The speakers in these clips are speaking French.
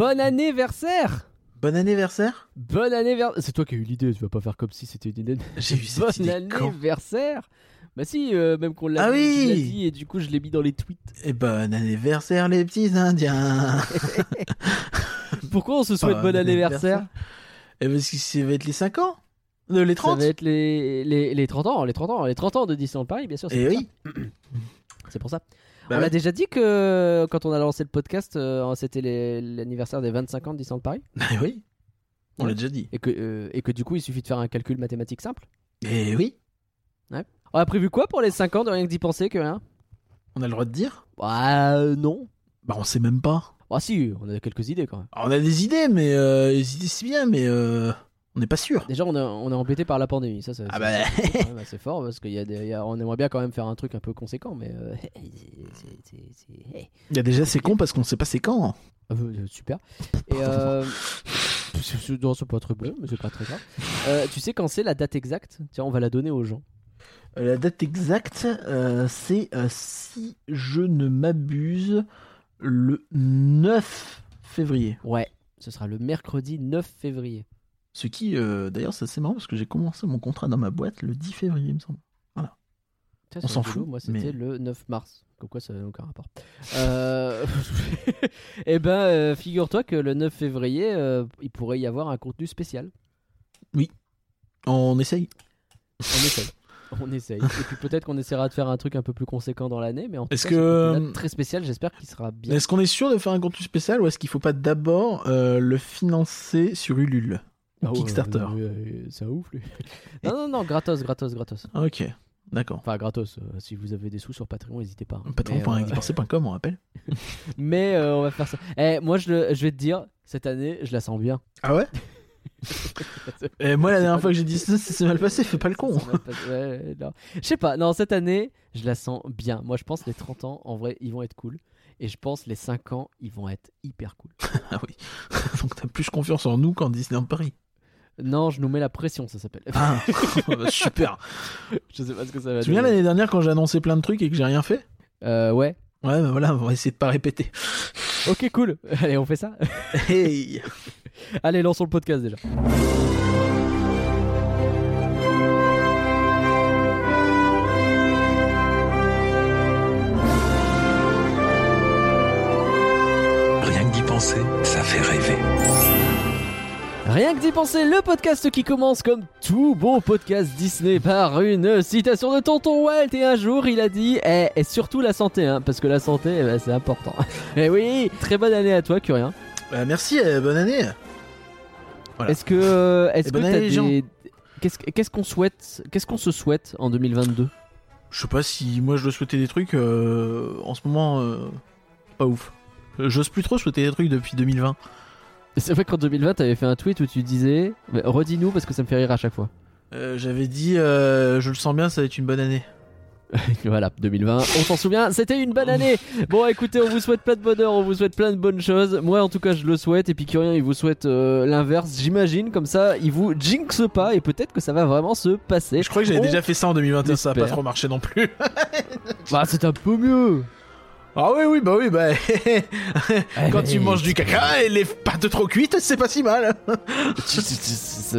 bon anniversaire Bon anniversaire Bon anniversaire C'est toi qui as eu l'idée, tu vas pas faire comme si c'était une idée. J'ai eu cette Bon idée anniversaire Bah si, euh, même qu'on l'a Ah dit, tu l'as oui dit, et du coup je l'ai mis dans les tweets. Et bon anniversaire les petits indiens Pourquoi on se souhaite Bon anniversaire Et parce que ça va être les 5 ans Euh, Les Ça 30 va être les, les, les 30 ans, les 30 ans, les 30 ans de Disneyland Paris, bien sûr. c'est Et pour oui ça. C'est pour ça. Bah on ouais. a déjà dit que quand on a lancé le podcast, euh, c'était l'anniversaire des 25 ans de Disneyland Paris. Bah oui On Ouais. l'a déjà dit. Et que, euh, et que du coup, il suffit de faire un calcul mathématique simple. Et oui On a prévu quoi pour les 5 ans de rien que d'y penser que rien On a le droit de dire? Bah euh, non. Bah on sait même pas. Ah si, on a quelques idées quand même. Alors, on a des idées, mais les idées c'est bien, mais euh, on n'est pas sûr. Déjà, on, a- on est embêté par la pandémie. Ça, ça- Ah bah c'est fort parce qu'on aimerait bien quand même faire un truc un peu conséquent, mais euh, il y a déjà c'est con parce qu'on sait pas c'est quand. Ah, euh, super. Et euh, c'est- c'est non, c'est pas très mais c'est pas très grave. Euh, tu sais quand c'est la date exacte? Tiens, on va la donner aux gens. La date exacte, c'est si je ne m'abuse, le 9 février. Ouais, ce sera le mercredi 9 février. Ce qui, euh, d'ailleurs, c'est assez marrant parce que j'ai commencé mon contrat dans ma boîte le 10 février, il me semble. Tiens, On s'en fout, Moi, c'était mais- le 9 mars. Comme quoi, ça n'a aucun rapport. Euh... Eh ben, euh, figure-toi que le 9 février, euh, il pourrait y avoir un contenu spécial. On essaye. On essaye. On essaye. Et puis peut-être qu'on essaiera de faire un truc un peu plus conséquent dans l'année, mais en tout Est-ce cas, que- très spécial, j'espère qu'il sera bien. Est-ce qu'on est sûr de faire un contenu spécial ou est-ce qu'il faut pas d'abord le financer sur Ulule? Ah ouais, Kickstarter C'est un ouf, lui. non, non, non, gratos, gratos, gratos. Ok, d'accord. Enfin, gratos. euh, si vous avez des sous sur Patreon, n'hésitez pas. hein. Patreon.com, on rappelle. Mais, euh, mais, euh, on va faire ça. Eh, moi, je, le- je vais te dire, cette année, je la sens bien. Ah ouais? Et moi, la dernière fois que j'ai dit ça, ça s'est mal passé, fais pas le con. Ça va pas- ouais, non. Je sais pas, non, cette année, je la sens bien. Moi, je pense les 30 ans, en vrai, ils vont être cool. Et je pense les 5 ans, ils vont être hyper cool. Ah oui. Donc t'as plus confiance en nous qu'en Disneyland Paris. Non, je nous mets la pression, ça s'appelle. Ah, super. je sais pas ce que ça va Tu te souviens l'année dernière quand j'ai annoncé plein de trucs et que j'ai rien fait Euh, ouais. Ouais, bah voilà, on va essayer de pas répéter. Ok, cool. Allez, on fait ça. Hey Allez, lançons le podcast déjà. Rien que d'y penser, ça fait rêver. Rien que d'y penser, le podcast qui commence comme tout bon podcast Disney par une citation de Tonton Walt. Et un jour, il a dit eh, Et surtout la santé, hein, parce que la santé, eh ben, c'est important. Et oui, très bonne année à toi, Curien. Bah, Merci, euh, bonne année. Voilà. Est-ce que. euh, Est-ce que t'as des. Qu'est-ce qu'est-ce qu'on souhaite Qu'est-ce qu'on se souhaite en 2022 Je sais pas si moi je dois souhaiter des trucs euh, en ce moment, pas ouf. J'ose plus trop souhaiter des trucs depuis 2020. C'est vrai qu'en 2020, t'avais fait un tweet où tu disais Redis-nous parce que ça me fait rire à chaque fois. Euh, J'avais dit, euh, je le sens bien, ça va être une bonne année. Voilà, 2020, on s'en souvient, c'était une bonne année. Bon, écoutez, on vous souhaite plein de bonheur, on vous souhaite plein de bonnes choses. Moi, en tout cas, je le souhaite. Et puis, Curien, il vous souhaite euh, l'inverse, j'imagine. Comme ça, il vous jinx pas et peut-être que ça va vraiment se passer. Je crois que j'avais On déjà fait ça en 2021, ça a pas trop marché non plus. Bah, c'est un peu mieux. Ah oui, oui, bah oui, bah. Quand tu manges du caca et les pâtes trop cuites, c'est pas si mal.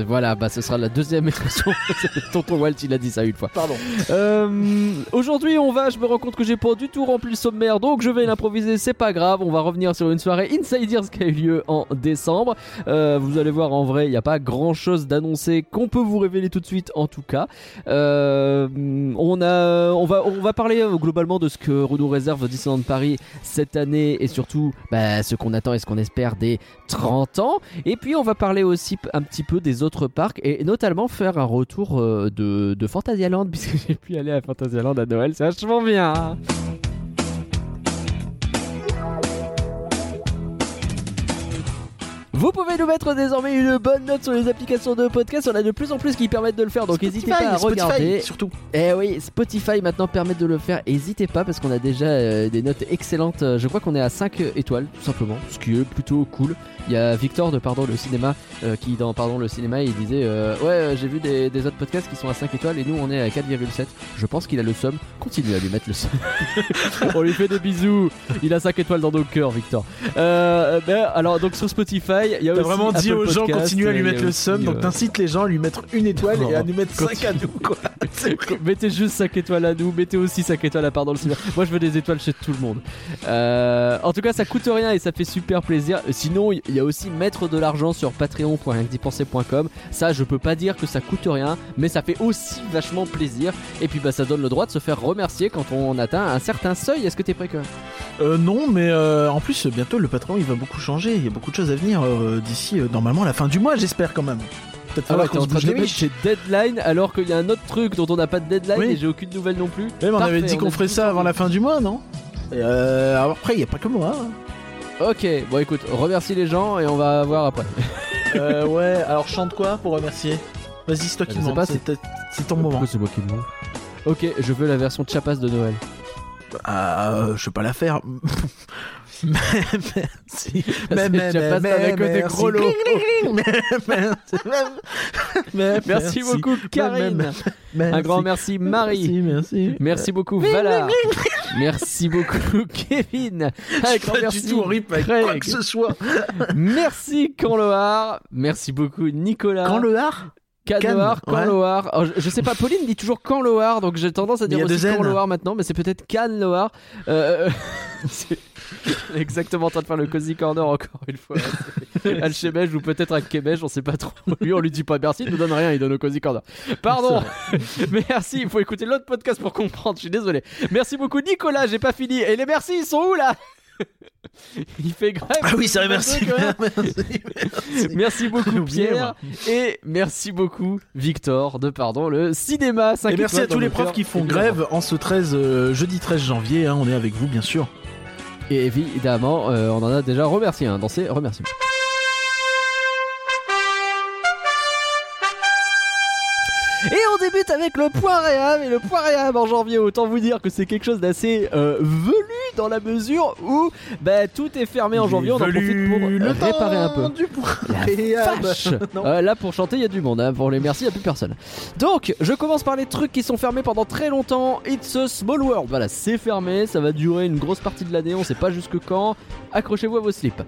Voilà, bah, ce sera la deuxième expression. Tonton Walt, il a dit ça une fois. Pardon. Euh, Aujourd'hui, on va. Je me rends compte que j'ai pas du tout rempli le sommaire, donc je vais l'improviser. C'est pas grave. On va revenir sur une soirée Insiders qui a eu lieu en décembre. Euh, vous allez voir, en vrai, il n'y a pas grand chose d'annoncé qu'on peut vous révéler tout de suite, en tout cas. Euh, on a, on va, on va parler globalement de ce que nous réserve Disneyland Paris cette année et surtout bah, ce qu'on attend et ce qu'on espère des 30 ans. Et puis, on va parler aussi un petit peu des autres parcs et notamment faire un retour euh, de, de Fantasyland puisque j'ai pu aller à Fantasyland à Noël. C'est vachement bien. Vous pouvez nous mettre désormais une bonne note sur les applications de podcast. On a de plus en plus qui permettent de le faire, donc n'hésitez pas à Spotify, regarder. surtout. Eh oui, Spotify maintenant permet de le faire. N'hésitez pas parce qu'on a déjà euh, des notes excellentes. Je crois qu'on est à 5 étoiles tout simplement, ce qui est plutôt cool. Il y a Victor de Pardon le cinéma euh, qui dans Pardon le cinéma il disait euh, ouais j'ai vu des, des autres podcasts qui sont à 5 étoiles et nous on est à 4,7. Je pense qu'il a le somme. Continuez à lui mettre le somme. on lui fait des bisous. Il a 5 étoiles dans nos cœurs Victor. Ben, alors donc sur Spotify y a vraiment dit aux gens continuez à lui mettre le somme, donc euh, t'incites les gens à lui mettre une étoile et à nous mettre 5 à nous quoi. Mettez juste 5 étoiles à nous, mettez aussi 5 étoiles à part dans le cinéma. Moi je veux des étoiles chez tout le monde. Euh, en tout cas ça coûte rien et ça fait super plaisir. Sinon il y a aussi mettre de l'argent sur patreon.rienquedipenser.com. Ça je peux pas dire que ça coûte rien, mais ça fait aussi vachement plaisir. Et puis bah ça donne le droit de se faire remercier quand on atteint un certain seuil. Est-ce que t'es prêt que Euh, non, mais euh, en plus, bientôt le patron il va beaucoup changer. Il y a beaucoup de choses à venir d'ici euh, normalement la fin du mois, j'espère quand même. Peut-être Ah ouais, falloir t'es qu'on en se train bouge de chez Deadline alors qu'il y a un autre truc dont on n'a pas de deadline Oui. et j'ai aucune nouvelle non plus. Mais on avait dit on qu'on ferait ça avant la fin du mois, non? Et, euh, alors Après, il n'y a pas que moi. hein. Ok, bon écoute, remercie les gens et on va voir après. Euh, ouais, alors chante quoi pour remercier? Vas-y, c'est toi qui montes, pas, c'est ton moment. C'est moi qui Ok, je veux la version Chapas de Noël. Ah, euh, je sais pas la faire. merci. Merci. beaucoup Karine. Un grand merci Marie. Merci, merci. Merci beaucoup Valar. Merci beaucoup Kevin. Un grand merci tout quoi que ce soit. Merci Canloar. Merci beaucoup Nicolas. Le har Canloar, ouais. Canloar. Alors, je, je sais pas, Pauline dit toujours Canloar, donc j'ai tendance à dire aussi. Canloar maintenant, mais c'est peut-être Canloar. Euh, c'est exactement en train de faire le cozy corner encore une fois. Alchemège ou peut-être un Kemège, on sait pas trop. Lui, on lui dit pas merci, il nous donne rien, il donne au cozy corner. Pardon. merci, il faut écouter l'autre podcast pour comprendre. Je suis désolé. Merci beaucoup Nicolas, j'ai pas fini. Et les merci, ils sont où là? Il fait grève. Ah oui, c'est merci. Merci. merci. Merci beaucoup Pierre et merci beaucoup Victor de pardon le cinéma 5 Et merci à tous les profs qui font grève en ce 13 euh, jeudi 13 janvier. hein, on est avec vous, bien sûr. Et évidemment, euh, on en a déjà remercié un dans ces remerciements. Et on débute avec le point réhab. Et le point réhab en janvier, autant vous dire que c'est quelque chose d'assez euh, velu dans la mesure où bah, tout est fermé en janvier. On en profite pour le réparer un peu. du point réhab. Euh, Là pour chanter il y a du monde, hein. pour les merci il n'y a plus personne. Donc je commence par les trucs qui sont fermés pendant très longtemps. It's a small world, voilà c'est fermé, ça va durer une grosse partie de l'année, on sait pas jusque quand. Accrochez-vous à vos slips.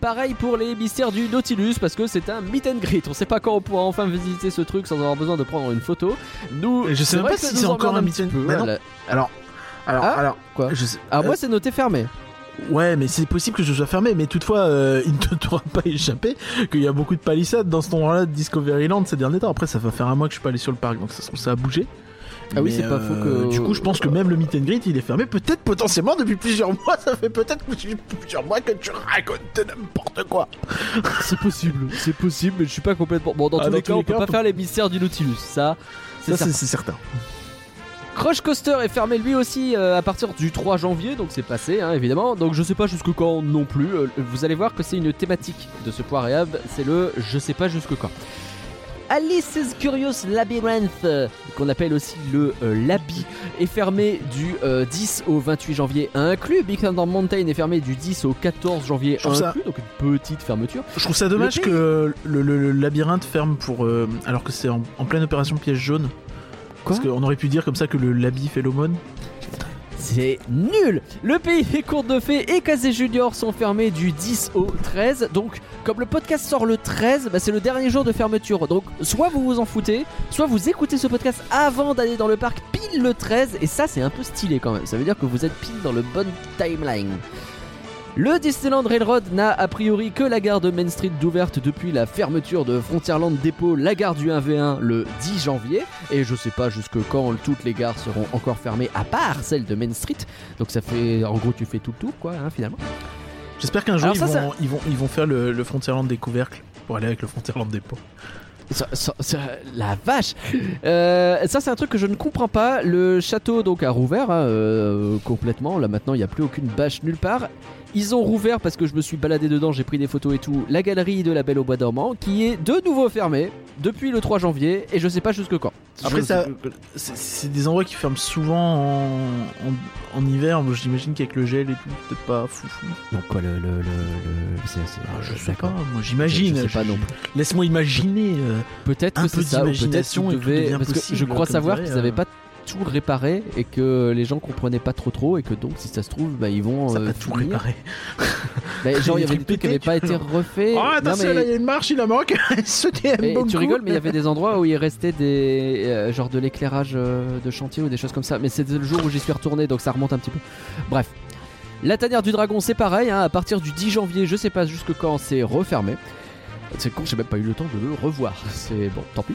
Pareil pour les mystères du Nautilus parce que c'est un meet and greet. On sait pas quand on pourra enfin visiter ce truc sans avoir besoin de prendre une photo. Nous, je sais même pas si c'est encore un meet and- voilà. Alors, alors, Ah, alors, quoi je sais- Ah euh, moi c'est noté fermé. Ouais, mais c'est possible que je sois fermé, mais toutefois, euh, il ne t'aura pas échappé qu'il y a beaucoup de palissades dans cet endroit-là de Discoveryland ces derniers temps. Après, ça va faire un mois que je suis pas allé sur le parc, donc ça se trouve, ça a bougé. Ah oui, c'est pas faux que- Du coup, je pense que même le meet and greet, il est fermé. Peut-être potentiellement depuis plusieurs mois. Ça fait peut-être plusieurs mois que tu racontes n'importe quoi. C'est possible, c'est possible, mais je suis pas complètement. Bon, dans Ah, tous dans les tous cas, les on peut cas, pas on peut- faire les mystères du Nautilus. Ça, c'est Ça, certain. c'est c'est certain. Crush Coaster est fermé lui aussi euh, à partir du 3 janvier, donc c'est passé hein, évidemment. Donc je sais pas jusque quand non plus. Euh, vous allez voir que c'est une thématique de ce point réhab, c'est le je sais pas jusque quand. Alice's Curious Labyrinth, euh, qu'on appelle aussi le euh, est fermé du euh, 10 au 28 janvier inclus. Big Thunder Mountain est fermé du 10 au 14 janvier ça- inclus, donc une petite fermeture. Je trouve ça dommage Le que le, le- le labyrinthe ferme pour euh, alors que c'est en, en pleine opération piège jaune. Quoi Parce qu'on aurait pu dire comme ça que le labi fait l'aumône. C'est nul Le pays des contes de fées et Kazé Junior sont fermés du 10 au 13. Donc, comme le podcast sort le 13, bah, c'est le dernier jour de fermeture. Donc, soit vous vous en foutez, soit vous écoutez ce podcast avant d'aller dans le parc pile le 13. Et ça, c'est un peu stylé quand même. Ça veut dire que vous êtes pile dans le bon timeline. Le Disneyland Railroad n'a a priori que la gare de Main Street d'ouverte depuis la fermeture de Frontierland Depot, la gare du 1v1 le 10 janvier. Et je sais pas jusque quand toutes les gares seront encore fermées à part celle de Main Street. Donc ça fait, en gros, tu fais tout le tour quoi, hein, finalement. J'espère qu'un jour ils, ça, vont, ils, vont, ils vont faire le, le Frontierland des couvercles pour aller avec le Frontierland. Ça- ça- ça- la vache Euh, Ça c'est un truc que je ne comprends pas. Le château donc a rouvert hein, euh, complètement. Là maintenant il n'y a plus aucune bâche nulle part. Ils ont rouvert parce que je me suis baladé dedans, j'ai pris des photos et tout. La galerie de la Belle au Bois dormant, qui est de nouveau fermée depuis le 3 janvier et je sais pas jusque quand. Après, ça- c'est des endroits qui ferment souvent en, en, en hiver. Moi, J'imagine qu'avec le gel et tout, c'est peut-être pas fou. fou. Donc quoi le le le, le- Ah, je sais d'accord. pas, moi j'imagine. Je sais pas non plus. Laisse-moi imaginer. euh, Peut-être Un que c'est peu ça, peut-être qu'ils devaient- parce que je crois savoir qu'ils avaient euh, pas tout réparé et que les gens comprenaient pas trop trop et que donc si ça se trouve bah, ils vont ça euh, va tout réparer. Bah, genre il y avait Des trucs qui avaient pas été refaits. Oh, Non, attention, mais- là, il y a une marche, il a manqué. Sauter un Et bon tu coup. rigoles, mais il y avait des endroits où il restait des euh, genre de l'éclairage euh, de chantier ou des choses comme ça. Mais c'était le jour où j'y suis retourné, donc ça remonte un petit peu. Bref, la tanière du dragon, c'est pareil. hein, à partir du 10 janvier, je sais pas jusque quand, c'est refermé. C'est con, j'ai même pas eu le temps de le revoir. C'est bon, tant pis.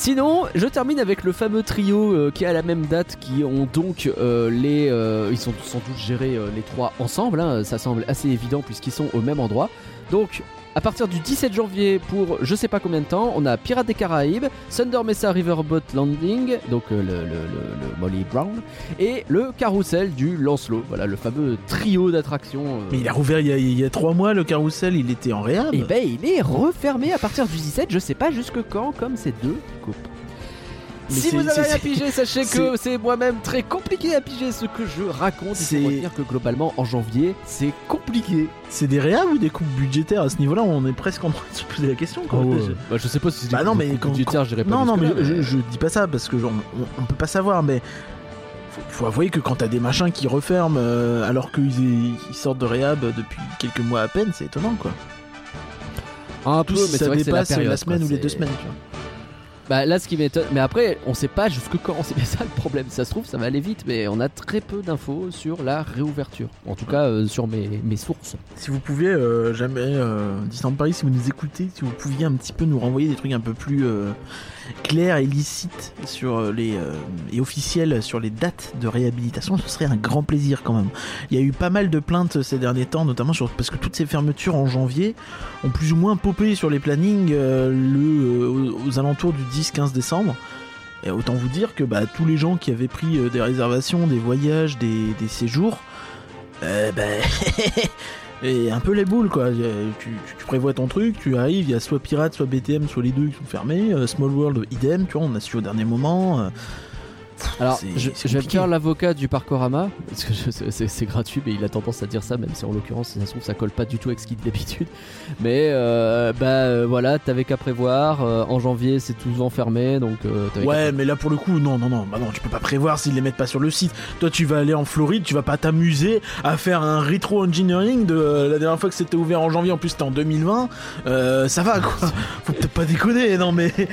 Sinon, je termine avec le fameux trio euh, qui est à la même date, qui ont donc euh, les, euh, ils sont sans doute gérés les trois ensemble. hein, ça semble assez évident puisqu'ils sont au même endroit. Donc, à partir du 17 janvier pour je sais pas combien de temps, on a Pirates des Caraïbes, Thunder Mesa Riverboat Landing, donc euh, le, le- le- le Molly Brown, et le carrousel du Lancelot. Voilà le fameux trio d'attractions. euh. Mais il a rouvert il y a, il y a trois mois le carrousel, il était en réhab. Et ben il est refermé à partir du 17, je sais pas jusque quand, comme ces deux coupes. Si vous avez rien pigé, sachez que c'est moi-même très compliqué à piger ce que je raconte. Il C'est- faut retenir que globalement en janvier, c'est compliqué. C'est des réhabs ou des coupes budgétaires à ce niveau-là? On est presque en train de se poser la question. quoi. Je- Bah, je sais pas si c'est Bah des non, coupes mais quand- budgétaires, dirais pas Non, non, mais je, je dis pas ça parce que genre, on, on peut pas savoir, mais faut, faut avouer que quand t'as des machins qui referment euh, alors qu'ils ils sortent de réhab depuis quelques mois à peine, c'est étonnant quoi. un peu, Tout mais ça vrai que la période. la semaine quoi, ou les deux semaines. tu vois. Bah là, ce qui m'étonne, mais après, on sait pas jusque quand. C'est bien ça le problème. Ça se trouve, ça va aller vite, mais on a très peu d'infos sur la réouverture. En tout cas, euh, sur mes, sources. Si vous pouviez euh, jamais euh, Paris, si vous nous écoutez, si vous pouviez un petit peu nous renvoyer des trucs un peu plus euh, clairs et licites sur euh, les euh, et officiels sur les dates de réhabilitation, ce serait un grand plaisir quand même. Il y a eu pas mal de plaintes ces derniers temps, notamment sur parce que toutes ces fermetures en janvier ont plus ou moins popé sur les plannings euh, euh, aux, alentours du 10-15 décembre. Et autant vous dire que bah, tous les gens qui avaient pris euh, des réservations, des voyages, des, séjours, euh, bah, et un peu les boules quoi. Euh, Tu, prévois ton truc, tu arrives, il y a soit Pirate, soit BTM, soit les deux qui sont fermés. euh, Small World, idem, tu vois, on a su au dernier moment. Alors, je, vais me faire l'avocat du Parcorama, parce que c'est- gratuit, mais il a tendance à dire ça, même si en l'occurrence, ça se trouve, ça colle pas du tout avec ce qu'il dit d'habitude. Mais euh, bah euh, voilà, t'avais qu'à prévoir. euh, en janvier, c'est tout fermé, donc euh, Ouais, mais là pour le coup, non, non, non, bah non, tu peux pas prévoir s'ils les mettent pas sur le site. Toi, tu vas aller en Floride, tu vas pas t'amuser à faire un rétro engineering de la dernière fois que c'était ouvert en janvier, en plus c'était en 2020. Euh, ça va quoi. Faut peut-être pas déconner, non mais. C'est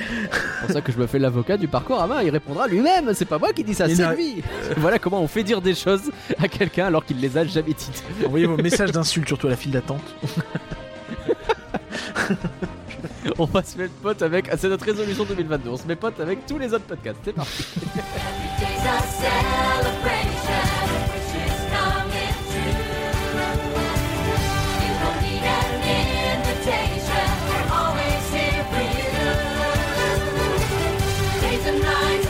pour ça que je me fais l'avocat du Parcorama. Il répondra lui-même. C'est pas moi qui dis ça, c'est lui. voilà comment on fait dire des choses à quelqu'un alors qu'il les a jamais dites. Envoyez vos messages d'insultes, surtout à la file d'attente. On va se mettre pote avec. ah, C'est notre résolution 2022. On se met pote avec tous les autres podcasts. C'est parti. We're always here for you. Days and nights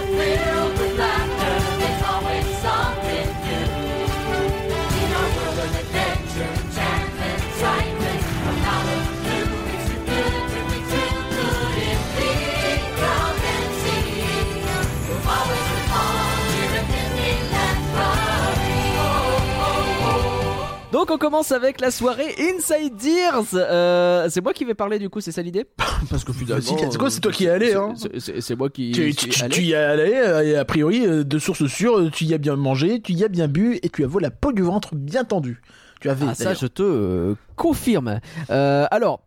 Donc on commence avec la soirée Inside Ears. Euh, c'est moi qui vais parler du coup, c'est ça l'idée? Parce que finalement, Vas-y, let's go, c'est toi qui es allé, c'est- hein. c'est- C'est c'est moi qui. Tu, qui tu- est allé. tu y es allé, euh, et a priori, euh, de sources sûres, euh, tu y as bien mangé, tu y as bien bu, et tu as la peau du ventre bien tendue. Tu avais. Ah ça je te euh, confirme. Euh, alors.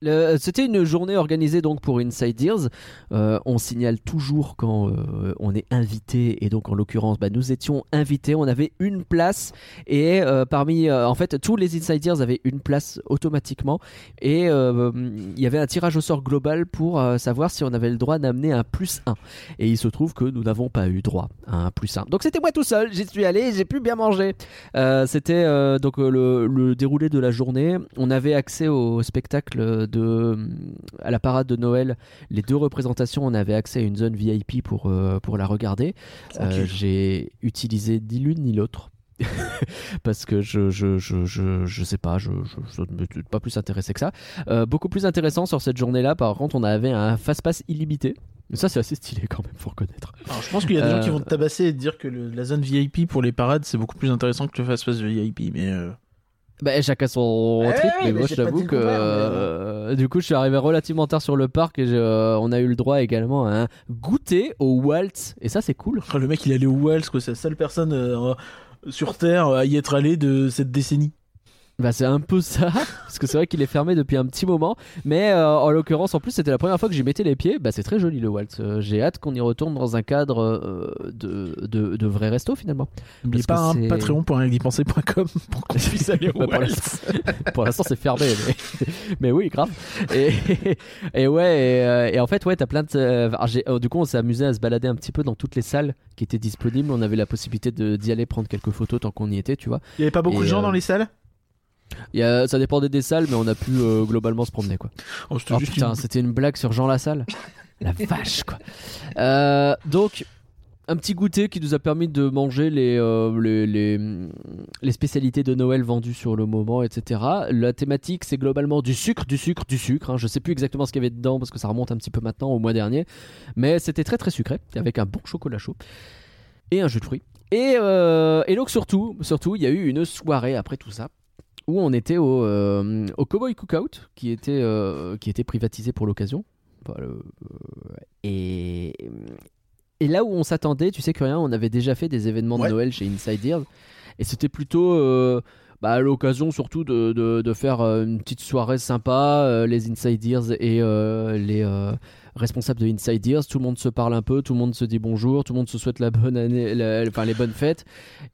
Le- C'était une journée organisée donc pour Inside Ears. Euh, on signale toujours quand euh, on est invité et donc en l'occurrence bah, nous étions invités. On avait une place et euh, parmi euh, en fait tous les Inside Ears avaient une place automatiquement. Et euh, il y avait un tirage au sort global pour euh, savoir si on avait le droit d'amener un plus 1 et il se trouve que nous n'avons pas eu droit à un plus 1 donc c'était moi tout seul. J'y suis allé. J'ai pu bien manger. Euh, c'était euh, donc euh, le déroulé de la journée. On avait accès au spectacle de à la parade de Noël les deux représentations on avait accès à une zone VIP pour euh, pour la regarder Euh, j'ai utilisé ni l'une ni l'autre parce que je je, je, je, je sais pas, je, ne me suis pas plus intéressé que ça. Euh, beaucoup plus intéressant sur cette journée-là, par contre, on avait un fast-pass illimité. Mais ça, c'est assez stylé quand même, faut reconnaître. Alors, je pense qu'il y a des gens Euh, qui vont te tabasser et te dire que le- la zone VIP pour les parades c'est beaucoup plus intéressant que le fast-pass VIP, mais euh, Bah, chacun son Eh trip, oui, mais moi dit le que euh, du coup je suis arrivé relativement tard sur le parc et je- euh, on a eu le droit également à un goûter au Waltz et ça c'est cool. le mec il allait au Wells, quoi, c'est la seule personne euh, sur Terre à y être allé de cette décennie. Bah c'est un peu ça parce que c'est vrai qu'il est fermé depuis un petit moment, mais euh, en l'occurrence en plus c'était la première fois que j'y mettais les pieds. Bah c'est très joli le Waltz. Euh, J'ai hâte qu'on y retourne dans un cadre euh, de, de de vrai resto finalement. N'oubliez pas un c'est- patreon pour pour qu'on puisse aller au Bah, l'instant- Pour l'instant, c'est fermé, mais, mais oui, grave. Et, et ouais, et, et en fait, ouais, t'as plein de. alors, du coup, on s'est amusé à se balader un petit peu dans toutes les salles qui étaient disponibles. On avait la possibilité d'y aller prendre quelques photos tant qu'on y était, tu vois. Il y avait pas beaucoup Et, de gens dans les salles? Y a- ça dépendait des salles, mais on a pu euh, globalement se promener, quoi. Oh, c'était Oh juste putain, une- c'était une blague sur Jean Lassalle. La vache, quoi. Euh, donc, un petit goûter qui nous a permis de manger les, euh, les, les, les spécialités de Noël vendues sur le moment, etc. La thématique, c'est globalement du sucre, du sucre, du sucre. hein. Je sais plus exactement ce qu'il y avait dedans parce que ça remonte un petit peu maintenant, au mois dernier. Mais c'était très très sucré, avec un bon chocolat chaud et un jus de fruits. Et, euh, et donc, surtout, surtout, il y a eu une soirée après tout ça où on était au, euh, au Cowboy Cookout qui était, euh, qui était privatisé pour l'occasion. Enfin, le- euh, et, et là où on s'attendait, tu sais que rien, on avait déjà fait des événements Ouais. de Noël chez Inside Ears et c'était plutôt euh, bah, l'occasion surtout de, de, de faire une petite soirée sympa, les Inside Ears et les responsables de Inside Ears, tout le monde se parle un peu, tout le monde se dit bonjour, tout le monde se souhaite la bonne année, la- enfin les bonnes fêtes.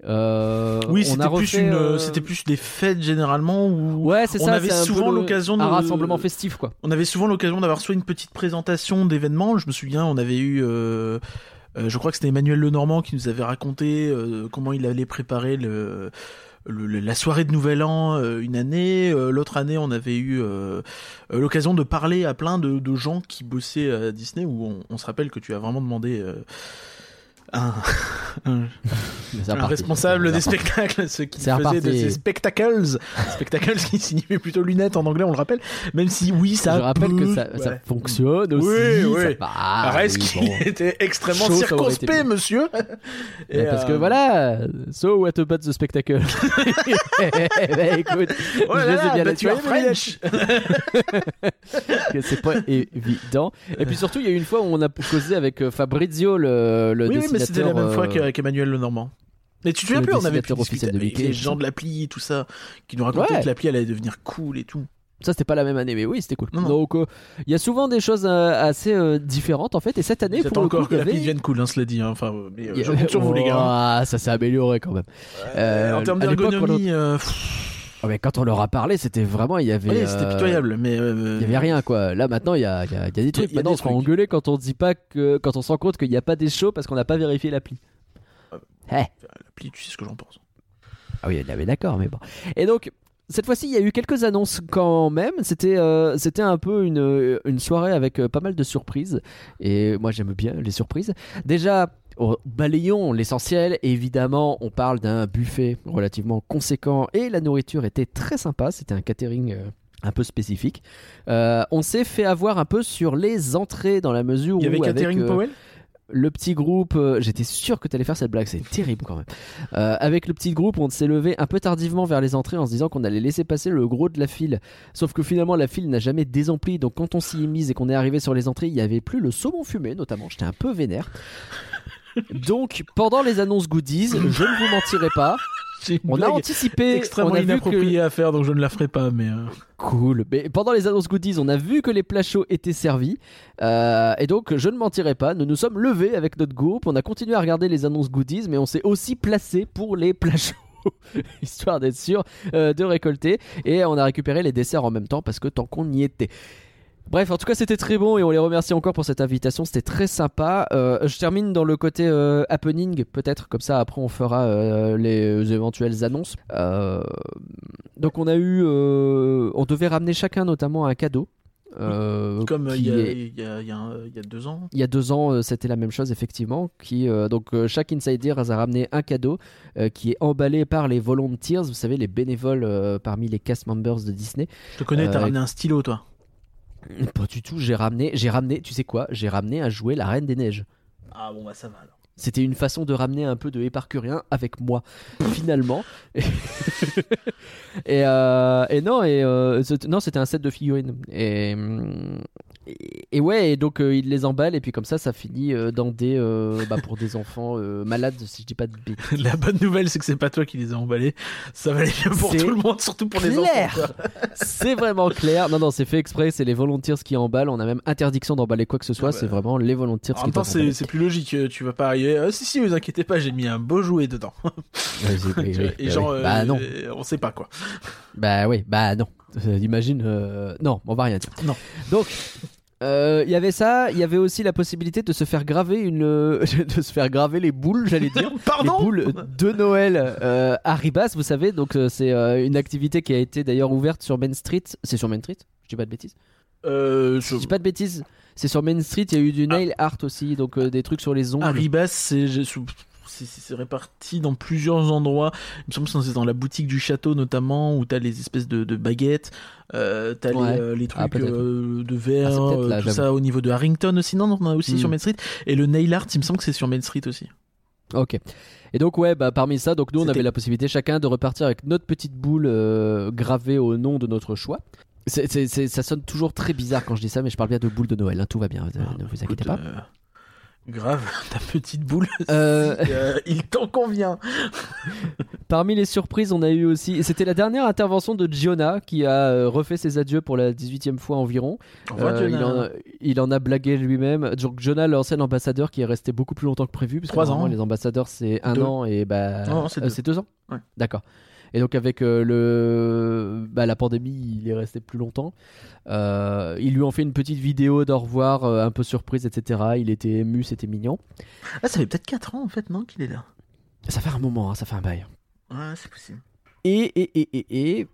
Euh, Oui, c'était plus, euh, c'était plus des fêtes généralement où Ouais, c'est on ça. avait souvent l'occasion de- un rassemblement festif, quoi. on avait souvent l'occasion d'avoir soit une petite présentation d'événements. Je me souviens, on avait eu, euh, euh, je crois que c'était Emmanuel Lenormand qui nous avait raconté euh, comment il allait préparer le, le- la soirée de Nouvel An euh, une année. Euh, L'autre année, on avait eu euh, l'occasion de parler à plein de, gens qui bossaient à Disney. Où on se rappelle que tu as vraiment demandé. Un, responsable des spectacles, ce qui faisait de ces spectacles, spectacles qui signifient plutôt lunettes en anglais, on le rappelle, même si oui, ça Je rappelle que peut- ça, ça ouais. fonctionne aussi. Oui, ça oui. va, Reste oui, qu'il bon. était extrêmement ça été circonspect, monsieur. Et, parce que euh, voilà, so what about the spectacle? Bah écoute, Oh là je là, bien bah, tu mes French. c'est pas évident. Et puis surtout, il y a eu une fois où on a causé avec euh, Fabrizio, le, le Oui, c'était la même fois euh, qu'avec Emmanuel Lenormand. Mais tu te souviens plus, on avait pu officiel de Mickey, les gens de l'appli et tout ça, qui nous racontaient Ouais. que l'appli allait devenir cool et tout. Ça, c'était pas la même année, mais oui, c'était cool. Non, non. Donc, euh, il y a souvent des choses euh, assez euh, différentes en fait. Et cette année, pour le encore coup, que y l'appli avait- devienne cool, hein, cela dit. hein. Enfin, euh, mais euh, je avait- compte sur vous, les gars. Ah, ça s'est amélioré quand même. Euh, en termes d'ergonomie, euh, Ah, mais quand on leur a parlé, c'était vraiment, il y avait. ouais, c'était euh, pitoyable, mais euh, Il y avait rien quoi. Là maintenant il y a, il y a- il y a des trucs. Il y a Maintenant des on se fait engueuler quand on dit pas que quand on se rend compte qu'il n'y a pas des shows parce qu'on n'a pas vérifié l'appli. Eh. L'appli, tu sais ce que j'en pense. Ah oui, d'accord, mais bon. Et donc cette fois-ci il y a eu quelques annonces quand même. C'était euh, c'était un peu une, une soirée avec euh, pas mal de surprises. Et moi j'aime bien les surprises. Déjà. Oh, balayons l'essentiel, évidemment on parle d'un buffet relativement conséquent et la nourriture était très sympa, c'était un catering euh, un peu spécifique. Euh, on s'est fait avoir un peu sur les entrées dans la mesure Il y avait où avec, euh, Powell? le petit groupe, euh, j'étais sûr que tu allais faire cette blague, c'est terrible quand même. Euh, avec le petit groupe, on s'est levé un peu tardivement vers les entrées en se disant qu'on allait laisser passer le gros de la file. Sauf que finalement, la file n'a jamais désempli. Donc quand on s'y est mise et qu'on est arrivé sur les entrées, il n'y avait plus le saumon fumé, notamment. J'étais un peu vénère. Donc pendant les annonces goodies, je ne vous mentirai pas, on a anticipé, extrêmement on a vu que à faire, donc je ne la ferai pas, mais... euh, Cool. Mais pendant les annonces goodies, on a vu que les plats chauds étaient servis. Euh, et donc, je ne mentirai pas, nous nous sommes levés avec notre groupe. On a continué à regarder les annonces goodies, mais on s'est aussi placé pour les plats chauds. Histoire d'être sûr euh, de récolter. Et on a récupéré les desserts en même temps parce que tant qu'on y était. Bref, en tout cas, c'était très bon et on les remercie encore pour cette invitation. C'était très sympa. Euh, je termine dans le côté euh, happening, peut-être. Comme ça, après, on fera euh, les éventuelles annonces. Donc, on a eu. on devait ramener chacun, notamment, un cadeau. euh, Comme il y, a- est- y y y deux ans. il y a deux ans, euh, c'était la même chose effectivement. Qui donc chaque Insider a ramené un cadeau qui est emballé par les volunteers, vous savez les bénévoles parmi les cast members de Disney. Je te connais, t'as ramené un stylo, toi. Pas du tout. J'ai ramené, j'ai ramené, tu sais quoi J'ai ramené à jouer la Reine des Neiges. Ah bon, bah ça va alors. C'était une façon de ramener un peu de éparcurien avec moi, finalement. et, euh, et non, et euh, non, c'était un set de figurines. Et, hum, et, et ouais, et donc euh, il les emballe et puis comme ça, ça finit euh, dans des, euh, bah, pour des enfants malades, si je dis pas de bêtises. La bonne nouvelle, c'est que c'est pas toi qui les as emballés. Ça va aller mieux pour tout le monde, surtout pour les enfants. C'est vraiment clair. Non, non, c'est fait exprès. C'est les volontaires qui emballent. On a même interdiction d'emballer quoi que ce soit. Ah bah. C'est vraiment les volontaires En qui même temps, c'est plus logique. Tu vas pas arriver. Ah, si, si, vous inquiétez pas, j'ai mis un beau jouet dedans. Et bah genre, bah non. on sait pas quoi. Bah oui, bah non. Imagine, euh, non, on va rien dire. Non. Donc, euh, il y avait ça, il y avait aussi la possibilité de se faire graver une, de se faire graver les boules, j'allais dire. Pardon les boules de Noël euh, à Ribas, vous savez. Donc euh, c'est euh, une activité qui a été d'ailleurs ouverte sur Main Street. C'est sur Main Street? Je dis pas de bêtises. Euh, Je dis pas de bêtises. C'est sur Main Street. Il y a eu du nail art aussi, donc euh, des trucs sur les ongles. C'est je- c'est- c'est réparti dans plusieurs endroits. Il me semble que c'est dans la boutique du château notamment, où t'as les espèces de, de baguettes, euh, t'as Ouais. les, euh, les Ah, trucs peut-être. euh, de Ah, verre, là, euh, tout ça au niveau de Harrington aussi. Non, non, on a aussi Hmm. sur Main Street. Et le nail art, il me semble que c'est sur Main Street aussi. Ok. Et donc ouais, bah parmi ça, donc nous on avait la possibilité chacun de repartir avec notre petite boule gravée au nom de notre choix. Ça sonne toujours très bizarre quand je dis ça, mais je parle bien de boule de Noël. hein, tout va bien, Ah, ne vous écoute, inquiétez pas. Grave, ta petite boule. Euh, si, euh, il t'en convient. Parmi les surprises, on a eu aussi. C'était la dernière intervention de Giona qui a euh, refait ses adieux pour la 18e fois environ. Euh, il, en a, il en a blagué lui-même. Donc Jonah, l'ancien ambassadeur qui est resté beaucoup plus longtemps que prévu. Parce que Trois normalement, ans. Les ambassadeurs, c'est un Deux. an et bah. C'est deux. ans Ouais. D'accord. Et donc avec euh, le, bah, la pandémie, il est resté plus longtemps. Euh, ils lui ont fait une petite vidéo d'au revoir, euh, un peu surprise, etc. Il était ému, c'était mignon. Ah, ça fait peut-être 4 ans en fait, non, qu'il est là. Ça fait un moment, hein, ça fait un bail. Ouais, c'est possible. Et, et, et, et, et,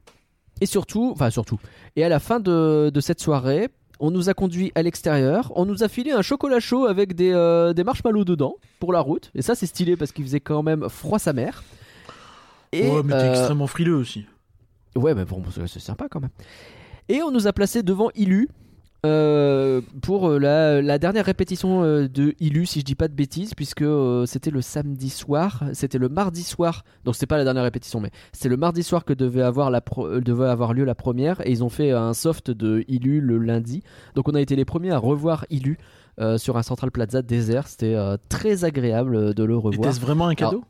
et surtout, enfin surtout, et à la fin de, de cette soirée, on nous a conduit à l'extérieur, on nous a filé un chocolat chaud avec des, euh, des marshmallows dedans pour la route. Et ça, c'est stylé parce qu'il faisait quand même froid sa mère. Et, ouais, mais t'es euh, extrêmement frileux aussi. Ouais, mais bon, c'est sympa quand même. Et on nous a placé devant Ilu euh, pour euh, la, la dernière répétition euh, de Ilu, si je dis pas de bêtises, puisque euh, c'était le samedi soir, c'était le mardi soir, donc c'était pas la dernière répétition, mais c'était le mardi soir que devait avoir, la pro- euh, devait avoir lieu la première, et ils ont fait un soft de Ilu le lundi. Donc on a été les premiers à revoir Ilu sur un Central Plaza désert, c'était très agréable de le revoir Était-ce vraiment un cadeau?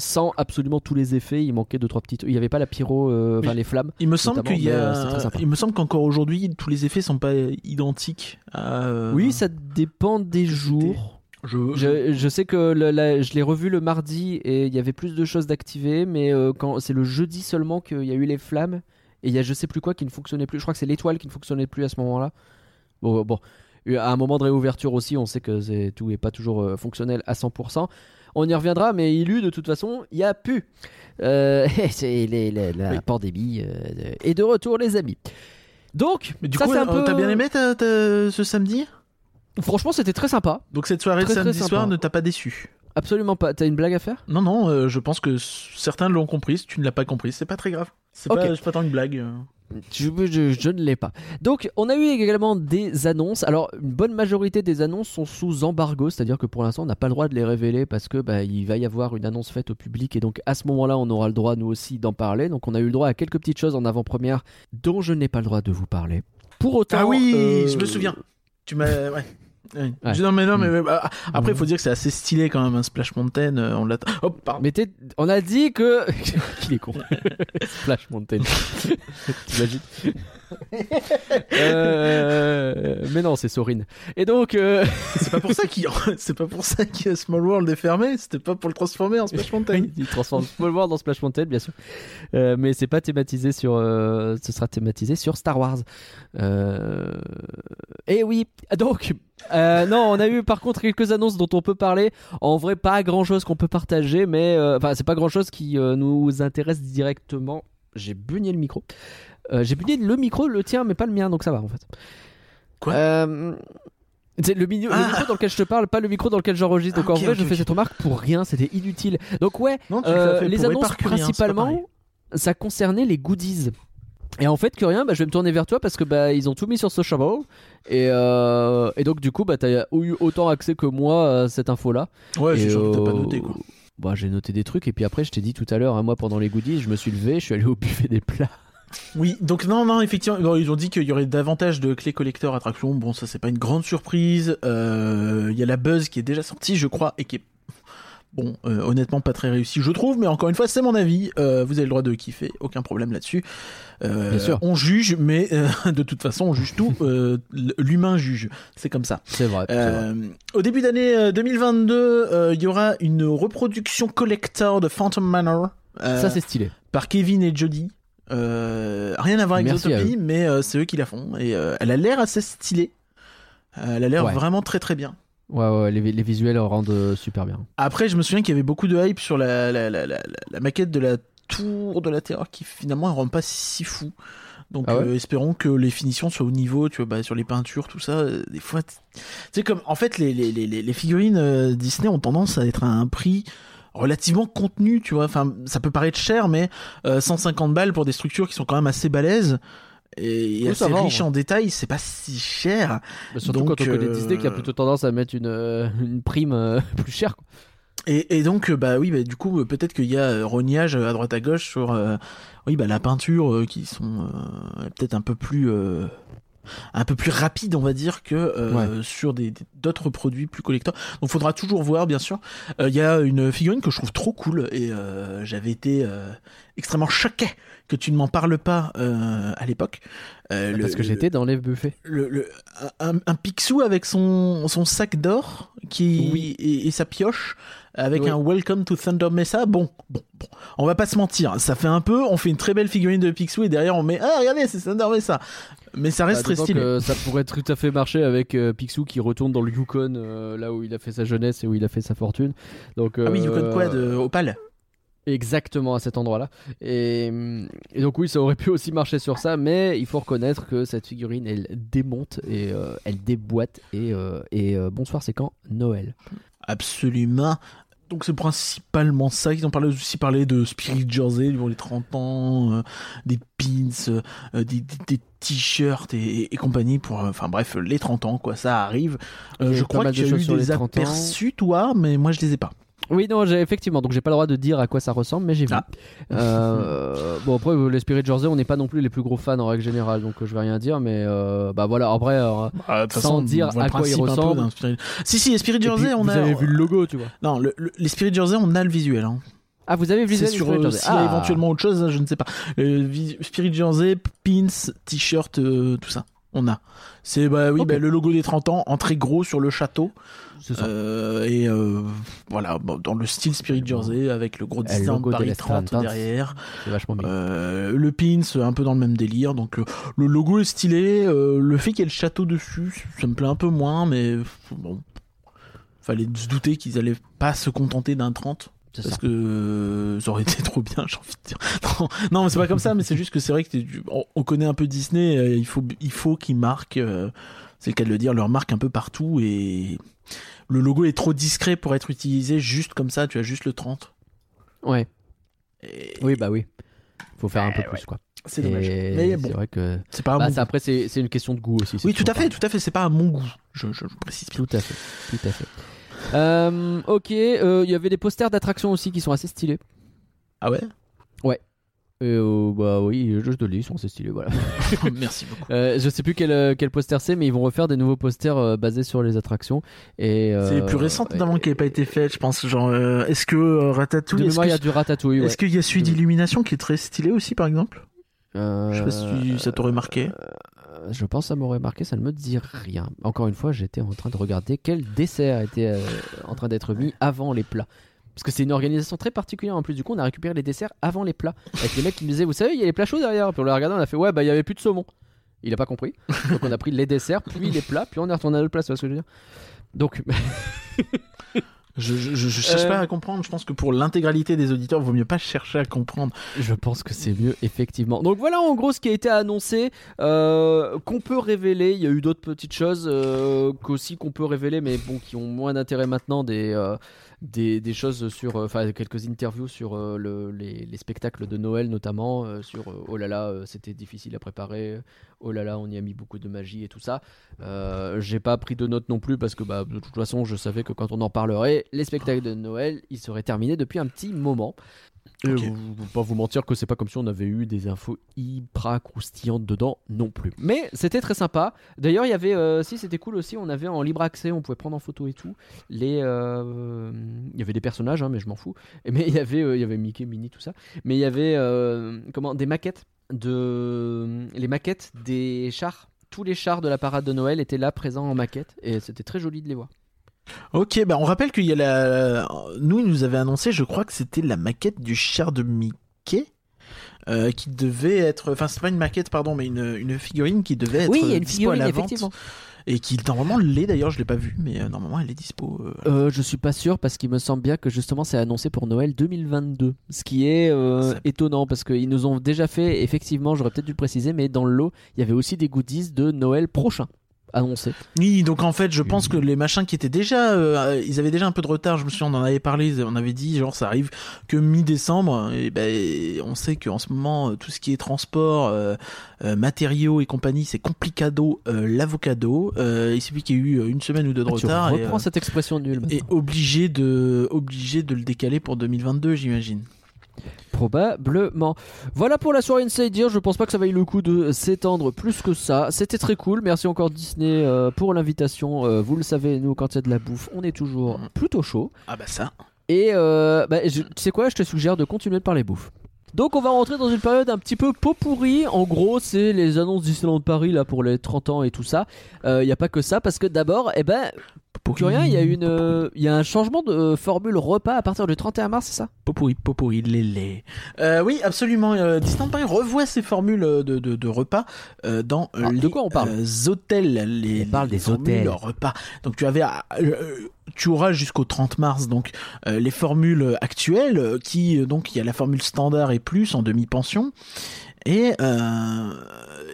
Sans absolument tous les effets. Il manquait deux trois petites. Il n'y avait pas la pyro, euh, enfin les flammes. Il me semble qu'il y a, euh, il me semble qu'encore aujourd'hui tous les effets sont pas identiques. À, euh, Oui, ça dépend des jours. Je, Je, je sais que la- je l'ai revu le mardi et il y avait plus de choses d'activer, mais euh, quand c'est le jeudi seulement qu'il y a eu les flammes et il y a je sais plus quoi qui ne fonctionnait plus. Je crois que c'est l'étoile qui ne fonctionnait plus à ce moment-là. Bon, bon, à un moment de réouverture aussi, on sait que c'est- tout est pas toujours euh, fonctionnel à 100%. On y reviendra, mais Ilu, de toute façon, il y a pu. Euh, c'est les- les- la Oui. pandémie euh, est de retour, les amis. Donc, Mais du ça coup, c'est un euh, peu. t'as bien aimé ce samedi? Franchement, c'était très sympa. Donc cette soirée Très, de très samedi soir ne t'a pas déçu? Absolument pas. T'as une blague à faire? Non, non, euh, je pense que certains l'ont compris. Si tu ne l'as pas compris, c'est pas très grave. C'est pas, tant une blague. euh. je, je- je ne l'ai pas. Donc, on a eu également des annonces. Alors, une bonne majorité des annonces sont sous embargo, c'est-à-dire que pour l'instant, on n'a pas le droit de les révéler parce que bah, il va y avoir une annonce faite au public et donc à ce moment-là, on aura le droit nous aussi d'en parler. Donc, on a eu le droit à quelques petites choses en avant-première dont je n'ai pas le droit de vous parler. Pour autant, Ah oui, euh, je me souviens. Tu m'as. Ouais. Ouais. Non, mais non, mais. Mm. bah, après, il faut dire que c'est assez stylé quand même, un Splash Mountain. euh, on l'attend. Oh. Mais on a dit que. Qu'il est con. Splash Mountain. T'imagines? Euh, Mais non, c'est Sorine. Et donc. euh, C'est pas pour ça qu'il c'est pas pour ça que Small World est fermé. C'était pas pour le transformer en Splash Mountain. Il transforme Small World dans Splash Mountain, bien sûr. Euh, mais c'est pas thématisé sur. euh, ce sera thématisé sur Star Wars. Et oui. Donc. non, on a eu par contre quelques annonces dont on peut parler. En vrai, pas grand chose qu'on peut partager, mais enfin, c'est pas grand chose qui nous intéresse directement. J'ai bugné le micro. Euh, J'ai oublié le micro, le tien, mais pas le mien, donc ça va en fait. Quoi Euh, c'est le, mini- le Ah. micro dans lequel je te parle, pas le micro dans lequel j'enregistre. Donc Ah, en ok, vrai, je fais cette remarque pour rien, c'était inutile. Donc ouais, Non, euh, les annonces hein, principalement, ça concernait les goodies. Et en fait, que rien, bah, je vais me tourner vers toi parce que bah, ils ont tout mis sur. Et, euh, et donc, du coup, bah, t'as eu autant accès que moi à cette info-là. Ouais, c'est sûr que t'as pas euh, noté quoi. Bah, j'ai noté des trucs. Et puis après, je t'ai dit tout à l'heure, hein, moi, pendant les goodies, je me suis levé, je suis allé au buffet des plats. Oui, donc non, non, effectivement, bon, ils ont dit qu'il y aurait davantage de clés collector attractions. Bon, ça c'est pas une grande surprise. Euh, Il y a la Buzz qui est déjà sortie, je crois, et qui est bon, euh, honnêtement pas très réussi, je trouve. Mais encore une fois, c'est mon avis. Euh, vous avez le droit de kiffer, aucun problème là-dessus. Euh, Bien sûr. On juge, mais de toute façon, on juge tout. L'humain juge, c'est comme ça. C'est vrai. vrai. Au début d'année euh, 2022, euh, il y aura une reproduction collector de Phantom Manor. Ça, c'est stylé. par Kevin et Jody. Euh, rien à voir avec Zootopie, mais euh, c'est eux qui la font. Et euh, elle a l'air assez stylée. Elle a l'air Ouais. vraiment très très bien. Ouais, ouais, les, les visuels rendent super bien. Après, je me souviens qu'il y avait beaucoup de hype sur la, la, la, la, maquette de la tour de la terreur qui finalement ne rend pas si fou. Donc Ah ouais espérons que les finitions soient au niveau, tu vois, bah, sur les peintures, tout ça. des fois, t- tu sais comme en fait les, les, les, figurines Disney ont tendance à être à un prix relativement contenu, tu vois. Enfin, ça peut paraître cher, mais euh, 150 balles pour des structures qui sont quand même assez balèzes et, Oui, assez va, en riches vrai. en détails, c'est pas si cher. Bah, surtout Donc, quand on connaît euh, Disney qui a plutôt tendance à mettre une, euh, une prime euh, plus chère. quoi. Et, et donc, euh, bah oui, bah, du coup, euh, peut-être qu'il y a euh, rognage euh, à droite à gauche sur, euh, oui, bah la peinture euh, qui sont euh, peut-être un peu plus, euh, un peu plus rapide, on va dire, que euh, sur des d'autres produits plus collecteurs. Donc, faudra toujours voir, bien sûr. Euh, Il y a une figurine que je trouve trop cool et euh, j'avais été extrêmement choqué que tu ne m'en parles pas à l'époque. Le- Parce que j'étais dans les buffets. le, le- un, un Picsou avec son, son sac d'or qui Oui. et, et sa pioche avec Oui. un Welcome to Thunder Mesa. Bon, bon, bon, on va pas se mentir, ça fait un peu, on fait une très belle figurine de Picsou et derrière on met ah regardez c'est Thunder Mesa, mais ça reste Bah, très stylé. que ça pourrait tout à fait marcher avec euh, Picsou qui retourne dans le Yukon, euh, là où il a fait sa jeunesse et où il a fait sa fortune. Donc, Ah oui, Yukon euh, Opal. Exactement à cet endroit-là. Et, hum, et donc oui, ça aurait pu aussi marcher sur ça, mais il faut reconnaître que cette figurine, elle démonte et euh, elle déboîte. Et, euh, et euh, bonsoir, c'est quand? Noël. Absolument. Donc c'est principalement ça. Ils ont parlé aussi parlé de Spirit Jersey pour les 30 ans, des pins, des, des- des t-shirts et, et compagnie pour, euh, enfin bref, les 30 ans quoi. Ça arrive. Euh, je crois mal qu'il y de a eu des les 30 ans. aperçus toi, mais moi je les ai pas. Oui, non, j'ai effectivement, donc j'ai pas le droit de dire à quoi ça ressemble, mais j'ai vu. Ah. Euh, bon, après, euh, les Spirit Jersey, on n'est pas non plus les plus gros fans en règle générale, donc euh, je vais rien dire, mais euh, bah voilà, après, Bah, Sans dire à quoi il principe un peu ressemble. d'un Spirit- Si si, les Spirit Jersey, puis, on vous a. avez vu le logo, tu vois. Non, le- le- les Spirit Jersey, on a le visuel. Hein. Ah, vous avez les sur euh, s'il y a Ah. éventuellement autre chose, je ne sais pas. Euh, Spirit Jersey, pins, t-shirt, euh, tout ça. On a. C'est bah oui, bah, le logo des 30 ans en très gros sur le château. C'est ça. Euh, et euh, voilà, bon, dans le style Spirit Jersey avec le gros design logo de Paris la 30 Strand. derrière. C'est vachement bien. Euh, le pins un peu dans le même délire. Donc le logo est stylé. euh, le fait qu'il y ait le château dessus, ça me plaît un peu moins, mais bon. Fallait se douter qu'ils allaient pas se contenter d'un 30. C'est Parce ça. que euh, ça aurait été trop bien, j'ai envie de dire. Non, non mais c'est pas comme ça, mais c'est juste que c'est vrai que on, on connaît un peu Disney, euh, il faut, il faut qu'ils marquent, euh, c'est le cas de le dire, leur marque un peu partout et le logo est trop discret pour être utilisé juste comme ça, tu as juste le 30. Ouais. Et Oui, bah oui. Faut faire un peu plus, quoi. c'est dommage. Et Mais C'est bon, vrai que. c'est pas Bah, ça, après, c'est c'est une question de goût aussi. c'est Oui, tout à fait, tout à fait, c'est pas à mon goût. Je, je, je précise bien. Tout à fait, tout à fait. Euh, ok, euh, il y avait des posters d'attractions aussi qui sont assez stylés. Ah ouais? Et, euh, bah oui, je te le dis, ils sont assez stylés, voilà. Merci beaucoup. Euh, je sais plus quel, euh, quel poster c'est, mais ils vont refaire des nouveaux posters euh, basés sur les attractions. Et, euh, c'est les plus récentes notamment qui n'avaient pas été faites, je pense. Genre, euh, est-ce que euh, Ratatouille, De est-ce y que a du ratatouille. Ouais. Est-ce qu'il y a celui d'illumination qui est très stylé aussi, par exemple? Euh, Je sais pas si ça t'aurait marqué. euh, je pense que ça m'aurait marqué, ça ne me dit rien. Encore une fois, j'étais en train de regarder quel dessert était euh, en train d'être mis avant les plats. Parce que c'est une organisation très particulière en plus. Du coup, on a récupéré les desserts avant les plats. Avec les mecs qui me disaient, vous savez, il y a les plats chauds derrière. Puis on les regardé, on a fait, ouais, bah il y avait plus de saumon. Il a pas compris. Donc on a pris les desserts, puis les plats, puis on est retourné à notre place. Tu vois ce que je veux dire Donc, Je, je, je- je cherche Euh. pas à comprendre. Je pense que pour l'intégralité des auditeurs, vaut mieux pas chercher à comprendre. Je pense que c'est mieux, effectivement. Donc voilà en gros ce qui a été annoncé, euh, qu'on peut révéler. Il y a eu d'autres petites choses euh, qu'aussi qu'on peut révéler, mais bon, qui ont moins d'intérêt maintenant. Des, euh, des, choses sur, euh, enfin quelques interviews sur euh, le- les, les spectacles de Noël notamment, euh, sur oh là là, c'était difficile à préparer, oh là là, on y a mis beaucoup de magie et tout ça. J'ai pas pris de notes non plus parce que bah, de toute façon, je savais que quand on en parlerait, les spectacles de Noël, ils seraient terminés depuis un petit moment. Et Ok. vous- vous- pas vous mentir que c'est pas comme si on avait eu des infos hyper croustillantes dedans non plus. Mais c'était très sympa. D'ailleurs, il y avait, euh, si c'était cool aussi, on avait en libre accès, on pouvait prendre en photo et tout. Les, euh, il y avait des personnages, hein, mais je m'en fous. Et Mais il y avait, euh, il y avait Mickey, Minnie, tout ça. Mais il y avait, comment, des maquettes de, les maquettes des chars. Tous les chars de la parade de Noël étaient là présents en maquette et c'était très joli de les voir. Ok, bah on rappelle qu'il y a la. Nous, ils nous avaient annoncé, je crois que c'était la maquette du char de Mickey. euh, qui devait être, enfin c'est pas une maquette pardon, mais une, une figurine qui devait être Oui, il y a une dispo figurine à la vente effectivement. et qui normalement l'est d'ailleurs, je l'ai pas vu, mais euh, normalement elle est dispo. euh. Euh, je suis pas sûr parce qu'il me semble bien que justement c'est annoncé pour Noël 2022. Ce qui est euh, étonnant parce qu'ils nous ont déjà fait, effectivement, j'aurais peut-être dû le préciser, mais dans le lot, il y avait aussi des goodies de Noël prochain annoncés. Oui, donc en fait, je pense que les machins qui étaient déjà, euh, ils avaient déjà un peu de retard. Je me souviens, on en avait parlé, on avait dit genre ça arrive que mi-décembre. Et ben, on sait qu'en ce moment, euh, tout ce qui est transport, euh, euh, matériaux et compagnie, c'est complicado, l'avocado. Il suffit qu'il y ait eu une semaine ou deux de Ah, tu retard et, reprends cette expression nulle. et obligé de, obligé de le décaler pour 2022, j'imagine. Probablement. Voilà pour la soirée Insider. Je pense pas que ça vaille le coup de s'étendre plus que ça. C'était très cool. Merci encore Disney euh, pour l'invitation. Euh, vous le savez, nous, quand il y a de la bouffe, on est toujours Mm. plutôt chaud. Ah bah ça. Et euh, bah, je- tu sais quoi, je te suggère de continuer de parler bouffe. Donc on va rentrer dans une période un petit peu pot pourri. En gros, c'est les annonces Disneyland Paris là pour les 30 ans et tout ça. Il n'y a pas que ça parce que d'abord, eh ben, Curien, il y a une, euh, il y a un changement de euh, formule repas à partir du 31 mars, c'est ça? Popourri, popourri, lélé. Euh, oui, absolument. Euh, Disneyland Paris revoit ses formules de, de, de repas euh, dans euh, Ah, de les quoi on parle? euh, hôtels. Les, On parle les des hôtels. repas. Donc tu avais, euh, euh, tu auras jusqu'au 30 mars donc euh, les formules actuelles euh, qui euh, donc il y a la formule standard et plus en demi-pension. Et, euh,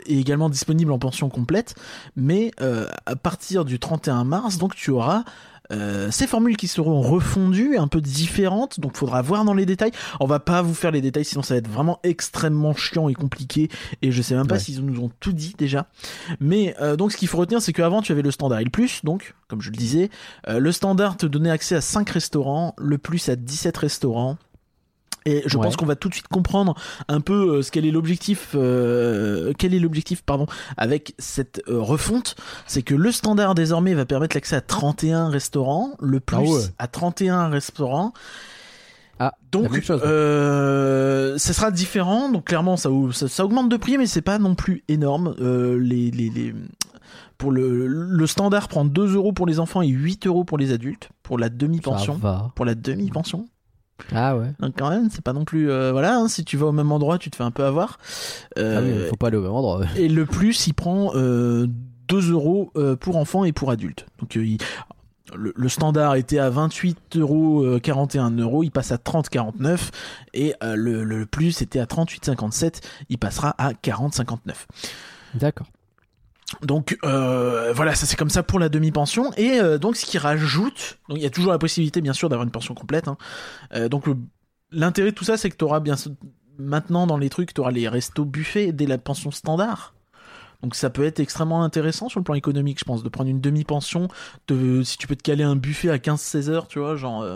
est également disponible en pension complète, mais euh, à partir du 31 mars, donc tu auras euh, ces formules qui seront refondues, un peu différentes, donc faudra voir dans les détails. On va pas vous faire les détails, sinon ça va être vraiment extrêmement chiant et compliqué, et je sais même pas Ouais. s'ils nous ont tout dit déjà. Mais euh, donc ce qu'il faut retenir, c'est qu'avant tu avais le standard et le plus, donc comme je le disais, euh, le standard te donnait accès à 5 restaurants, le plus à 17 restaurants. Et je Ouais. pense qu'on va tout de suite comprendre un peu euh, ce quel est l'objectif, euh, quel est l'objectif, pardon, avec cette euh, refonte. C'est que le standard désormais va permettre l'accès à 31 restaurants, le plus Ah ouais. à 31 restaurants. Ah, Donc, chose. euh, ça sera différent. Donc clairement, ça, ça, ça augmente de prix, mais c'est pas non plus énorme. Les, les, les, pour le, le standard prend 2 euros pour les enfants et 8 euros pour les adultes pour la demi-pension. Pour la demi-pension. Ah ouais. Donc quand même, c'est pas non plus euh, voilà. hein, si tu vas au même endroit, tu te fais un peu avoir. Euh, Ah oui, faut pas aller au même endroit. Et le plus, il prend euh, 2 euros euh, pour enfants et pour adultes. Donc euh, il- le, le standard était à 28 euros, euh, 41 euros, il passe à 30,49 et euh, le, le plus était à 38,57, il passera à 40,59. D'accord. Donc euh, voilà, ça c'est comme ça pour la demi-pension. Et euh, donc ce qui rajoute, il y a toujours la possibilité bien sûr d'avoir une pension complète. hein. Euh, donc l'intérêt de tout ça, c'est que tu auras bien maintenant dans les trucs, tu auras les restos buffets dès la pension standard. Donc ça peut être extrêmement intéressant sur le plan économique, je pense, de prendre une demi-pension, de, si tu peux te caler un buffet à 15-16 heures, tu vois, genre...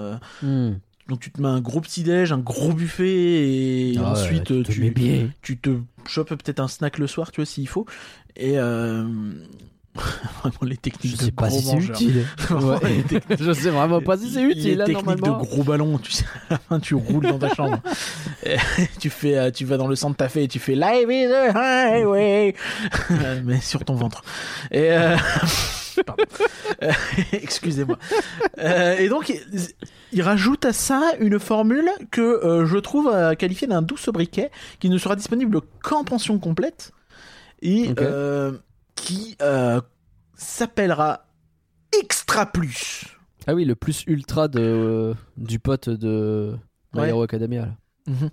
Hmm. Donc tu te mets un gros petit-déj, un gros buffet, et Ah ouais, ensuite tu te tu, mets bien. tu te chopes peut-être un snack le soir, tu vois, s'il faut. Et euh... vraiment les techniques Je de sais pas gros si utile. Ouais. les techniques- Je sais vraiment pas si c'est les utile là, techniques normalement. de gros ballons, tu sais, à la fin tu roules dans ta chambre. Et tu fais, euh, tu vas dans le centre ta et tu fais Life is a highway, mais sur ton ventre. Et euh... pardon. Euh, Excusez-moi. Euh, et donc il rajoute à ça une formule que euh, je trouve qualifiée d'un doux sobriquet qui ne sera disponible qu'en pension complète et qui s'appellera Extra Plus. Ah oui, le plus ultra de, du pote de My Ouais. Hero Academia. là. Mhm.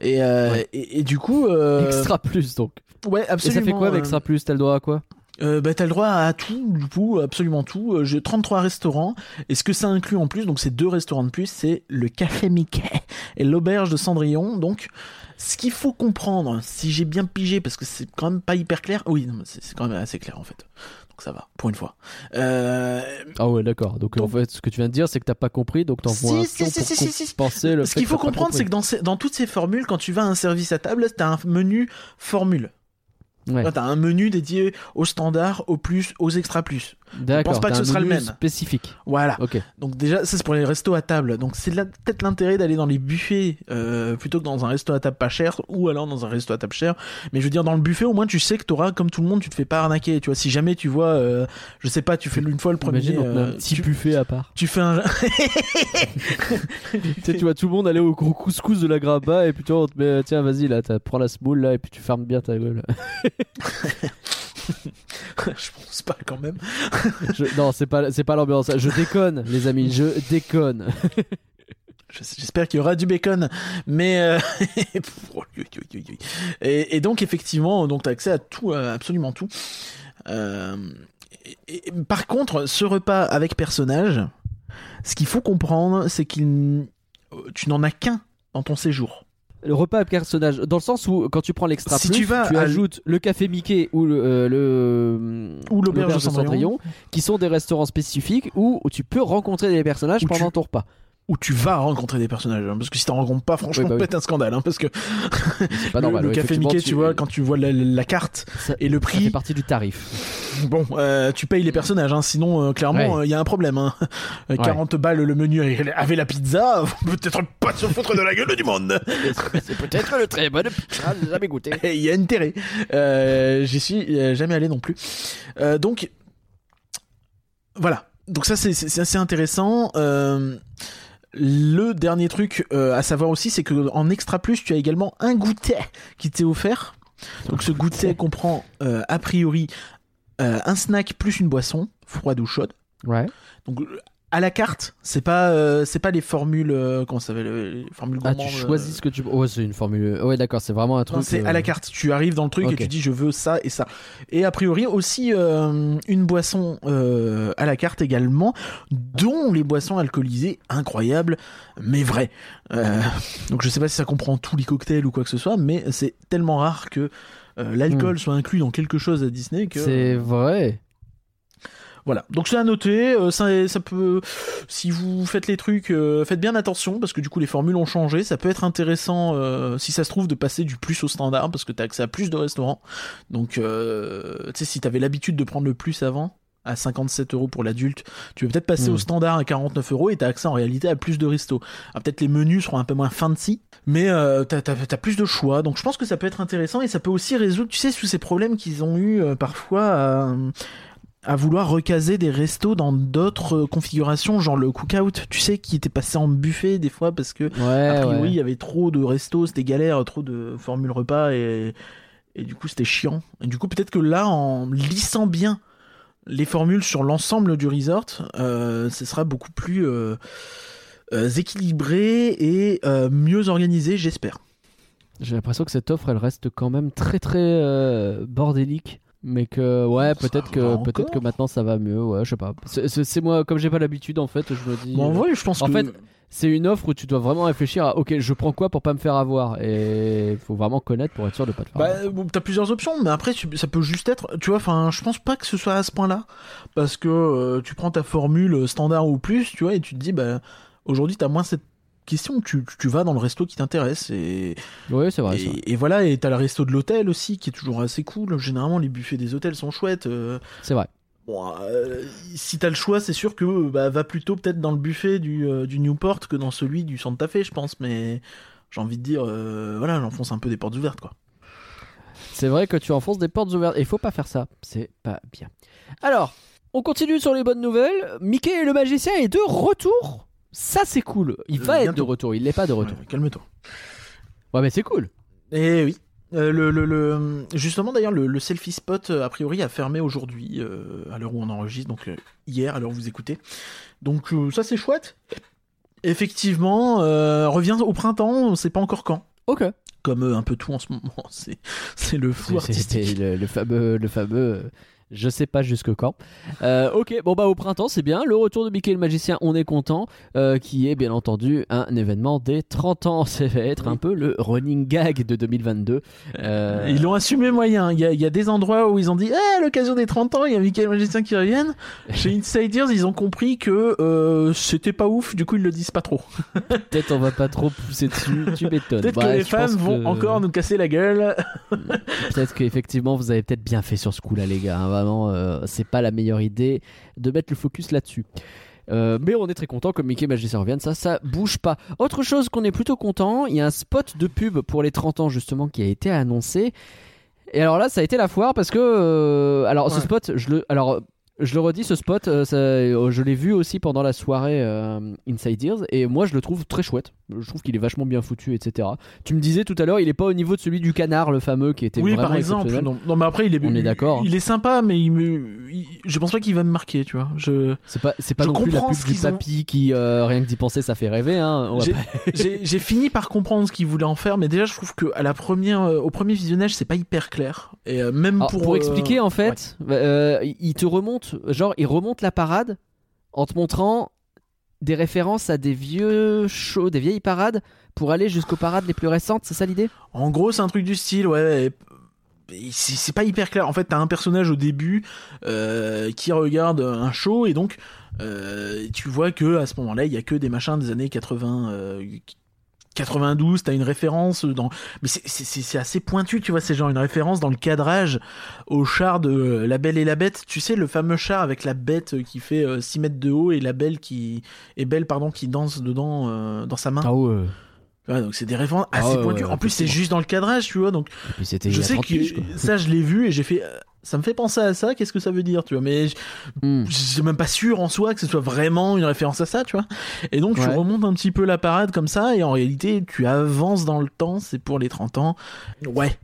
Et, euh, Ouais. et, et du coup, euh, Extra plus donc. ouais, Et absolument. ça fait quoi avec Extra plus? T'as le droit à quoi? Euh, bah, t'as le droit à tout, du coup, absolument tout. Euh, J'ai 33 restaurants. Et ce que ça inclut en plus, donc c'est deux restaurants de plus, c'est le Café Mickey et l'Auberge de Cendrillon. Donc, ce qu'il faut comprendre, si j'ai bien pigé, parce que c'est quand même pas hyper clair. Oui, c'est quand même assez clair en fait. Donc ça va, pour une fois. Euh, Ah ouais, d'accord. Donc, en fait, ce que tu viens de dire, c'est que t'as pas compris, donc t'envoies Si, un si, si, pour si, compenser le ce qu'il faut comprendre, c'est que dans, ces- dans toutes ces formules, quand tu vas à un service à table, t'as un menu formule. Ouais. T'as un menu dédié au standard, au plus, aux extra plus. D'accord. pense pas que ce sera le même. Spécifique. Voilà. Donc déjà, ça c'est pour les restos à table. Donc c'est peut-être l'intérêt d'aller dans les buffets euh, plutôt que dans un resto à table pas cher ou alors dans un resto à table cher. Mais je veux dire, dans le buffet, au moins tu sais que t'auras comme tout le monde, tu te fais pas arnaquer. Tu vois, si jamais tu vois, euh, je sais pas, tu fais une fois le premier, Imagine, euh, un petit tu, buffet à part. tu fais un. tu sais, tu vois tout le monde aller au gros couscous de la graba et puis tu vois, on te met, tiens, vas-y, là, t'as- prends la smoule là et puis tu fermes bien ta gueule. je pense pas quand même. Je- non, c'est pas, c'est pas l'ambiance. Je déconne, les amis, je déconne. Je- J'espère qu'il y aura du bacon, mais euh, et, et donc effectivement, donc t'as accès à tout, euh, absolument tout. Euh, et- et- par contre, ce repas avec personnage, ce qu'il faut comprendre, c'est qu'il, tu n'en as qu'un dans ton séjour. Le repas à personnage, dans le sens où quand tu prends l'extra Si plus, tu vas ajoutes le café Mickey ou le, euh, le Ou l'auberge de Cendrillon, qui sont des restaurants spécifiques où, où tu peux rencontrer des personnages pendant tu- ton repas. Où tu vas rencontrer des personnages, hein, parce que si t'en rencontres pas, franchement, Oui, bah oui. un scandale, hein, parce que pas le, normal. le ouais, café Mickey, tu... vois, quand tu vois la, la carte ça, et le ça fait prix, partie du tarif. Bon, euh, tu payes les personnages, hein, sinon euh, clairement il Ouais. y a un problème. Euh, 40 balles le menu avec la pizza, peut-être pas se foutre de la gueule du monde. C'est peut-être le très bonne pizza, jamais goûté. Il y a intérêt. Euh, J'y suis euh, jamais allé non plus. Euh, donc voilà. Donc ça c'est assez intéressant. Euh, le dernier truc euh, à savoir aussi, c'est que en extra plus, tu as également un goûter qui t'est offert. Donc ce goûter comprend euh, a priori euh, un snack plus une boisson, froide ou chaude. Ouais. Donc à la carte, c'est pas euh, c'est pas les formules euh, comment ça s'appelle euh, les formules Ah, gourmandes. tu euh, choisis ce que tu. Ouais, c'est une formule. Ouais, d'accord, c'est vraiment un truc. non, c'est à la carte. Tu arrives dans le truc et tu dis je veux ça et ça. Et a priori aussi euh, une boisson euh, à la carte également, dont les boissons alcoolisées incroyables, mais vraies. Euh, donc je sais pas si ça comprend tous les cocktails ou quoi que ce soit, mais c'est tellement rare que euh, l'alcool soit inclus dans quelque chose à Disney que Hmm. C'est vrai. Voilà. Donc c'est à noter. euh, ça, ça peut, si vous faites les trucs, euh, faites bien attention parce que du coup les formules ont changé. Ça peut être intéressant euh, si ça se trouve de passer du plus au standard parce que t'as accès à plus de restaurants. Donc euh, tu sais si t'avais l'habitude de prendre le plus avant à 57 euros pour l'adulte, tu peux peut-être passer au standard à 49 euros et t'as accès en réalité à plus de restos. Alors, peut-être les menus seront un peu moins fancy, mais euh, t'as, t'as, t'as plus de choix. Donc je pense que ça peut être intéressant et ça peut aussi résoudre, tu sais, tous ces problèmes qu'ils ont eu euh, parfois à, à vouloir recaser des restos dans d'autres euh, configurations, genre le cookout, tu sais, qui était passé en buffet des fois parce que Ouais. a priori ouais. il y avait trop de restos, c'était galère, trop de formules repas et, et du coup c'était chiant. Et du coup peut-être que là, en lissant bien les formules sur l'ensemble du resort, euh, ce sera beaucoup plus euh, euh, équilibré et mieux organisé, j'espère. J'ai l'impression que cette offre, elle reste quand même très très bordélique. Mais que ouais, peut-être que peut-être que maintenant ça va mieux. Ouais, je sais pas. C'est- moi comme j'ai pas l'habitude en fait, je me dis. Bon, en euh, vrai, je pense en que fait, c'est une offre où tu dois vraiment réfléchir à ok, je prends quoi pour pas me faire avoir? Et il faut vraiment connaître pour être sûr de pas te faire. avoir. Bah, bon, t'as plusieurs options, mais après, ça peut juste être, tu vois, enfin, je pense pas que ce soit à ce point-là, parce que euh, tu prends ta formule standard ou plus, tu vois, et tu te dis, bah, aujourd'hui, t'as moins cette question, tu, tu vas dans le resto qui t'intéresse, et, Oui, c'est vrai. et, voilà, et t'as le resto de l'hôtel aussi, qui est toujours assez cool, généralement, les buffets des hôtels sont chouettes, euh, C'est vrai. Bon, euh, si t'as le choix, c'est sûr que bah, va plutôt peut-être dans le buffet du, euh, du Newport que dans celui du Santa Fe, je pense. Mais j'ai envie de dire, voilà, j'enfonce un peu des portes ouvertes, quoi. C'est vrai que tu enfonces des portes ouvertes et il faut pas faire ça. C'est pas bien. Alors, on continue sur les bonnes nouvelles. Mickey et le magicien est de retour. Ça c'est cool. Il Euh, va être de retour. Il n'est pas de retour. Ouais, Calme-toi. Ouais, mais c'est cool. Et oui. Euh, le, le, le- justement, d'ailleurs, le, le selfie spot, euh, a priori, a fermé aujourd'hui, euh, à l'heure où on enregistre, donc euh, hier, à l'heure où vous écoutez. Donc, ça, c'est chouette. Effectivement, revient au printemps, on sait pas encore quand. Ok. Comme un peu tout en ce moment, c'est le C'était artistique. le, le fameux, le fameux. Je sais pas jusque quand. Euh, ok, bon bah au printemps c'est bien. Le retour de Mickey le magicien, on est content. euh, qui est bien entendu un événement des 30 ans. Ça va être un peu le running gag de 2022. Euh, Ils l'ont assumé moyen. Il y, a, il y a des endroits où ils ont dit Eh, à l'occasion des 30 ans, il y a Michael Magicien qui reviennent. Chez Insiders, ils ont compris que c'était pas ouf, du coup, ils le disent pas trop. Peut-être on va pas trop pousser dessus. Tu m'étonnes. Peut-être Ouais, que les pense vont que- encore nous casser la gueule. Peut-être qu'effectivement vous avez peut-être bien fait sur ce coup-là, les gars. hein. Vraiment, euh, c'est pas la meilleure idée de mettre le focus là-dessus. Euh, mais on est très content que Mickey Magicien revienne, ça, ça bouge pas. Autre chose qu'on est plutôt content, il y a un spot de pub pour les 30 ans justement qui a été annoncé. Et alors là, ça a été la foire parce que, euh, alors ce spot, je le, alors je le redis, ce spot, euh, ça- euh, je l'ai vu aussi pendant la soirée euh, Inside Ears et moi je le trouve très chouette. Je trouve qu'il est vachement bien foutu, etc. Tu me disais tout à l'heure, il est pas au niveau de celui du canard, le fameux, qui était Oui, vraiment par exemple. Non, non, mais après, il est, On est il- d'accord. Il est sympa, mais il me, il- je pense pas qu'il va me marquer, tu vois. Je, C'est pas, c'est pas Je non plus la pub du ont- papy qui, rien que d'y penser, ça fait rêver. Hein. J'ai- pas- j'ai j'ai fini par comprendre ce qu'il voulait en faire, mais déjà, je trouve que à la première, au premier visionnage, c'est pas hyper clair. Et même Alors, pour, pour, expliquer, en fait, il te remonte, genre, il remonte la parade en te montrant des références à des vieux shows, des vieilles parades, pour aller jusqu'aux parades les plus récentes. C'est ça l'idée? En gros, c'est un truc du style, ouais. C'est pas hyper clair. En fait, t'as un personnage au début euh, qui regarde un show et donc euh, tu vois que à ce moment-là, il y a que des machins des années 80. euh, 92, t'as une référence dans, mais c'est- assez pointu, tu vois, c'est genre une référence dans le cadrage au char de La Belle et la Bête, tu sais, le fameux char avec la bête qui fait euh, 6 mètres de haut et la belle qui, et Belle, pardon, qui danse dedans, euh, dans sa main. ouais. Ouais, donc c'est des références Ah assez ouais, pointues. ouais, en plus, c'est juste dans le cadrage, tu vois, donc je sais 30 piges, que ça, je l'ai vu et j'ai fait. Ça me fait penser à ça, qu'est-ce que ça veut dire, tu vois, mais je Hmm. je suis même pas sûr en soi que ce soit vraiment une référence à ça, tu vois. Et donc, tu remontes un petit peu la parade comme ça, et en réalité, tu avances dans le temps, c'est pour les 30 ans. Ouais,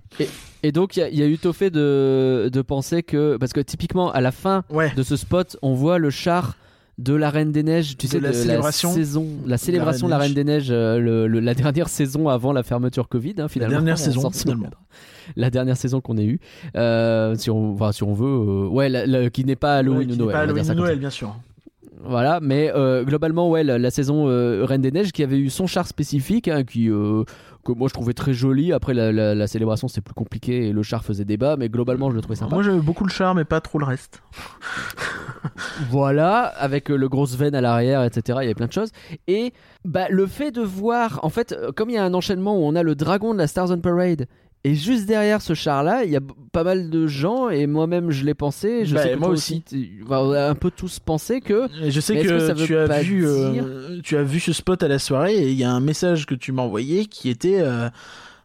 Et donc, il y, a- il y a eu au fait de, de penser que. Parce que typiquement, à la fin ouais. de ce spot, on voit le char de la Reine des Neiges, tu De sais, la de célébration. la saison, la célébration de la Reine des Neiges, euh, le- le- la dernière saison avant la fermeture Covid, hein, finalement. dernière On saison, souvient. La dernière saison qu'on ait eue, Euh, si on, enfin, si on veut, euh, ouais, la- la- qui n'est pas Halloween Ouais, ou Noël. pas Halloween. Noël, bien sûr. Voilà, mais euh, globalement, ouais, la, la saison euh, Reine des Neiges qui avait eu son char spécifique, hein, qui euh, que moi je trouvais très joli. Après la, la- la célébration c'était plus compliqué et le char faisait débat, mais globalement je le trouvais sympa. Moi, j'avais beaucoup le charme, mais pas trop le reste. Voilà, avec le grosse veine à l'arrière, etc. Il y avait plein de choses. Et bah, le fait de voir, en fait, comme il y a un enchaînement où on a le dragon de la Stars on Parade. Et juste derrière ce char-là, il y a pas mal de gens, et moi-même je l'ai pensé. Je Bah, sais que moi aussi. on a un peu tous pensé que Et je sais que, que ça tu as pas vu, euh, tu as vu ce spot à la soirée et il y a un message que tu m'as envoyé qui était euh,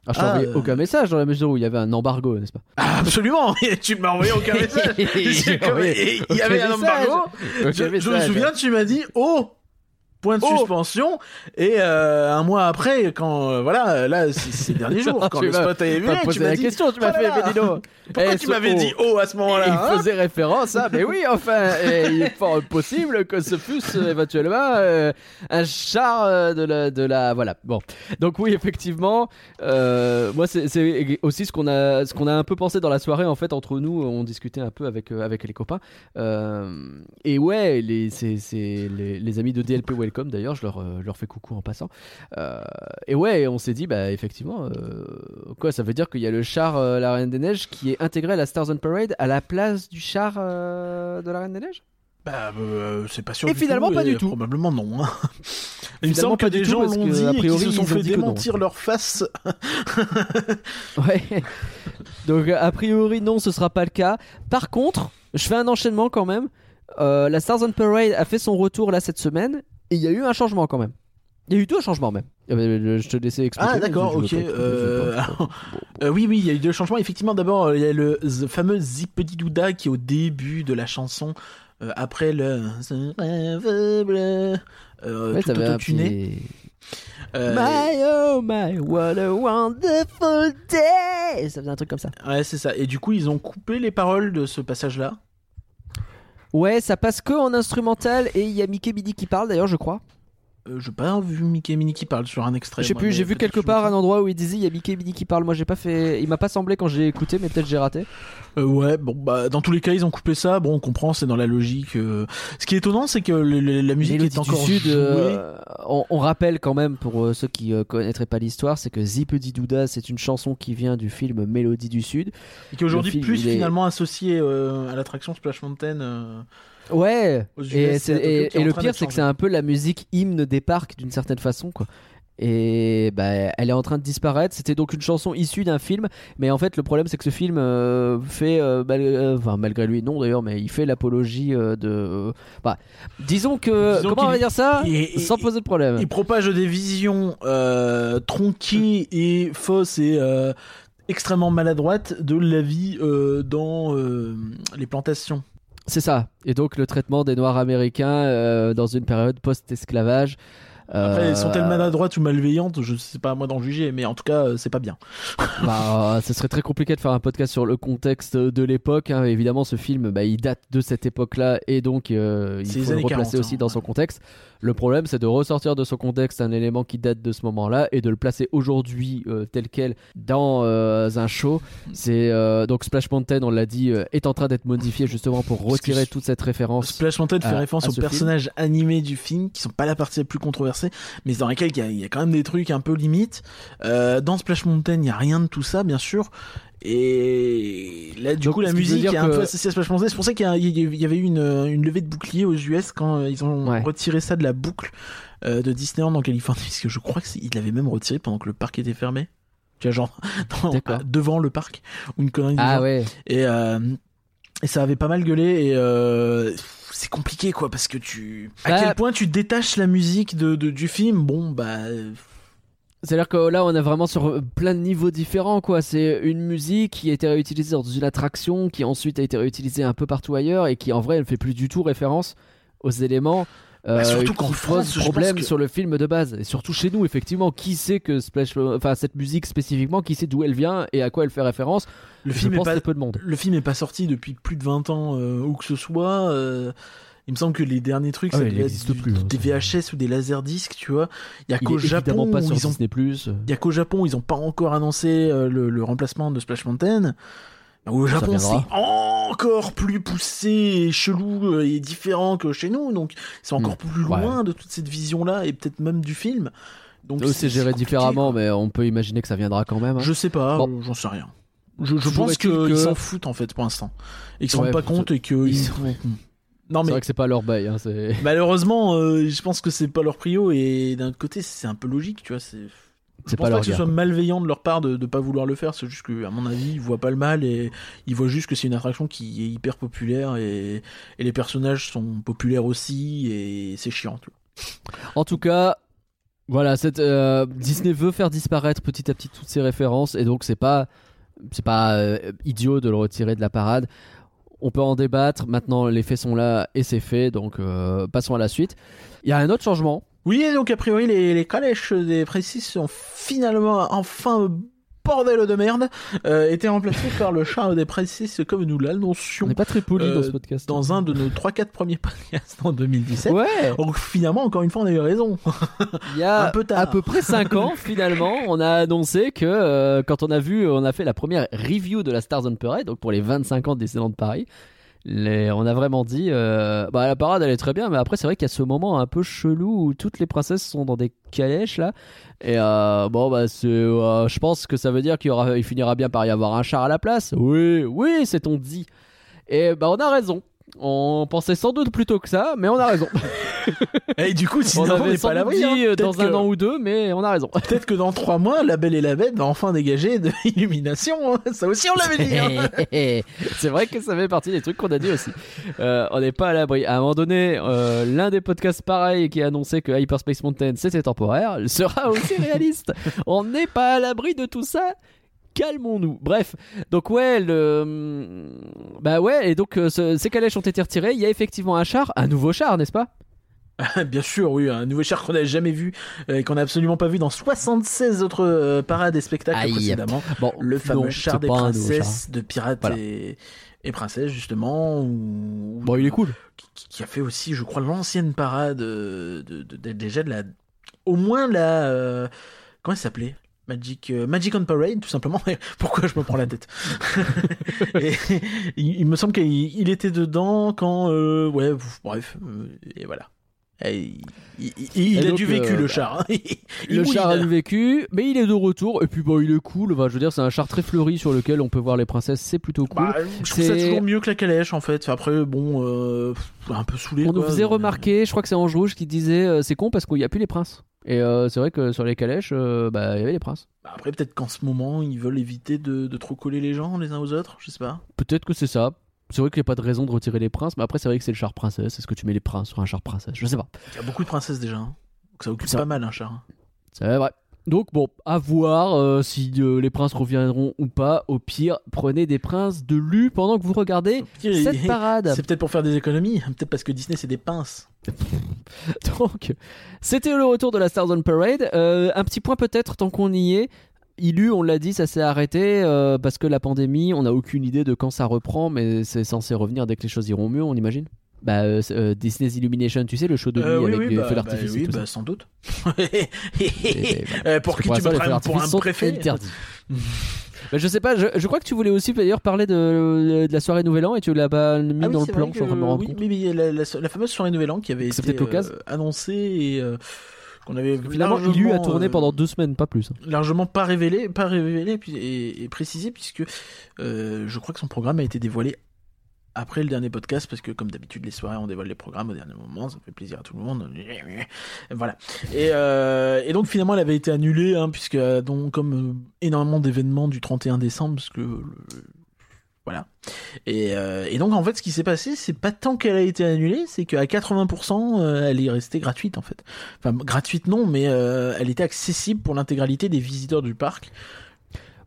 Ah, je t'ai Ah, envoyé euh, aucun message dans la mesure où il y avait un embargo, n'est-ce pas? Ah, absolument. Tu m'as envoyé aucun message. Il y avait un embargo. Je, je me souviens, tu m'as dit oh point de Oh. suspension et euh, un mois après quand euh, voilà là c'est ces derniers jours quand Tu le spot vu posé tu m'as dit question, tu m'as oh fait, mais dis donc. pourquoi Eh, tu m'avais oh. dit oh à ce moment-là il hein faisait référence à, mais oui, enfin, et il est fort possible que ce fût euh, éventuellement euh, un char de la, de la, voilà. Bon, donc oui, effectivement, moi c'est- aussi ce qu'on a, ce qu'on a un peu pensé dans la soirée en fait entre nous, on discutait un peu avec avec les copains, et ouais, les, les, les amis de DLP Welcome d'ailleurs, je leur, euh, leur fais coucou en passant. Euh, et ouais, on s'est dit, bah effectivement, euh, quoi, ça veut dire qu'il y a le char euh, La Reine des Neiges qui est intégré à la Stars on Parade à la place du char euh, de la Reine des Neiges? Bah euh, c'est pas sûr Et du finalement, tout, pas et du tout. probablement non hein. il me semble que pas du des tout, gens parce l'ont dit a et priori, qu'ils se ils sont ont fait non. démentir leur face Ouais. Donc a priori non, ce sera pas le cas. Par contre, je fais un enchaînement quand même. Euh, la Stars on Parade a fait son retour là cette semaine et il y a eu un changement quand même. Il y a eu deux changements même. Je te laissais expliquer. Ah d'accord, ok. Euh, euh, oui, oui, il y a eu deux changements. Effectivement, d'abord, euh, il y a le fameux Zipedidouda qui est au début de la chanson euh, après le euh, Ouais, tout autotuné. petit- Euh, My oh my, what a wonderful day! Ça faisait un truc comme ça. Ouais, c'est ça. Et du coup, ils ont coupé les paroles de ce passage-là. Ouais, ça passe que en instrumental et il y a Mickey Midi qui parle d'ailleurs, je crois. Euh, j'ai pas vu Mickey Mini qui parle sur un extrait. Je sais plus, j'ai vu quelque que je me part un endroit où il disait il y a Mickey Midi qui parle. Moi, j'ai pas fait. Il m'a pas semblé quand j'ai écouté, mais peut-être j'ai raté. Euh, ouais, bon, bah, dans tous les cas, ils ont coupé ça. Bon, on comprend, c'est dans la logique. euh. Ce qui est étonnant, c'est que le- le- la musique Mélodie est encore du Sud, jouée. euh, on, on rappelle quand même pour euh, ceux qui connaîtraient pas l'histoire, c'est que Zipedi Douda, c'est une chanson qui vient du film Mélodie du Sud. et qui aujourd'hui plus est- finalement associé euh, à l'attraction Splash Mountain. Ouais. Aux US, Et, c'est le pire, c'est que c'est un peu la musique hymne des parcs d'une certaine façon, quoi. Et bah, elle est en train de disparaître. C'était donc une chanson issue d'un film, mais en fait, le problème, c'est que ce film euh, fait, euh, mal- euh, enfin malgré lui, non d'ailleurs, mais il fait l'apologie de. bah, disons que Disons comment on va dire ça, et- sans poser de problème. Il propage des visions tronquées et fausses et extrêmement maladroites de la vie dans les plantations. C'est ça. Et donc le traitement des Noirs américains euh, dans une période post-esclavage. Après, euh, sont-elles maladroites ou malveillantes Je sais pas à moi d'en juger, mais en tout cas, euh, c'est pas bien. Bah, ce serait très compliqué de faire un podcast sur le contexte de l'époque. hein. Évidemment, ce film, bah, il date de cette époque-là et donc euh, il faut le replacer 40, aussi hein, dans ouais. son contexte. Le problème, c'est de ressortir de son contexte un élément qui date de ce moment-là et de le placer aujourd'hui euh, tel quel dans euh, un show. C'est euh, donc Splash Mountain, on l'a dit, est en train d'être modifié justement pour retirer toute cette référence. Splash Mountain fait référence aux film. personnages animés du film, qui sont pas la partie la plus controversée, mais dans lesquels il y, a- il y a quand même des trucs un peu limites. Dans Splash Mountain, il y a rien de tout ça, bien sûr. Et là, du Donc, coup, la musique est un peu associée à Splash Mountain. C'est pour ça qu'il y, avait eu une, une levée de bouclier aux US quand euh, ils ont Ouais. retiré ça de la boucle euh, de Disneyland en Californie, parce que je crois qu'ils l'avaient même retiré pendant que le parc était fermé. Tu vois, genre, dans- devant le parc, ou une connerie Ah genre. ouais. Et, euh, et ça avait pas mal gueulé et euh, c'est compliqué quoi parce que tu à Bah- quel point tu détaches la musique de, de- du film? Bon bah C'est-à-dire que là, on est vraiment sur euh, plein de niveaux différents, quoi. C'est une musique qui a été réutilisée dans une attraction, qui ensuite a été réutilisée un peu partout ailleurs, et qui en vrai, ne fait plus du tout référence aux éléments. euh, Bah, surtout France, je pense problème que- sur le film de base et surtout chez nous effectivement qui sait que Splash enfin cette musique spécifiquement qui sait d'où elle vient et à quoi elle fait référence? Le je film est pense pas très peu de monde le film est pas sorti depuis plus de 20 ans euh, où que ce soit euh, il me semble que les derniers trucs Ah ouais, existe du- plus, hein, des VHS ou des laserdiscs tu vois. Il y a qu'au Japon pas sur ils ont Plus. il y a qu'au Japon ils ont pas encore annoncé euh, le, le remplacement de Splash Mountain. Au Ça Japon c'est encore plus poussé et chelou euh, et différent que chez nous. Donc sont encore Hmm. plus loin de toute cette vision là et peut-être même du film. Donc c'est géré différemment quoi. mais on peut imaginer que ça viendra quand même hein. je sais pas Bon. j'en sais rien. Je, pense qu'ils que- s'en foutent en fait pour l'instant. Et qu'ils se rendent pas c'est- compte et que ils ils- non c'est mais vrai que c'est pas leur bail hein, c'est malheureusement euh, je pense que c'est pas leur prio et d'un autre côté c'est un peu logique tu vois c'est je C'est pense pas que ce soit quoi. malveillant de leur part de ne pas vouloir le faire, c'est juste que, à mon avis, ils voient pas le mal et ils voient juste que c'est une attraction qui est hyper populaire et, et les personnages sont populaires aussi et c'est chiant. tu vois. En tout cas, voilà, cette, euh, Disney veut faire disparaître petit à petit toutes ces références et donc c'est pas c'est pas euh, idiot de le retirer de la parade. On peut en débattre. Maintenant, les faits sont là et c'est fait. Donc, euh, passons à la suite. Il y a un autre changement. Oui, donc a priori, les, les calèches des Précis sont finalement enfin bordel de merde, euh, été remplacés par le chat des Précis comme nous On l'annoncions n'est pas très poli Euh, dans ce podcast. dans un de nos 3-4 premiers podcasts en 2017. Ouais, Donc finalement, encore une fois, on a eu raison. il y a Un peu tard. à peu près 5 ans finalement, on a annoncé que euh, quand on a vu, on a fait la première review de la Stars on Parade, donc pour les 25 ans de Disneyland Paris, on a vraiment dit, euh, bah la parade elle est très bien, mais après c'est vrai qu'il y a ce moment un peu chelou où toutes les princesses sont dans des calèches là, et euh, bon bah euh, je pense que ça veut dire qu'il aura, il finira bien par y avoir un char à la place. Oui, oui, c'est on dit. Et bah on a raison. On pensait sans doute plutôt que ça, mais on a raison. Et du coup, On sinon, on avait n'est sans pas à doute l'abri. hein. dit Peut-être dans un an ou deux, mais on a raison. Peut-être que dans trois mois, La Belle et la Bête va enfin dégager de l'illumination. hein. Ça aussi, on l'avait dit. hein. c'est vrai que ça fait partie des trucs qu'on a dit aussi. Euh, on n'est pas à l'abri. À un moment donné, euh, l'un des podcasts pareil qui a annoncé que Hyperspace Mountain c'était temporaire sera aussi réaliste. on n'est pas à l'abri de tout ça. Calmons-nous. Bref, donc ouais, le... bah ouais, et donc euh, ce- ces calèches ont été retirées. Il y a effectivement un char, un nouveau char, n'est-ce pas? Bien sûr, oui, un nouveau char qu'on n'a jamais vu euh, et qu'on n'a absolument pas vu dans 76 autres euh, parades et spectacles Aïe. précédemment. Bon, Le fameux non, char des char. princesses, de pirates Voilà. et, et princesses, justement. Bon, il est cool. qui, qui a fait aussi, je crois, l'ancienne parade de, de- de- déjà de la. Au moins la. euh, comment ça s'appelait? Magic, euh, Magic on Parade, tout simplement. Pourquoi je me prends la tête Et il, il me semble qu'il il était dedans quand. euh, ouais, bref. euh, et voilà. Et il a donc, du vécu, euh, le char. hein. Il Le mouline. char a du vécu, mais il est de retour. Et puis bon, il est cool. Enfin, je veux dire, c'est un char très fleuri sur lequel on peut voir les princesses. C'est plutôt cool. Bah, je trouve ça C'est- toujours mieux que la calèche en fait. Après, bon, euh, un peu saoulé. on nous faisait remarquer, je crois que c'est Ange Rouge qui disait euh, c'est con parce qu'il n'y a plus les princes. Et c'est vrai que sur les calèches, bah, il y avait les princes. Bah, Après, peut-être qu'en ce moment, ils veulent éviter de, de trop coller les gens les uns aux autres, je sais pas. Peut-être que c'est ça. C'est vrai qu'il n'y a pas de raison de retirer les princes, mais après, c'est vrai que c'est le char princesse. Est-ce que tu mets les princes sur un char princesse? Je sais pas. Il y a beaucoup de princesses déjà. hein. Donc ça occupe Ça- pas mal un char. hein. C'est vrai. Donc bon, à voir euh, si euh, les princes reviendront ou pas. Au pire, prenez des princes de lu pendant que vous regardez Et- cette parade. C'est peut-être pour faire des économies. Peut-être parce que Disney, c'est des pinces. Donc, c'était le retour de la Stars on Parade. Euh, un petit point peut-être, tant qu'on y est. Ilu, on l'a dit, ça s'est arrêté euh, parce que la pandémie, on n'a aucune idée de quand ça reprend, mais c'est censé revenir dès que les choses iront mieux, on imagine? Bah, euh, euh, Disney's Illumination, tu sais, le show de nuit Euh, oui, avec oui, les bah, feux bah, d'artifice oui, bah, sans doute. Et, bah, Euh, pour qui tu me prends pour un préfet interdits. Bah, je sais pas, je, je crois que tu voulais aussi d'ailleurs parler de, de la soirée Nouvel An et tu l'as pas mis Ah oui, dans le plan, je suis en train de me rendre oui, compte. mais, mais la, la- la fameuse soirée Nouvel An qui avait été euh, annoncée et euh, qu'on avait Finalement, Ilu a tourné euh, pendant deux semaines, pas plus. largement pas révélé, pas révélé et, et précisé puisque euh, je crois que son programme a été dévoilé après le dernier podcast parce que comme d'habitude les soirées on dévoile les programmes au dernier moment, ça fait plaisir à tout le monde. Voilà. Et, euh, et donc finalement elle avait été annulée hein, puisque donc comme euh, énormément d'événements du 31 décembre parce que le- voilà. Et, euh, et donc en fait ce qui s'est passé c'est pas tant qu'elle a été annulée, c'est qu'à 80% euh, elle est restée gratuite en fait. Enfin gratuite non mais euh, elle était accessible pour l'intégralité des visiteurs du parc.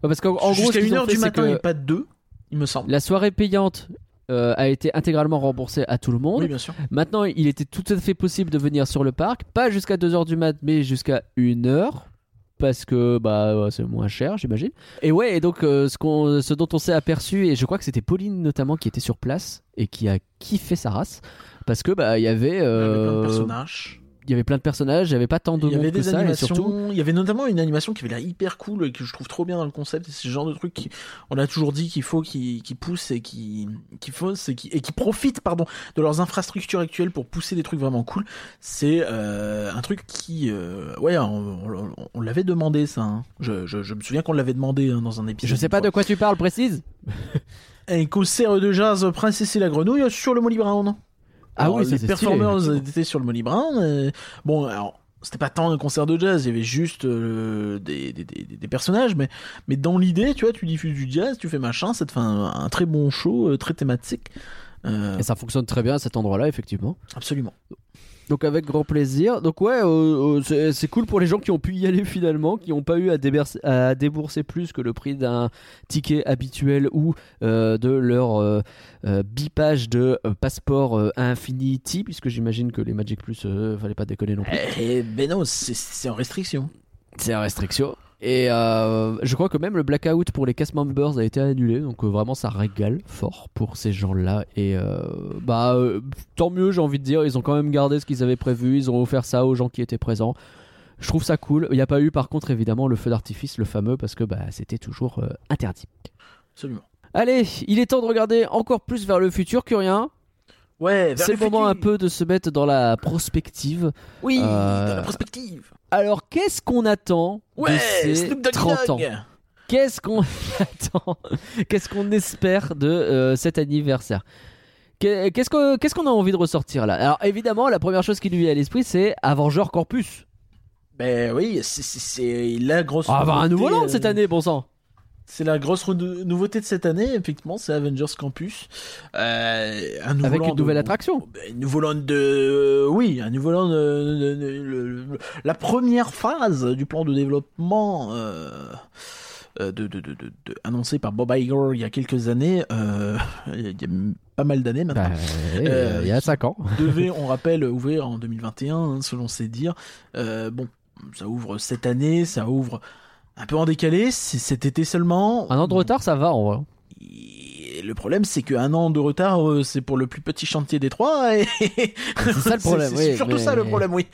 Ouais, parce qu'en en gros, Jusqu'à qu'ils ont 1h fait, du matin et pas de 2, il me semble. la soirée payante a été intégralement remboursée à tout le monde. Oui bien sûr. Maintenant, il était tout à fait possible de venir sur le parc, pas jusqu'à 2h du mat, mais jusqu'à 1h. Parce que bah ouais, c'est moins cher, j'imagine. Et ouais, et donc euh, ce, qu'on, ce dont on s'est aperçu, et je crois que c'était Pauline notamment qui était sur place et qui a kiffé sa race, parce que bah il y avait, Il euh, personnages. Il y avait plein de personnages, il y avait pas tant de Il y monde avait que ça, et surtout, Il y avait notamment une animation qui avait l'air hyper cool et que je trouve trop bien dans le concept. Et c'est ce genre de truc qui, on a toujours dit qu'il faut qu'ils qu'ils poussent et qui, qui et qui, et qui profitent, pardon, de leurs infrastructures actuelles pour pousser des trucs vraiment cool. C'est euh, un truc qui, euh, ouais, on, on- on l'avait demandé ça. hein. Je, je, je me souviens qu'on l'avait demandé hein, dans un épisode. je sais pas de quoi tu parles, précise. Un concert de jazz Princesse et la Grenouille sur le Molly Brown. Ah Alors, oui, les c'est performers stylé. étaient sur le Molly Brown. euh, bon, alors c'était pas tant un concert de jazz, il y avait juste euh, des, des, des, des personnages, mais, mais dans l'idée, tu vois, tu diffuses du jazz, tu fais machin, ça te fait un, un très bon show, euh, très thématique. Euh, Et ça fonctionne très bien à cet endroit-là, effectivement. absolument. Donc avec grand plaisir. Donc ouais, euh, euh, c'est- cool pour les gens qui ont pu y aller finalement, qui n'ont pas eu à, à débourser plus que le prix d'un ticket habituel ou euh, de leur bipage de passeport Infinity, puisque j'imagine que les Magic Plus, fallait pas déconner non plus. Eh ben non, c'est- en restriction. C'est la restriction. Et euh, je crois que même le blackout pour les cast members a été annulé, donc euh, vraiment ça régale fort pour ces gens-là. Et euh, bah tant mieux, j'ai envie de dire, ils ont quand même gardé ce qu'ils avaient prévu, ils ont offert ça aux gens qui étaient présents. Je trouve ça cool. Il n'y a pas eu par contre évidemment le feu d'artifice, le fameux, parce que bah, c'était toujours interdit. Absolument. Allez, il est temps de regarder encore plus vers le futur que rien. Ouais, C'est le moment un peu de se mettre dans la prospective. Oui, Euh, dans la prospective. Alors qu'est-ce qu'on attend Ouais, de ces Snoop Dogg 30 ans. Qu'est-ce qu'on attend Qu'est-ce qu'on espère de euh, cet anniversaire Qu'est- Qu'est-ce qu'on a envie de ressortir là? Alors évidemment, la première chose qui nous vient à l'esprit, c'est Avenger Corpus. Ben oui, c'est- la grosse. On va avoir un nouveau land cette euh, année, bon sang. C'est la grosse nouveauté de cette année, effectivement, c'est Avengers Campus. Euh, un nouveau Avec land une nouvelle de- attraction. Ben, Un nouveau land de... Oui, un nouveau land... de- de- la première phase du plan de développement euh, euh, de, de, de, de- de- annoncé par Bob Iger il y a quelques années, euh, il y a pas mal d'années maintenant. Bah, Euh, il y a 5 ans. devait, on rappelle, ouvrir en 2021, hein, selon ses dires. Euh, bon, ça ouvre cette année, ça ouvre un peu en décalé, c'est cet été seulement. Un an de retard, ça va en vrai. Et le problème, c'est qu'un an de retard, euh, c'est pour le plus petit chantier des trois. Et... C'est ça le problème. C'est oui, surtout mais- ça le problème, oui.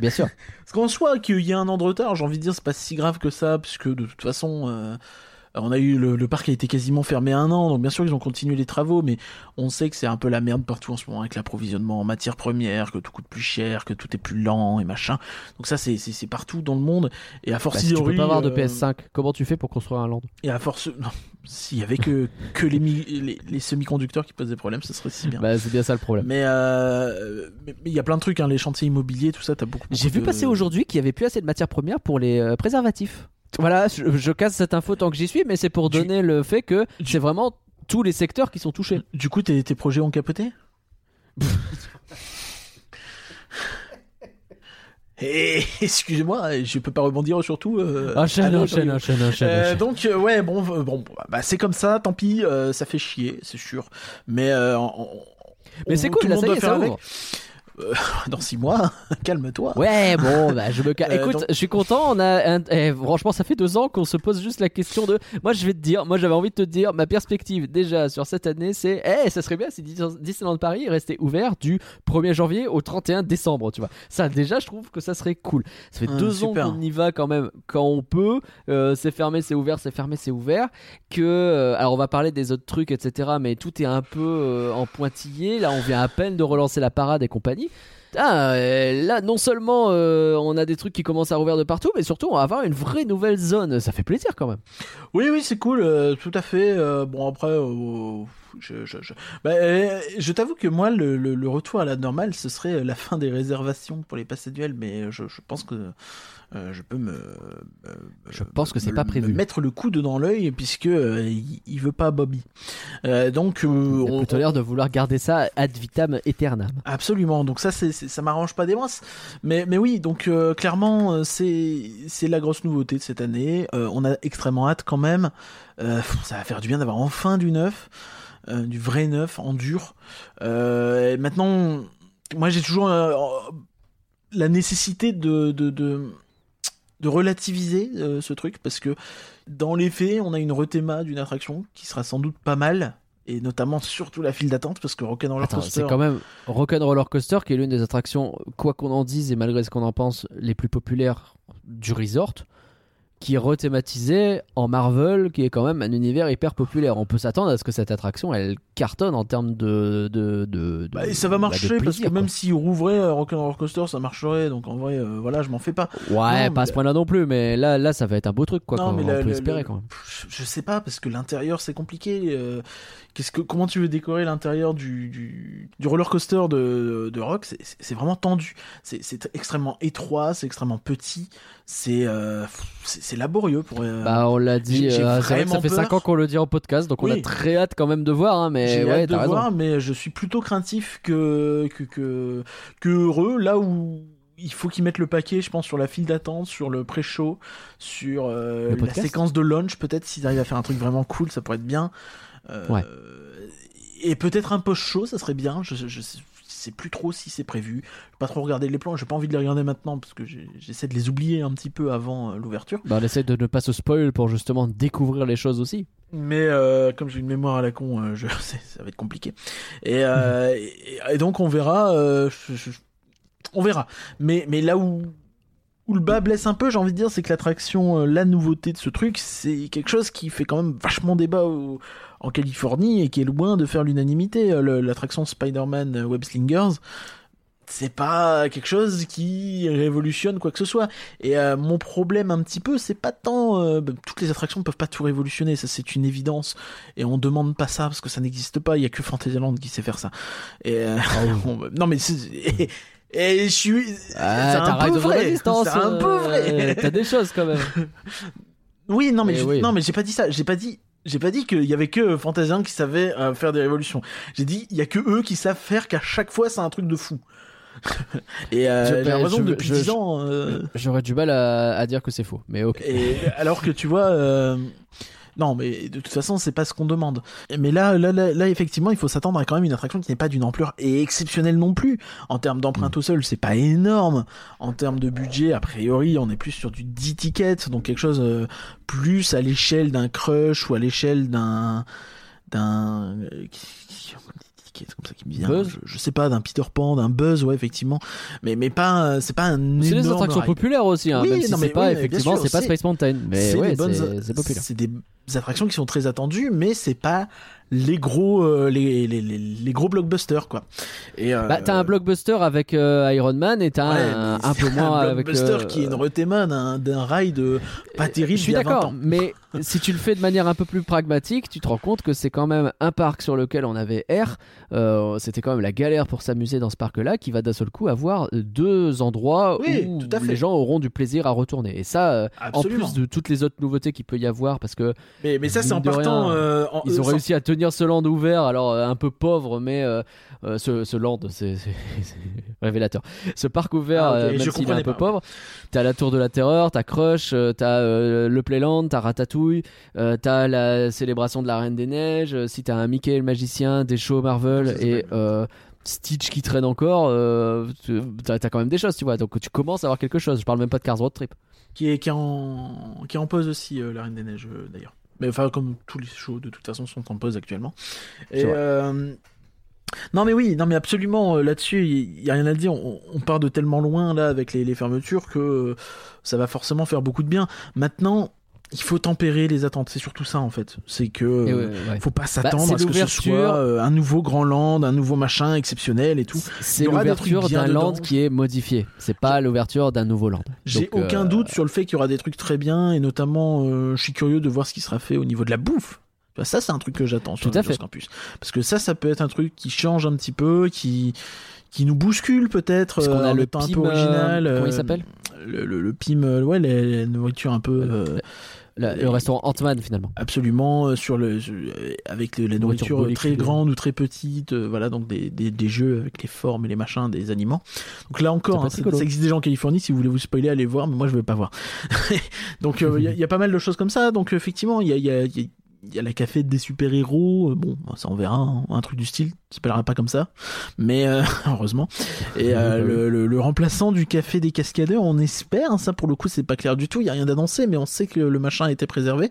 Bien sûr. Parce qu'en soi, qu'il y ait un an de retard, j'ai envie de dire, c'est pas si grave que ça, puisque de toute façon, euh, on a eu le, le parc a été quasiment fermé un an, donc bien sûr ils ont continué les travaux, mais on sait que c'est un peu la merde partout en ce moment avec l'approvisionnement en matières premières, que tout coûte plus cher, que tout est plus lent et machin. Donc ça c'est c'est partout dans le monde et à force Bah, si tu peux pas avoir de PS5, comment tu fais pour construire un land? Et à force non, s'il y avait que que les, les, les semi-conducteurs qui posaient problème, ce serait si bien. Bah, c'est bien ça le problème. Mais euh, il y a plein de trucs, hein, les chantiers immobiliers, tout ça, t'as beaucoup. J'ai beaucoup vu de- passer aujourd'hui qu'il y avait plus assez de matières premières pour les euh, préservatifs. Voilà, je, je casse cette info tant que j'y suis, mais c'est pour donner le fait que c'est vraiment tous les secteurs qui sont touchés. Du coup, tes, tes projets ont capoté Eh, excusez-moi, je peux pas rebondir sur tout. euh, Enchaîne, enchaîne, enchaîne, enchaîne, Euh, enchaîne. donc euh, ouais bon bon bah c'est comme ça tant pis euh, ça fait chier c'est sûr mais on- Mais c'est tout cool, le là, monde ça y doit est, faire ça avec. Ouvre. dans six mois calme-toi Ouais, bon, bah, je me ca- Euh, Écoute, donc- je suis content. On a un- eh, franchement, ça fait deux ans qu'on se pose juste la question de. Moi, je vais te dire, moi, j'avais envie de te dire, ma perspective déjà sur cette année, c'est, eh, ça serait bien si Dis- Disneyland Paris restait ouvert du 1er janvier au 31 décembre, tu vois. Ça, déjà, je trouve que ça serait cool. Ça fait deux ans qu'on y va quand même, quand on peut. Euh, c'est fermé, c'est ouvert, c'est fermé, c'est ouvert. Que, euh, alors, on va parler des autres trucs, etc. Mais tout est un peu euh, en pointillé. Là, on vient à peine de relancer la parade et compagnie. Ah, euh, là, non seulement euh, on a des trucs qui commencent à rouvrir de partout, mais surtout on va avoir une vraie nouvelle zone. Ça fait plaisir quand même. oui oui c'est cool euh, tout à fait bon après je je bah, je t'avoue que moi le, retour à la normale ce serait la fin des réservations pour les passes annuels mais je pense que euh, je peux me me- Je pense que c'est pas prévu. mettre le coude dans l'œil puisque euh, il, il veut pas Bobby Euh, donc euh, Il a on- plutôt l'air de vouloir garder ça ad vitam aeternam. Absolument, donc ça c'est ça m'arrange pas des masses. Mais mais oui, donc euh, clairement euh, c'est c'est la grosse nouveauté de cette année. Euh, on a extrêmement hâte quand même. Euh, ça va faire du bien d'avoir enfin du neuf, euh, du vrai neuf en dur. Euh, et maintenant, moi j'ai toujours euh, la nécessité de de, de de relativiser euh, ce truc parce que dans les faits, on a une rethéma d'une attraction qui sera sans doute pas mal et notamment surtout la file d'attente parce que Rock'n'Roller Coaster c'est quand même Rock'n'Roller Coaster qui est l'une des attractions, quoi qu'on en dise et malgré ce qu'on en pense, les plus populaires du resort, qui est rethématisé en Marvel, qui est quand même un univers hyper populaire. On peut s'attendre à ce que cette attraction, elle cartonne en termes de... de, de, de- Bah, et ça va bah, marcher parce que même quoi. si rouvrait euh, Rock'n'Roller Coaster, ça marcherait. Donc en vrai, euh, voilà, je m'en fais pas. Ouais, Non, pas à ce point-là non plus, mais là, là, ça va être un beau truc, quoi. Non, qu'on- mais on la- peut espérer quand même. Je, sais pas parce que l'intérieur c'est compliqué. euh, Qu'est-ce que comment tu veux décorer l'intérieur du, du du roller coaster de de Rock? C'est- vraiment tendu. C'est c'est extrêmement étroit, c'est extrêmement petit. C'est euh, c'est c'est laborieux pour. euh, Bah, on l'a dit, euh, vrai ça fait 5 peur. ans qu'on le dit en podcast, donc on a très hâte quand même de voir, hein, mais J'ai ouais, hâte de t'as raison. voir, mais je suis plutôt craintif que que que, que heureux. Là où il faut qu'ils mettent le paquet, je pense, sur la file d'attente, sur le pré-show, sur euh, la séquence de launch. Peut-être s'ils arrivent à faire un truc vraiment cool, ça pourrait être bien. Euh, Ouais. Et peut-être un post-show, ça serait bien. Je, je, je sais plus trop si c'est prévu. Je pas trop regarder les plans. J'ai pas envie de les regarder maintenant parce que j'essaie de les oublier un petit peu avant euh, l'ouverture. Bah, on essaie de ne pas se spoil pour justement découvrir les choses aussi. Mais euh, comme j'ai une mémoire à la con, euh, je, ça va être compliqué. Et, euh, et, et donc on verra. je- je- on verra. Mais, mais là où, où le bas blesse un peu, j'ai envie de dire, c'est que l'attraction, la nouveauté de ce truc, c'est quelque chose qui fait quand même vachement débat au- en Californie et qui est loin de faire l'unanimité. Euh, L'attraction Spider-Man euh, Web Slingers. C'est pas quelque chose qui révolutionne quoi que ce soit. Et euh, mon problème un petit peu, c'est pas tant euh, bah, toutes les attractions ne peuvent pas tout révolutionner, ça c'est une évidence. Et on demande pas ça parce que ça n'existe pas. Il y a que Fantasyland qui sait faire ça. Et euh, on- non mais et, et je suis. Ah, c'est un peu vrai. C'est un peu vrai. T'as des choses quand même. Oui, non mais Eh je- oui. non mais j'ai pas dit ça. J'ai pas dit. J'ai pas dit qu'il y avait que Fantasyland qui savait euh, faire des révolutions. J'ai dit il y a que eux qui savent faire qu'à chaque fois c'est un truc de fou. Et euh, j'ai l'impression je- que depuis je- 10 ans. euh, J'aurais du mal à, à dire que c'est faux, mais ok. Et alors que tu vois, euh, non, mais de toute façon, c'est pas ce qu'on demande. Mais là, là, là, là, effectivement, il faut s'attendre à quand même une attraction qui n'est pas d'une ampleur exceptionnelle non plus. En termes d'empreinte au sol, c'est pas énorme. En termes de budget, a priori, on est plus sur du 10 tickets, donc quelque chose euh, plus à l'échelle d'un Crush ou à l'échelle d'un d'un euh, qui- tickets comme ça qui me vient. Buzz je, je sais pas, d'un Peter Pan, d'un Buzz, ouais, effectivement. Mais mais pas, euh, c'est pas un C'est des attractions ride. populaires aussi, hein, Oui, même si non, mais c'est pas oui, effectivement, c'est pas Space Mountain, mais c'est ouais, des bonnes- populaire. C'est des attractions qui sont très attendues, mais c'est pas les gros, euh, les, les, les, les gros blockbusters quoi. Et euh, Bah, t'as un blockbuster avec euh, Iron Man et t'as ouais, un, un peu moins un avec. blockbuster qui est une rethéma d'un d'un ride euh, pas terrible. Je suis il y a 20 d'accord, mais si tu le fais de manière un peu plus pragmatique, tu te rends compte que c'est quand même un parc sur lequel on avait air. Euh, C'était quand même la galère pour s'amuser dans ce parc-là, qui va d'un seul coup avoir deux endroits Oui, où tout à fait. les gens auront du plaisir à retourner. Et ça, en plus de toutes les autres nouveautés qu'il peut y avoir, parce que Mais, mais ça c'est en mine de partant. rien, en- ils ont réussi à tenir ce land ouvert, alors euh, un peu pauvre, mais euh, euh, ce, ce land, c'est révélateur. Ce parc ouvert, Ah, ok, je même s'il est un peu pas. pauvre, t'as la Tour de la Terreur, t'as Crush, t'as le Playland, t'as Ratatouille, t'as la célébration de la Reine des Neiges, si t'as un Mickey le magicien, des shows Marvel et Stitch qui traîne encore, euh, tu- t'as t'as quand même des choses, tu vois. Donc tu commences à avoir quelque chose. Je parle même pas de Cars Road Trip. qui est qui est en qui est en pause aussi euh, la Reine des Neiges euh, d'ailleurs. Mais enfin comme tous les shows de toute façon sont en pause actuellement. Et euh, non mais oui, non mais absolument euh, là-dessus il y, a rien à dire. On, on part de tellement loin là avec les, les fermetures que euh, ça va forcément faire beaucoup de bien. Maintenant il faut tempérer les attentes. C'est surtout ça en fait. C'est que euh, ouais, ouais. faut pas c'est s'attendre à ce que ce soit euh, un nouveau grand land, un nouveau machin exceptionnel et tout. C'est l'ouverture d'un land qui est modifié. C'est pas l'ouverture d'un nouveau land. J'ai aucun euh, doute sur le fait qu'il y aura des trucs très bien et notamment euh, je suis curieux de voir ce qui sera fait au niveau de la bouffe. Ça c'est un truc que j'attends sur Tout à fait. Campus parce que ça ça peut être un truc qui change un petit peu, qui qui nous bouscule peut-être Parce qu'on a le étant un peu original. comment il s'appelle? le, le, le PIM, ouais, la, nourriture un peu La- le restaurant Ant-Man finalement. absolument euh, sur le euh, avec le- la Nourriture nourriture euh, très grande ou très petite, euh, voilà donc des, des, des jeux avec les formes et les machins des aliments. Donc là encore, hein, ça, ça existe déjà en Californie. Si vous voulez vous spoiler, allez voir, mais moi je vais pas voir. donc euh, il y, a- il y a pas mal de choses comme ça. Donc effectivement, il y a, y, a, il y a- il y a la café des super héros. Bon, ça on verra, hein, un truc du style. Ça s'appellera pas comme ça, mais euh, heureusement. Et euh, Bah le, le- le remplaçant du café des cascadeurs, on espère. hein, ça pour le coup, c'est pas clair du tout. Il y a rien d'annoncé, mais on sait que le machin a été préservé.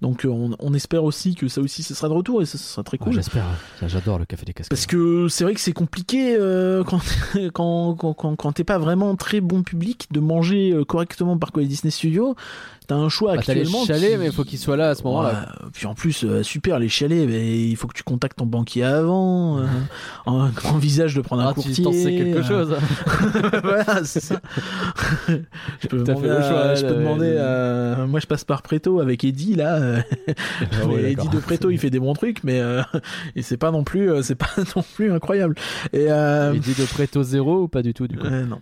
Donc euh, on, on espère aussi que ça aussi ce sera de retour et ça, sera très cool. J'espère. Ça, J'adore le café des cascades. Parce que c'est vrai que c'est compliqué euh, quand, quand, quand, quand, quand t'es pas vraiment très bon public de manger euh, correctement par quoi les Disney Studios. T'as un choix Bah, t'as les chalets, qui- mais il faut qu'ils soient là à ce moment-là. Ouais, puis en plus, euh, super les chalets, mais il faut que tu contactes ton banquier avant, euh, en- envisage de prendre un Ah, tu courtier. t'en sais quelque euh, chose. voilà, c'est ça. je peux demander, fait le à- choix, je peux là, demander à- Moi, je passe par Préto avec Eddie, là. Ah ouais, Eddie d'accord. de Préto, il fait des bons trucs, mais et c'est pas non plus, c'est pas non plus incroyable. Et dit de Preto zéro ou pas du tout du coup? Non.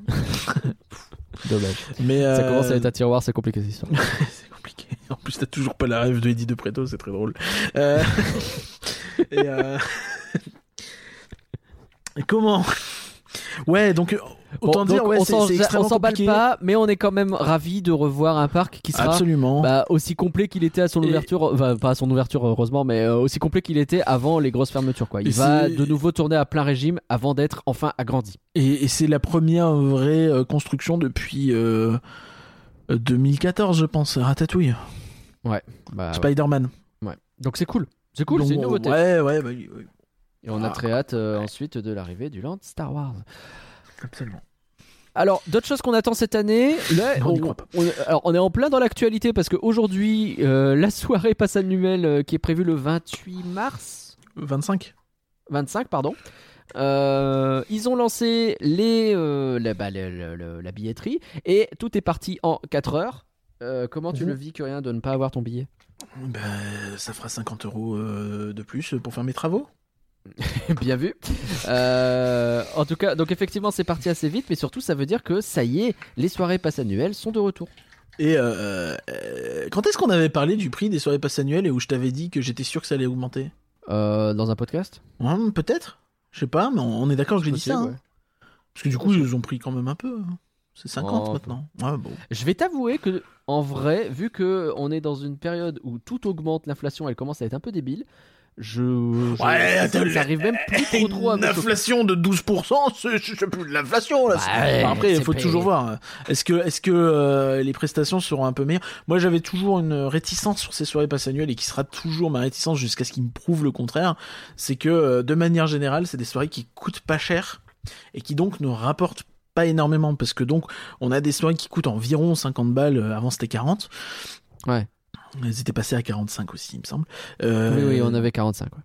Dommage. Mais Ça euh, commence à être un tiroir, c'est compliqué cette histoire. c'est compliqué. En plus, t'as toujours pas la rêve de Eddie de Préto, c'est très drôle. Euh, et euh, Comment? Ouais, donc euh, autant Bon, dire, donc, ouais, on s'emballe pas, mais on est quand même ravi de revoir un parc qui sera Absolument. bah, aussi complet qu'il était à son Et- ouverture, pas à son ouverture heureusement, mais euh, aussi complet qu'il était avant les grosses fermetures. Quoi. Il Et va de nouveau tourner à plein régime avant d'être enfin agrandi. Et, et c'est la première vraie euh, construction depuis euh, euh, 2014, je pense, Ratatouille, Bah, ouais. Spider-Man. Ouais. Donc c'est cool, c'est cool, c'est une nouveauté. Ouais, ouais, bah, oui, oui, Et on a Ah. très hâte euh, ensuite de l'arrivée du land Star Wars. absolument. Alors, d'autres choses qu'on attend cette année, là, on est, alors, on est en plein dans l'actualité parce qu'aujourd'hui, euh, la soirée passe annuelle euh, qui est prévue le 28 mars, 25 25 pardon. Euh, ils ont lancé les, euh, la, bah, le- le- le- la billetterie et tout est parti en 4 heures. Euh, comment tu Mhm. le vis, Curien, de ne pas avoir ton billet? Ben, ça fera 50 euros euh, de plus pour faire mes travaux. Bien vu. Euh, en tout cas, donc effectivement, c'est parti assez vite, mais surtout, ça veut dire que ça y est, les soirées passe annuelles sont de retour. Et euh, euh, quand est-ce qu'on avait parlé du prix des soirées passes annuelles et où je t'avais dit que j'étais sûr que ça allait augmenter? Dans un podcast? Hum, Peut-être Je sais pas, mais on on est d'accord que j'ai dit ça. Hein. Parce que du coup, ils ont pris quand même un peu. hein. C'est 50 Oh, maintenant. Ouais, bon. Je vais t'avouer que, en vrai, vu que on est dans une période où tout augmente, l'inflation, elle commence à être un peu débile. Je, je- Ouais, ça, arrive même plus trop trop à Une inflation de 12%, c'est plus de l'inflation là. Bah ouais, Enfin, après, il faut toujours voir. Est-ce que, est-ce que euh, les prestations seront un peu meilleures? Moi, j'avais toujours une réticence sur ces soirées passe annuelles et qui sera toujours ma réticence jusqu'à ce qu'ils me prouvent le contraire. C'est que, euh, de manière générale, c'est des soirées qui coûtent pas cher et qui donc ne rapportent pas énormément parce que donc on a des soirées qui coûtent environ 50 balles. euh, Avant, c'était 40. Ouais. Elles étaient passées à 45 aussi, il me semble. Euh, Oui, oui, on avait 45. ouais.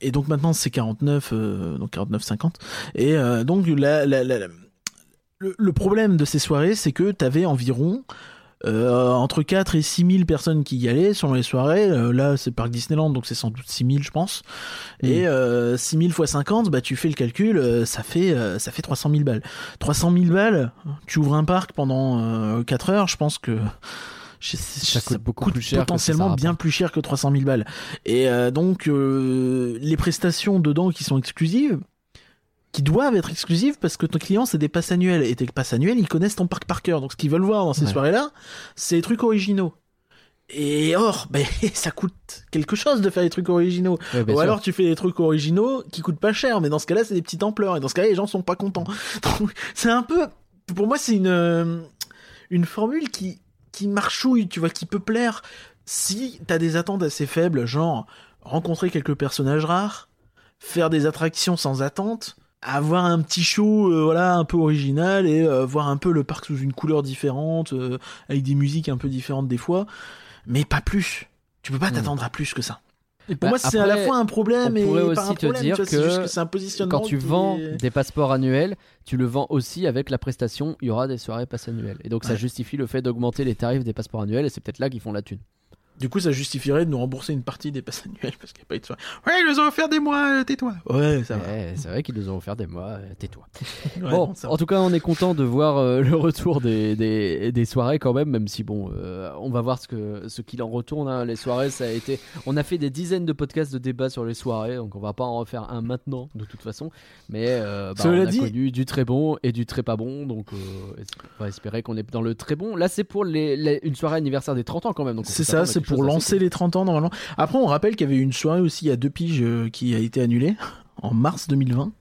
et donc maintenant c'est 49 euh, donc 49 50 et euh, donc la, la- la- la- le, le problème de ces soirées c'est que t'avais environ euh, entre 4 et 6 000 personnes qui y allaient sur les soirées. Euh, là, c'est Parc Disneyland, donc c'est sans doute 6 000, je pense. Et euh, 6 000 fois 50, bah, tu fais le calcul, euh, ça fait euh, ça fait 300 000 balles. 300 000 balles, tu ouvres un parc pendant euh, 4 heures, je pense que je- Ça coûte ça beaucoup plus cher que potentiellement ça bien plus cher que 300 000 balles. Et euh, donc, euh, les prestations dedans qui sont exclusives, qui doivent être exclusives parce que ton client, c'est des passes annuelles. Et tes passes annuelles, ils connaissent ton parc par cœur. Donc, ce qu'ils veulent voir dans ces Ouais. soirées-là, c'est des trucs originaux. Et or, ben, ça coûte quelque chose de faire des trucs originaux. Ouais, Ou sûr. alors tu fais des trucs originaux qui coûtent pas cher, mais dans ce cas-là, c'est des petites ampleurs. Et dans ce cas-là, les gens sont pas contents. Donc, c'est un peu, pour moi, c'est une, euh, une formule qui, qui marchouille, tu vois, qui peut plaire si t'as des attentes assez faibles, genre rencontrer quelques personnages rares, faire des attractions sans attente, avoir un petit show, euh, voilà, un peu original et euh, voir un peu le parc sous une couleur différente, euh, avec des musiques un peu différentes des fois, mais pas plus. Tu peux pas Hmm. t'attendre à plus que ça. Et pour Bah, moi, c'est à la fois un problème et pas un aussi te problème. dire vois, que juste que un positionnement. Quand tu qui vends des passeports annuels, tu le vends aussi avec la prestation, il y aura des soirées passes annuelles. Et donc ça justifie le fait d'augmenter les tarifs des passeports annuels et c'est peut-être là qu'ils font la thune. Du coup, ça justifierait de nous rembourser une partie des passes annuelles parce qu'il n'y a pas eu de soirée. Ouais, ils nous ont offert des mois, euh, tais-toi. Ouais, ça va. Ouais, c'est vrai qu'ils nous ont offert des mois, euh, tais-toi. Ouais, bon, non, en tout cas, on est content de voir euh, le retour des, des, des soirées quand même, même si bon, on va voir ce que ce qu'il en retourne. hein. Les soirées, ça a été, on a fait des dizaines de podcasts de débats sur les soirées, donc on va pas en refaire un maintenant de toute façon, mais bah, on a dit- connu du très bon et du très pas bon, donc on va espérer qu'on est dans le très bon. Là, c'est pour les, les- une soirée anniversaire des 30 ans quand même. C'est ça, c'est pour lancer les 30 ans normalement. Après, on rappelle qu'il y avait une soirée aussi il y a deux piges euh, qui a été annulée en mars 2020.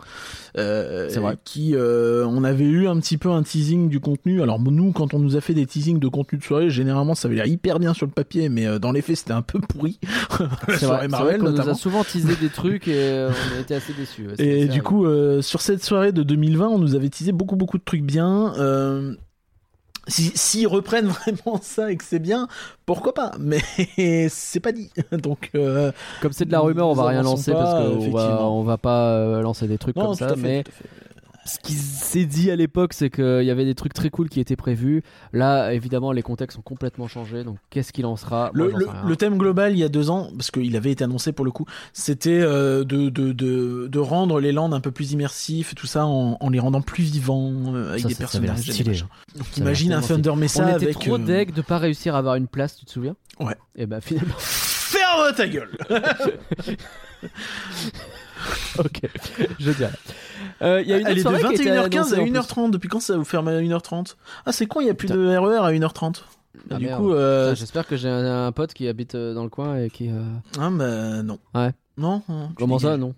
Euh, C'est vrai. Qui, euh, on avait eu un petit peu un teasing du contenu. Alors nous, quand on nous a fait des teasings de contenu de soirée, généralement ça avait l'air hyper bien sur le papier, mais euh, dans les faits c'était un peu pourri. La C'est vrai, Marvel vrai qu'on nous a souvent teasé des trucs et on a été assez déçus. ouais, Et du coup, sur cette soirée de 2020, on nous avait teasé beaucoup, beaucoup de trucs bien. Euh, si- S'ils reprennent vraiment ça et que c'est bien, pourquoi pas Mais c'est pas dit. Donc, euh, Comme c'est de la rumeur, on va rien lancer pas, parce qu'on va, on va pas euh, lancer des trucs non, comme ça. fait, mais. Ce qui s'est dit à l'époque, c'est qu'il y avait des trucs très cool qui étaient prévus. Là, évidemment, les contextes ont complètement changé. Donc, qu'est-ce qu'il en sera? Le, Moi, thème global, il y a deux ans, parce qu'il avait été annoncé pour le coup, c'était euh, de, de, de, de rendre les landes un peu plus immersifs tout ça en, en les rendant plus vivants euh, avec Ça, des ça, personnages. Donc, Ça avait imagine un Thunder Mesa On était avec. trop euh, deg de pas réussir à avoir une place, tu te souviens? Ouais. Et bah finalement, Ferme ta gueule ok, je dirais. Euh, Il y a une Elle est de soirée qui a été 21h15 annoncée à en plus. 1h30. Depuis quand ça vous ferme à 1h30 Ah, c'est con, il n'y a plus Putain. de RER à 1h30. Ah, du merde. coup, euh, Putain, J'espère que j'ai un, un pote qui habite euh, dans le coin et qui. euh, ah, bah non. Ouais. Non non, tu Comment ça, non?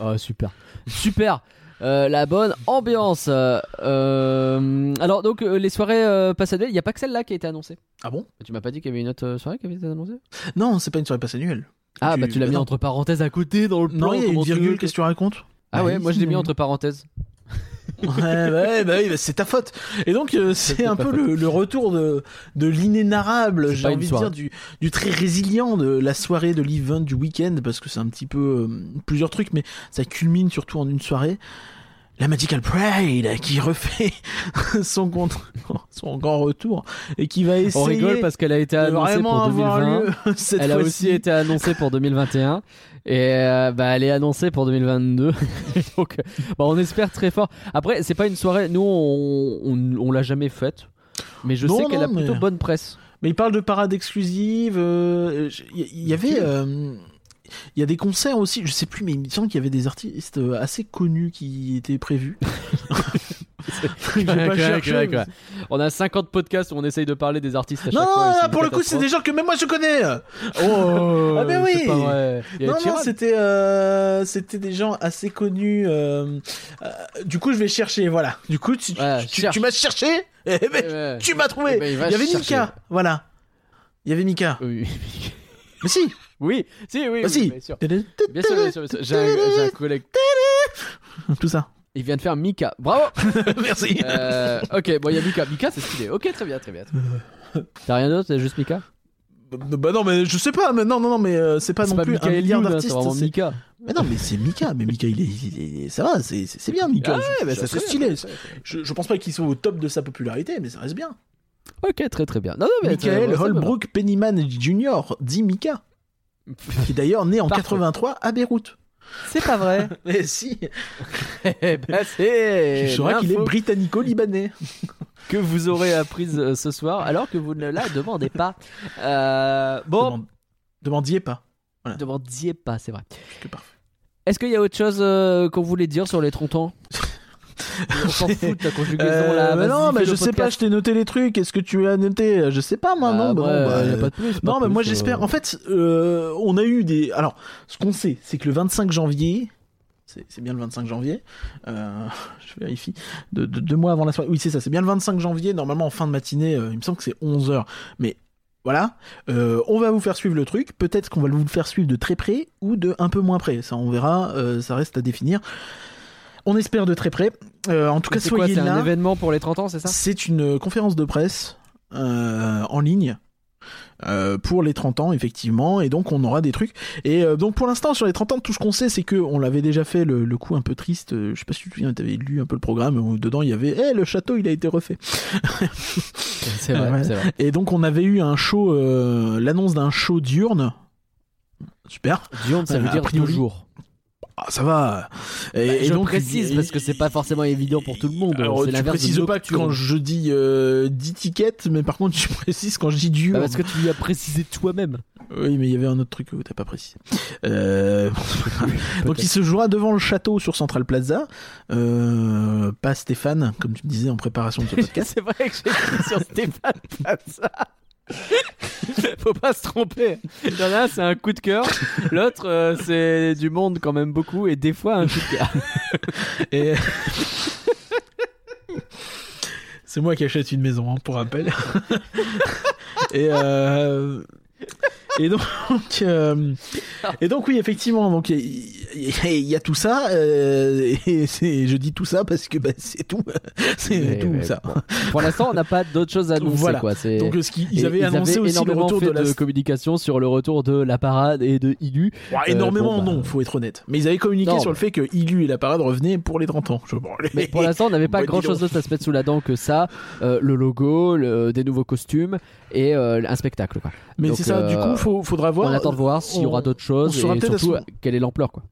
Ah, super. super Euh, la bonne ambiance. Euh, alors donc euh, les soirées passent annuelles, il n'y a pas que celle-là qui a été annoncée. Ah bon? Tu m'as pas dit qu'il y avait une autre soirée qui avait été annoncée? Non, c'est pas une soirée passe annuelle. Ah Tu- bah tu l'as bah mis non. entre parenthèses à côté dans le plan. Non, il y a une virgule, que- qu'est-ce que tu racontes? Ah ouais, Bah, moi je l'ai mis non. entre parenthèses. ouais, ouais, bah oui, bah c'est ta faute. Et donc euh, c'est un peu le, le retour de, de l'inénarrable, j'ai envie de dire, du, du très résilient de la soirée, de l'event, du week-end, parce que c'est un petit peu euh, plusieurs trucs, mais ça culmine surtout en une soirée. La Magical Pride qui refait son, contre- son grand retour et qui va essayer On rigole parce qu'elle a été annoncée pour avoir 2020. lieu cette Elle a aussi été annoncée pour 2021 et euh, bah elle est annoncée pour 2022. Donc euh, bah, on espère très fort. Après c'est pas une soirée, nous on, on, on l'a jamais faite, mais je Non, sais qu'elle a plutôt mais- bonne presse. Mais il parle de parade exclusive. euh, Il y, il y avait. euh, Il y a des concerts aussi, je sais plus, mais il me semble qu'il y avait des artistes euh, assez connus qui étaient prévus. Pas. On a 50 podcasts où on essaye de parler des artistes à chaque Non, fois. pour le coup, c'est des gens que même moi je connais. Oh, ah ben oui. Pas vrai. Non, non, c'était euh, c'était des gens assez connus. euh, euh, du coup, je vais chercher. Voilà. Du coup, tu, Ouais, tu, tu m'as cherché. Eh ben, Ouais. tu m'as trouvé. Eh ben, il y avait chercher. Mika. Voilà. Il y avait Mika. Oui. Mais si. Oui, si, oui, oui, si. bien sûr. Bien sûr, bien sûr, bien sûr. J'ai un, j'ai un collègue. Tout ça. Il vient de faire Mika. Bravo. Merci. Euh, ok, bon, il y a Mika. Mika, c'est stylé. Ok, très bien, très bien. très bien. T'as rien d'autre, c'est juste Mika Bah non, mais je sais pas. Mais non, non, non, mais euh, c'est pas C'est non pas plus un milliard Youn, hein, c'est d'artistes. vraiment c'est- Mika. Mais non, mais c'est Mika. Mais Mika, il est, il est- ça va. C'est c'est- c'est bien Mika. Ah ouais, mais c'est ça, c'est stylé. Je, je pense pas qu'il soit au top de sa popularité, mais ça reste bien. Ok, très très bien. Non, non, mais Michael ça- ça me va. Holbrook Pennyman Jr. dit Mika, qui est d'ailleurs né en Parfait. 83 à Beyrouth. C'est pas vrai. Mais si, Eh ben, c'est. tu sauras qu'il est britannico-libanais. que vous aurez apprise euh, ce soir, alors que vous ne la demandez pas. Euh, bon, Demande- Demandiez pas. demandiez pas, c'est vrai. Est-ce qu'il y a autre chose euh, qu'on voulait dire sur les trontons? On s'en fout de ta conjugaison Euh, là. mais vas-y, non, mais je sais pas, je t'ai noté les trucs. Est-ce que tu as noté Je sais pas, moi, Bah, non. mais moi j'espère. euh, En fait, euh, on a eu des. Alors, ce qu'on sait, c'est que le 25 janvier. C'est bien le 25 janvier. Euh, je vérifie. De, de- deux mois avant la soirée. Oui, c'est ça. C'est bien le 25 janvier. Normalement, en fin de matinée, euh, il me semble que c'est 11h. Mais voilà. Euh, on va vous faire suivre le truc. Peut-être qu'on va vous le faire suivre de très près ou de un peu moins près. Ça, on verra. Euh, ça reste à définir. On espère de très près. Euh, en tout mais cas, quoi, soyez c'est un événement pour les 30 ans, c'est ça? C'est une conférence de presse euh, en ligne. euh, pour les 30 ans effectivement et donc on aura des trucs et euh, donc pour l'instant sur les 30 ans tout ce qu'on sait c'est que on l'avait déjà fait le, le coup un peu triste euh, je sais pas si tu te souviens t'avais lu un peu le programme où dedans il y avait eh le château il a été refait C'est vrai, Ouais. vrai. et donc on avait eu un show l'annonce d'un show diurne super Diurne, ça veut dire priori, toujours. Ah, ça va et, Bah, et je donc précise et- parce que c'est pas forcément évident pour tout le monde. alors, tu précises pas quand je dis euh, 10 tickets mais par contre tu précises quand je dis diurne Bah, parce que tu lui as précisé toi-même. Oui, mais il y avait un autre truc que t'as pas précisé. Euh, Donc il se jouera devant le château sur Central Plaza. Euh, pas Stéphane, comme tu me disais en préparation de ce podcast. c'est vrai que j'ai sur Stéphane Plaza. Faut pas se tromper. Il c'est un coup de cœur. L'autre, euh, c'est du monde quand même beaucoup et des fois un coup de cœur. Et... C'est moi qui achète une maison, hein, pour rappel. et, euh, et donc, euh, et donc oui, effectivement, donc il y, a tout ça. euh, et je dis tout ça parce que bah, c'est tout, c'est tout ça. bon. Pour l'instant, on n'a pas d'autre chose à annoncer. Voilà. Quoi. Donc ce qu'ils ils avaient annoncé aussi le énormément retour fait de la communication sur le retour de la parade et de Ilu. Ouais, énormément, bon, bah, non, faut être honnête. Mais ils avaient communiqué Non, sur le fait que Ilu et la parade revenaient pour les 30 ans. Je... bon, les- Mais pour l'instant, on n'avait pas Bah, grand chose d'autre à se mettre sous la dent que ça. Euh, le logo, le- des nouveaux costumes et euh, un spectacle. Quoi. Mais c'est ça, du euh, coup, faut, faudra voir. on attend de voir s'il y aura d'autres choses et surtout quelle est l'ampleur. Quoi.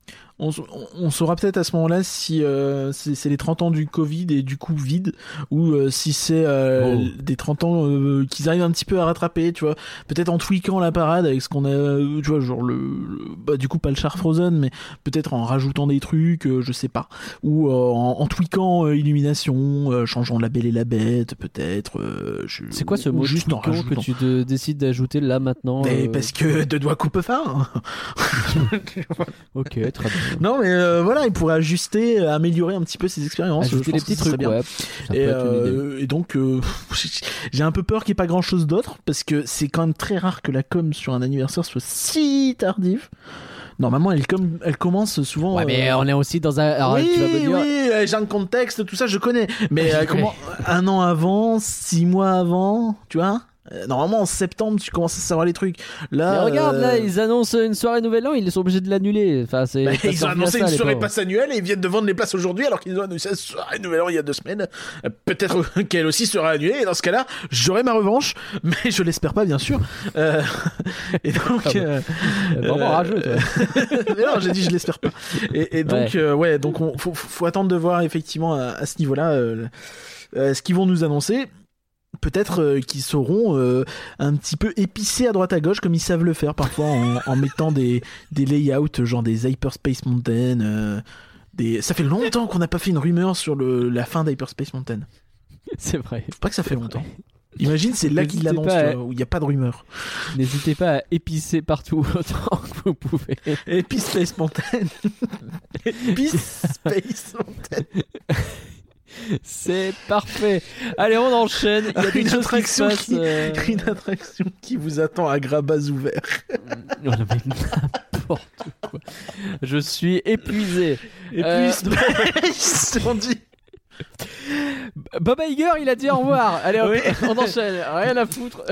On, on- on saura peut-être à ce moment-là si euh, c'est c'est les 30 ans du Covid et du coup vide ou euh, si c'est euh, Oh. des 30 ans euh, qu'ils arrivent un petit peu à rattraper, tu vois. Peut-être en tweakant la parade avec ce qu'on a, euh, tu vois, genre le, le- bah du coup pas le char Frozen, mais peut-être en rajoutant des trucs, euh, je sais pas, ou euh, en, en tweakant euh, illumination, euh, changeant la belle et la bête, peut-être. euh, je- C'est quoi ce mot juste en que tu décides d'ajouter là maintenant Mais euh, parce que deux doigts coupe fin. Ok, très bien. Non, mais euh, voilà, il pourrait ajuster, euh, améliorer un petit peu ses expériences. Ajouter des petits trucs, bien. ouais. Et, euh, et donc, euh, j'ai un peu peur qu'il n'y ait pas grand chose d'autre parce que c'est quand même très rare que la com sur un anniversaire soit si tardive. Normalement, elle, com- elle commence souvent. Ouais, mais euh, on est aussi dans un. alors, oui, tu vas me dire. oui, j'ai un contexte, tout ça, je connais. Mais euh, comment un an avant, six mois avant, tu vois? Normalement, en septembre, tu commences à savoir les trucs. Là, Mais regarde, euh, là, ils annoncent une soirée Nouvel An, ils sont obligés de l'annuler. Enfin, c'est. bah, ils ont annoncé ça, une soirée passe annuelle et ils viennent de vendre les places aujourd'hui alors qu'ils ont annoncé une soirée nouvel an il y a deux semaines. Euh, Peut-être qu'elle aussi sera annulée et dans ce cas-là, j'aurai ma revanche, mais je l'espère pas bien sûr. Euh, et donc, Ah euh, Euh, Vraiment euh, rageux, toi. mais non, j'ai dit je l'espère pas. Et, et donc, Ouais. euh, ouais, donc on, faut, faut attendre de voir effectivement à, à ce niveau-là euh, euh, ce qu'ils vont nous annoncer. Peut-être euh, qu'ils sauront euh, un petit peu épicer à droite à gauche comme ils savent le faire parfois en, en mettant des, des layouts genre des Hyperspace Mountain. euh, des. Ça fait longtemps qu'on n'a pas fait une rumeur sur le... la fin d'Hyperspace Mountain. C'est vrai. Faut pas que ça fait longtemps. Imagine, c'est là qu'il N'hésitez l'annonce, pas à- vois, où il n'y a pas de rumeur. N'hésitez pas à épicer partout autant que vous pouvez. Epispace Mountain. Epispace Mountain. C'est parfait. Allez, on enchaîne. Il y a des Une qui attraction qui- euh, Une attraction qui vous attend à Grabaz ouvert. Non, non, mais n'importe quoi. Je suis épuisé. Et Euh, dit. Bob Iger, il a dit au revoir. Allez, hop, Oui. on enchaîne. Rien à foutre.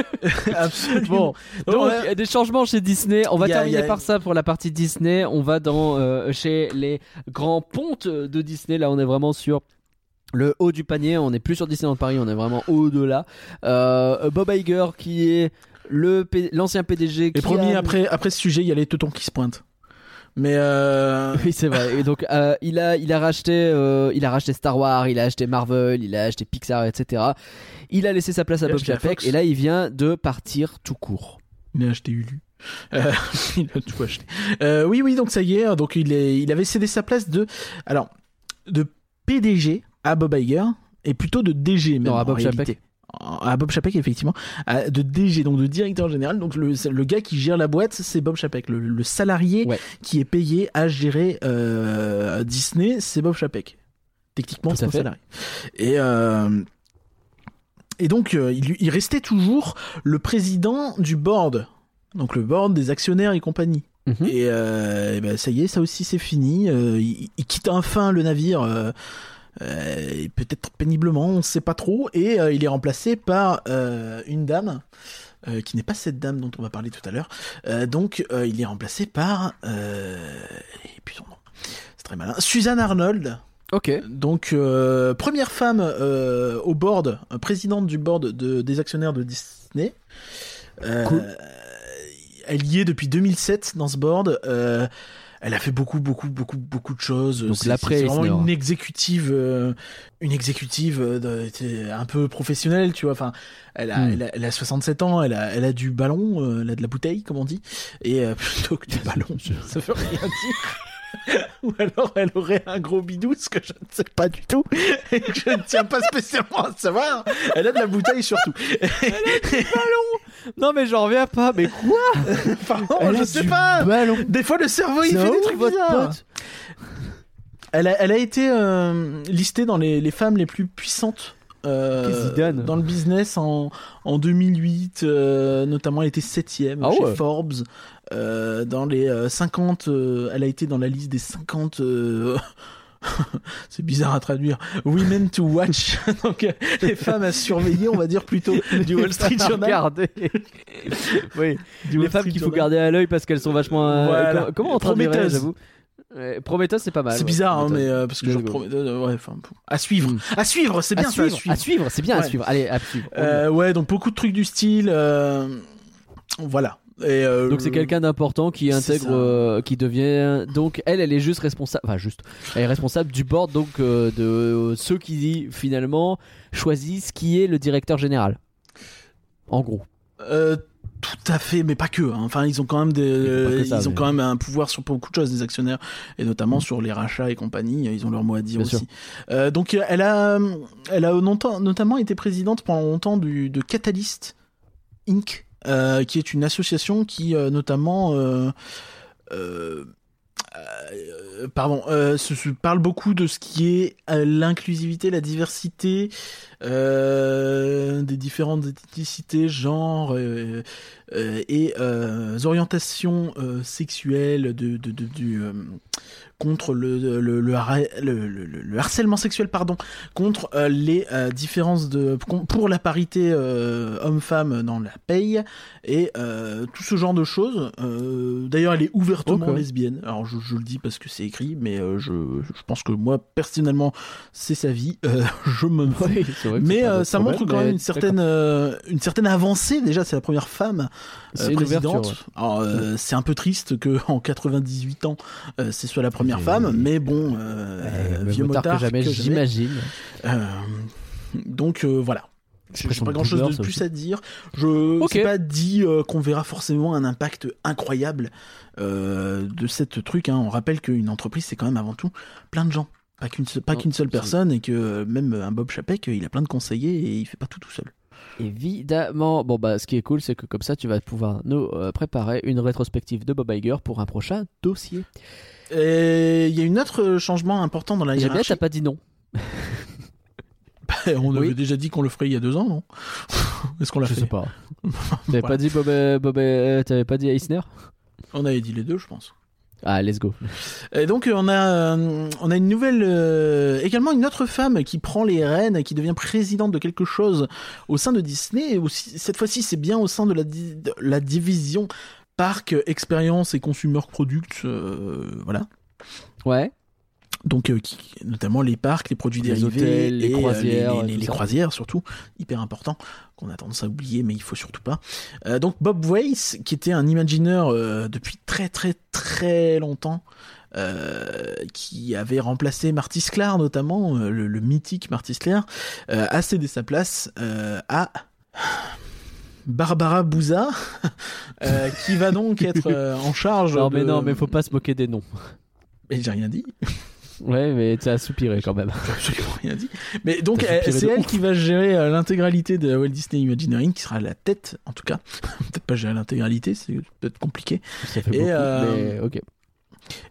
Absolument. Bon, donc, ouais. il y a des changements chez Disney. On va a- terminer a- par ça pour la partie Disney. On va dans euh, chez les grands pontes de Disney. Là, on est vraiment sur le haut du panier. On n'est plus sur Disneyland Paris. On est vraiment au-delà. Euh, Bob Iger, qui est le P- l'ancien PDG. Et qui promis, a- après, après ce sujet, il y a les teutons qui se pointent. Mais euh, Oui, c'est vrai. Et donc, euh, il a, il a racheté, euh, il a racheté Star Wars, il a acheté Marvel, il a acheté Pixar, etc. Il a laissé sa place à Il Bob Chapek et là, il vient de partir tout court. il a acheté Ulu. Euh, il a tout acheté. Oui, oui, donc ça y est. Donc il, est, il avait cédé sa place de, alors, de PDG à Bob Iger et plutôt de DG même Non, à Bob. Chapek. À Bob Chapek, effectivement. À- de DG, donc de directeur général. Donc le, le gars qui gère la boîte, c'est Bob Chapek. Le, le salarié Ouais. qui est payé à gérer euh, Disney, c'est Bob Chapek. Techniquement, c'est un fait. salarié. Et, euh, et donc, euh, il, il restait toujours le président du board. Donc le board des actionnaires et compagnie. Mhm. Et, euh, et ben, ça y est, ça aussi c'est fini. Euh, il, il quitte enfin le navire, euh, euh, peut-être péniblement, on ne sait pas trop. Et euh, il est remplacé par euh, une dame, qui n'est pas cette dame dont on va parler tout à l'heure. Donc il est remplacé par... Et puis son nom, c'est très malin. Suzanne Arnold. Ok. Donc, première femme au board, présidente du board de, des actionnaires de Disney. Cool. Elle y est depuis 2007 dans ce board. Euh, elle a fait beaucoup, beaucoup, beaucoup, beaucoup de choses. Donc, l'après c'est vraiment Eisner. une exécutive, euh, une exécutive euh, t'es un peu professionnelle, tu vois. Enfin, elle a, Hmm. elle a, elle a 67 ans, elle a, elle a du ballon, euh, elle a de la bouteille, comme on dit, et euh, plutôt que du ballon, ça veut rien dire. Ou alors elle aurait un gros bidou, ce que je ne sais pas du tout, et que je ne tiens pas spécialement à savoir. Elle a de la bouteille surtout. Non, mais j'en reviens pas. Mais quoi Pardon, Elle je a sais du pas. ballon. Des fois le cerveau il fait des trucs bizarres. Elle a, elle a été euh, listée dans les, les femmes les plus puissantes. euh, dans le business en, en 2008 euh, notamment elle était septième Ah chez ouais. Forbes Euh, dans les euh, 50 euh, elle a été dans la liste des 50 euh, c'est bizarre à traduire women to watch donc euh, les femmes à surveiller on va dire plutôt du Wall Street Journal Regardez. oui. du Les femmes qu'il faut garder à l'œil parce qu'elles sont vachement. euh, Voilà. com- Comment on traduirait, Prometteuses. j'avoue Ouais, Prometheus, c'est pas mal. C'est ouais, bizarre, hein, mais euh, parce que genre, euh, ouais, à suivre, à suivre, c'est À bien ça, suivre, à suivre, c'est bien à suivre. Allez, à suivre. Euh, ouais, donc beaucoup de trucs du style, euh, voilà. Et, euh, Donc c'est quelqu'un d'important qui intègre, euh, qui devient. Donc elle, elle est juste responsable. Enfin juste, elle est responsable du board donc euh, de ceux qui finalement choisissent qui est le directeur général. En gros. tout à fait, mais pas que. hein. Enfin, ils ont quand même des, Ils ont quand même un pouvoir sur beaucoup de choses, des actionnaires, et notamment sur les rachats et compagnie. Ils ont leur mot à dire Bien aussi. donc, elle a, elle a notamment été présidente pendant longtemps du, de Catalyst Inc., euh, qui est une association qui, euh, notamment, euh, pardon, se, parle beaucoup de ce qui est l'inclusivité, la diversité, des différentes ethnicités, genres et orientations sexuelles de, contre le le, le, har- le, le- le harcèlement sexuel pardon contre euh, les euh, différences de pour la parité euh, homme-femme dans la paye et tout ce genre de choses. D'ailleurs, elle est ouvertement lesbienne. Alors je, je le dis parce que c'est écrit, mais je, je pense que moi personnellement c'est sa vie. Je me. Oui, Mais ça montre quand même une certaine, une certaine avancée. Déjà, c'est la première femme présidente. ouais. C'est un peu triste que en 98 ans, c'est soit la première Mais- femme, mais bon, euh, Eh, vieux motard que jamais, j'imagine. Euh, donc euh, voilà. J'ai Expression pas grand chose de plus à dire. Je Ok. c'est pas dit euh, qu'on verra forcément un impact incroyable euh, de cette truc. Hein. On rappelle qu'une entreprise c'est quand même avant tout plein de gens, pas qu'une pas qu'une seule personne et que euh, même un Bob Chapek il a plein de conseillers et il fait pas tout tout seul. Évidemment. Bon, bah, ce qui est cool, c'est que comme ça, tu vas pouvoir nous euh, préparer une rétrospective de Bob Iger pour un prochain dossier. Et il y a une autre euh, changement important dans la hiérarchie. t'as pas dit non. On avait déjà dit qu'on le ferait il y a deux ans, non? Est-ce qu'on l'a Je fait? sais pas. T'avais Voilà. pas dit Bob, euh, Bob euh, t'avais pas dit Eisner? On avait dit les deux, je pense. Ah, let's go. Et donc euh, on a euh, on a une nouvelle euh, également une autre femme qui prend les rênes qui devient présidente de quelque chose au sein de Disney et aussi cette fois-ci c'est bien au sein de la di- de la division parc expérience et consumer products euh, voilà. Ouais. donc euh, qui, notamment les parcs les produits Les dérivés hôtels, les et, euh, croisières, les- les surtout hyper important qu'on a tendance à oublier mais il faut surtout pas. Euh, donc Bob Weiss qui était un imagineur depuis très très très longtemps qui avait remplacé Marty Sklar notamment le, le mythique Marty Sklar a cédé sa place à Barbara Bouza euh, qui va donc être euh, en charge Non, mais de- non, mais faut pas se moquer des noms. Mais j'ai rien dit Ouais, mais t'as soupiré quand même. J'ai absolument rien dit. Mais donc, c'est elle ouf. qui va gérer euh, l'intégralité de Walt Disney Imagineering, qui sera à la tête, en tout cas. peut-être pas gérer l'intégralité, c'est peut-être compliqué. Ça fait Et, beaucoup, euh, mais ok.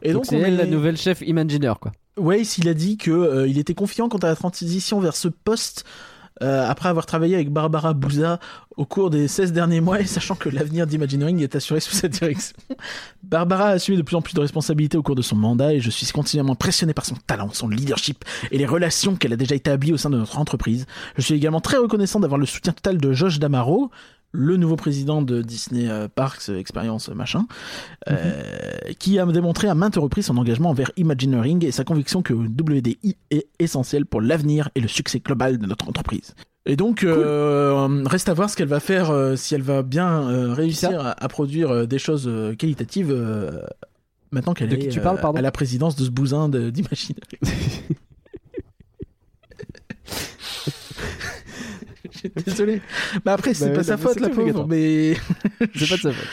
Et donc donc, c'est elle est- la nouvelle chef Imagineer, quoi. Weiss, il a dit que euh, il était confiant quant à la transition vers ce poste. Euh, après avoir travaillé avec Barbara Bouza au cours des 16 derniers mois et sachant que l'avenir d'Imagineering est assuré sous sa direction. Barbara a assumé de plus en plus de responsabilités au cours de son mandat et je suis continuellement impressionné par son talent, son leadership et les relations qu'elle a déjà établies au sein de notre entreprise. Je suis également très reconnaissant d'avoir le soutien total de Josh Damaro, le nouveau président de Disney euh, Parks euh, Experience machin, euh, qui a démontré à maintes reprises son engagement envers Imagineering et sa conviction que WDI est essentiel pour l'avenir et le succès global de notre entreprise. Et donc, euh, reste à voir ce qu'elle va faire, euh, si elle va bien réussir à, à produire des choses qualitatives maintenant qu'elle est tu parles, à la présidence de ce bousin d'Imagineering. Je suis Désolé. Bah après, c'est Bah pas sa faute, la pauvre, mais C'est pas de sa faute.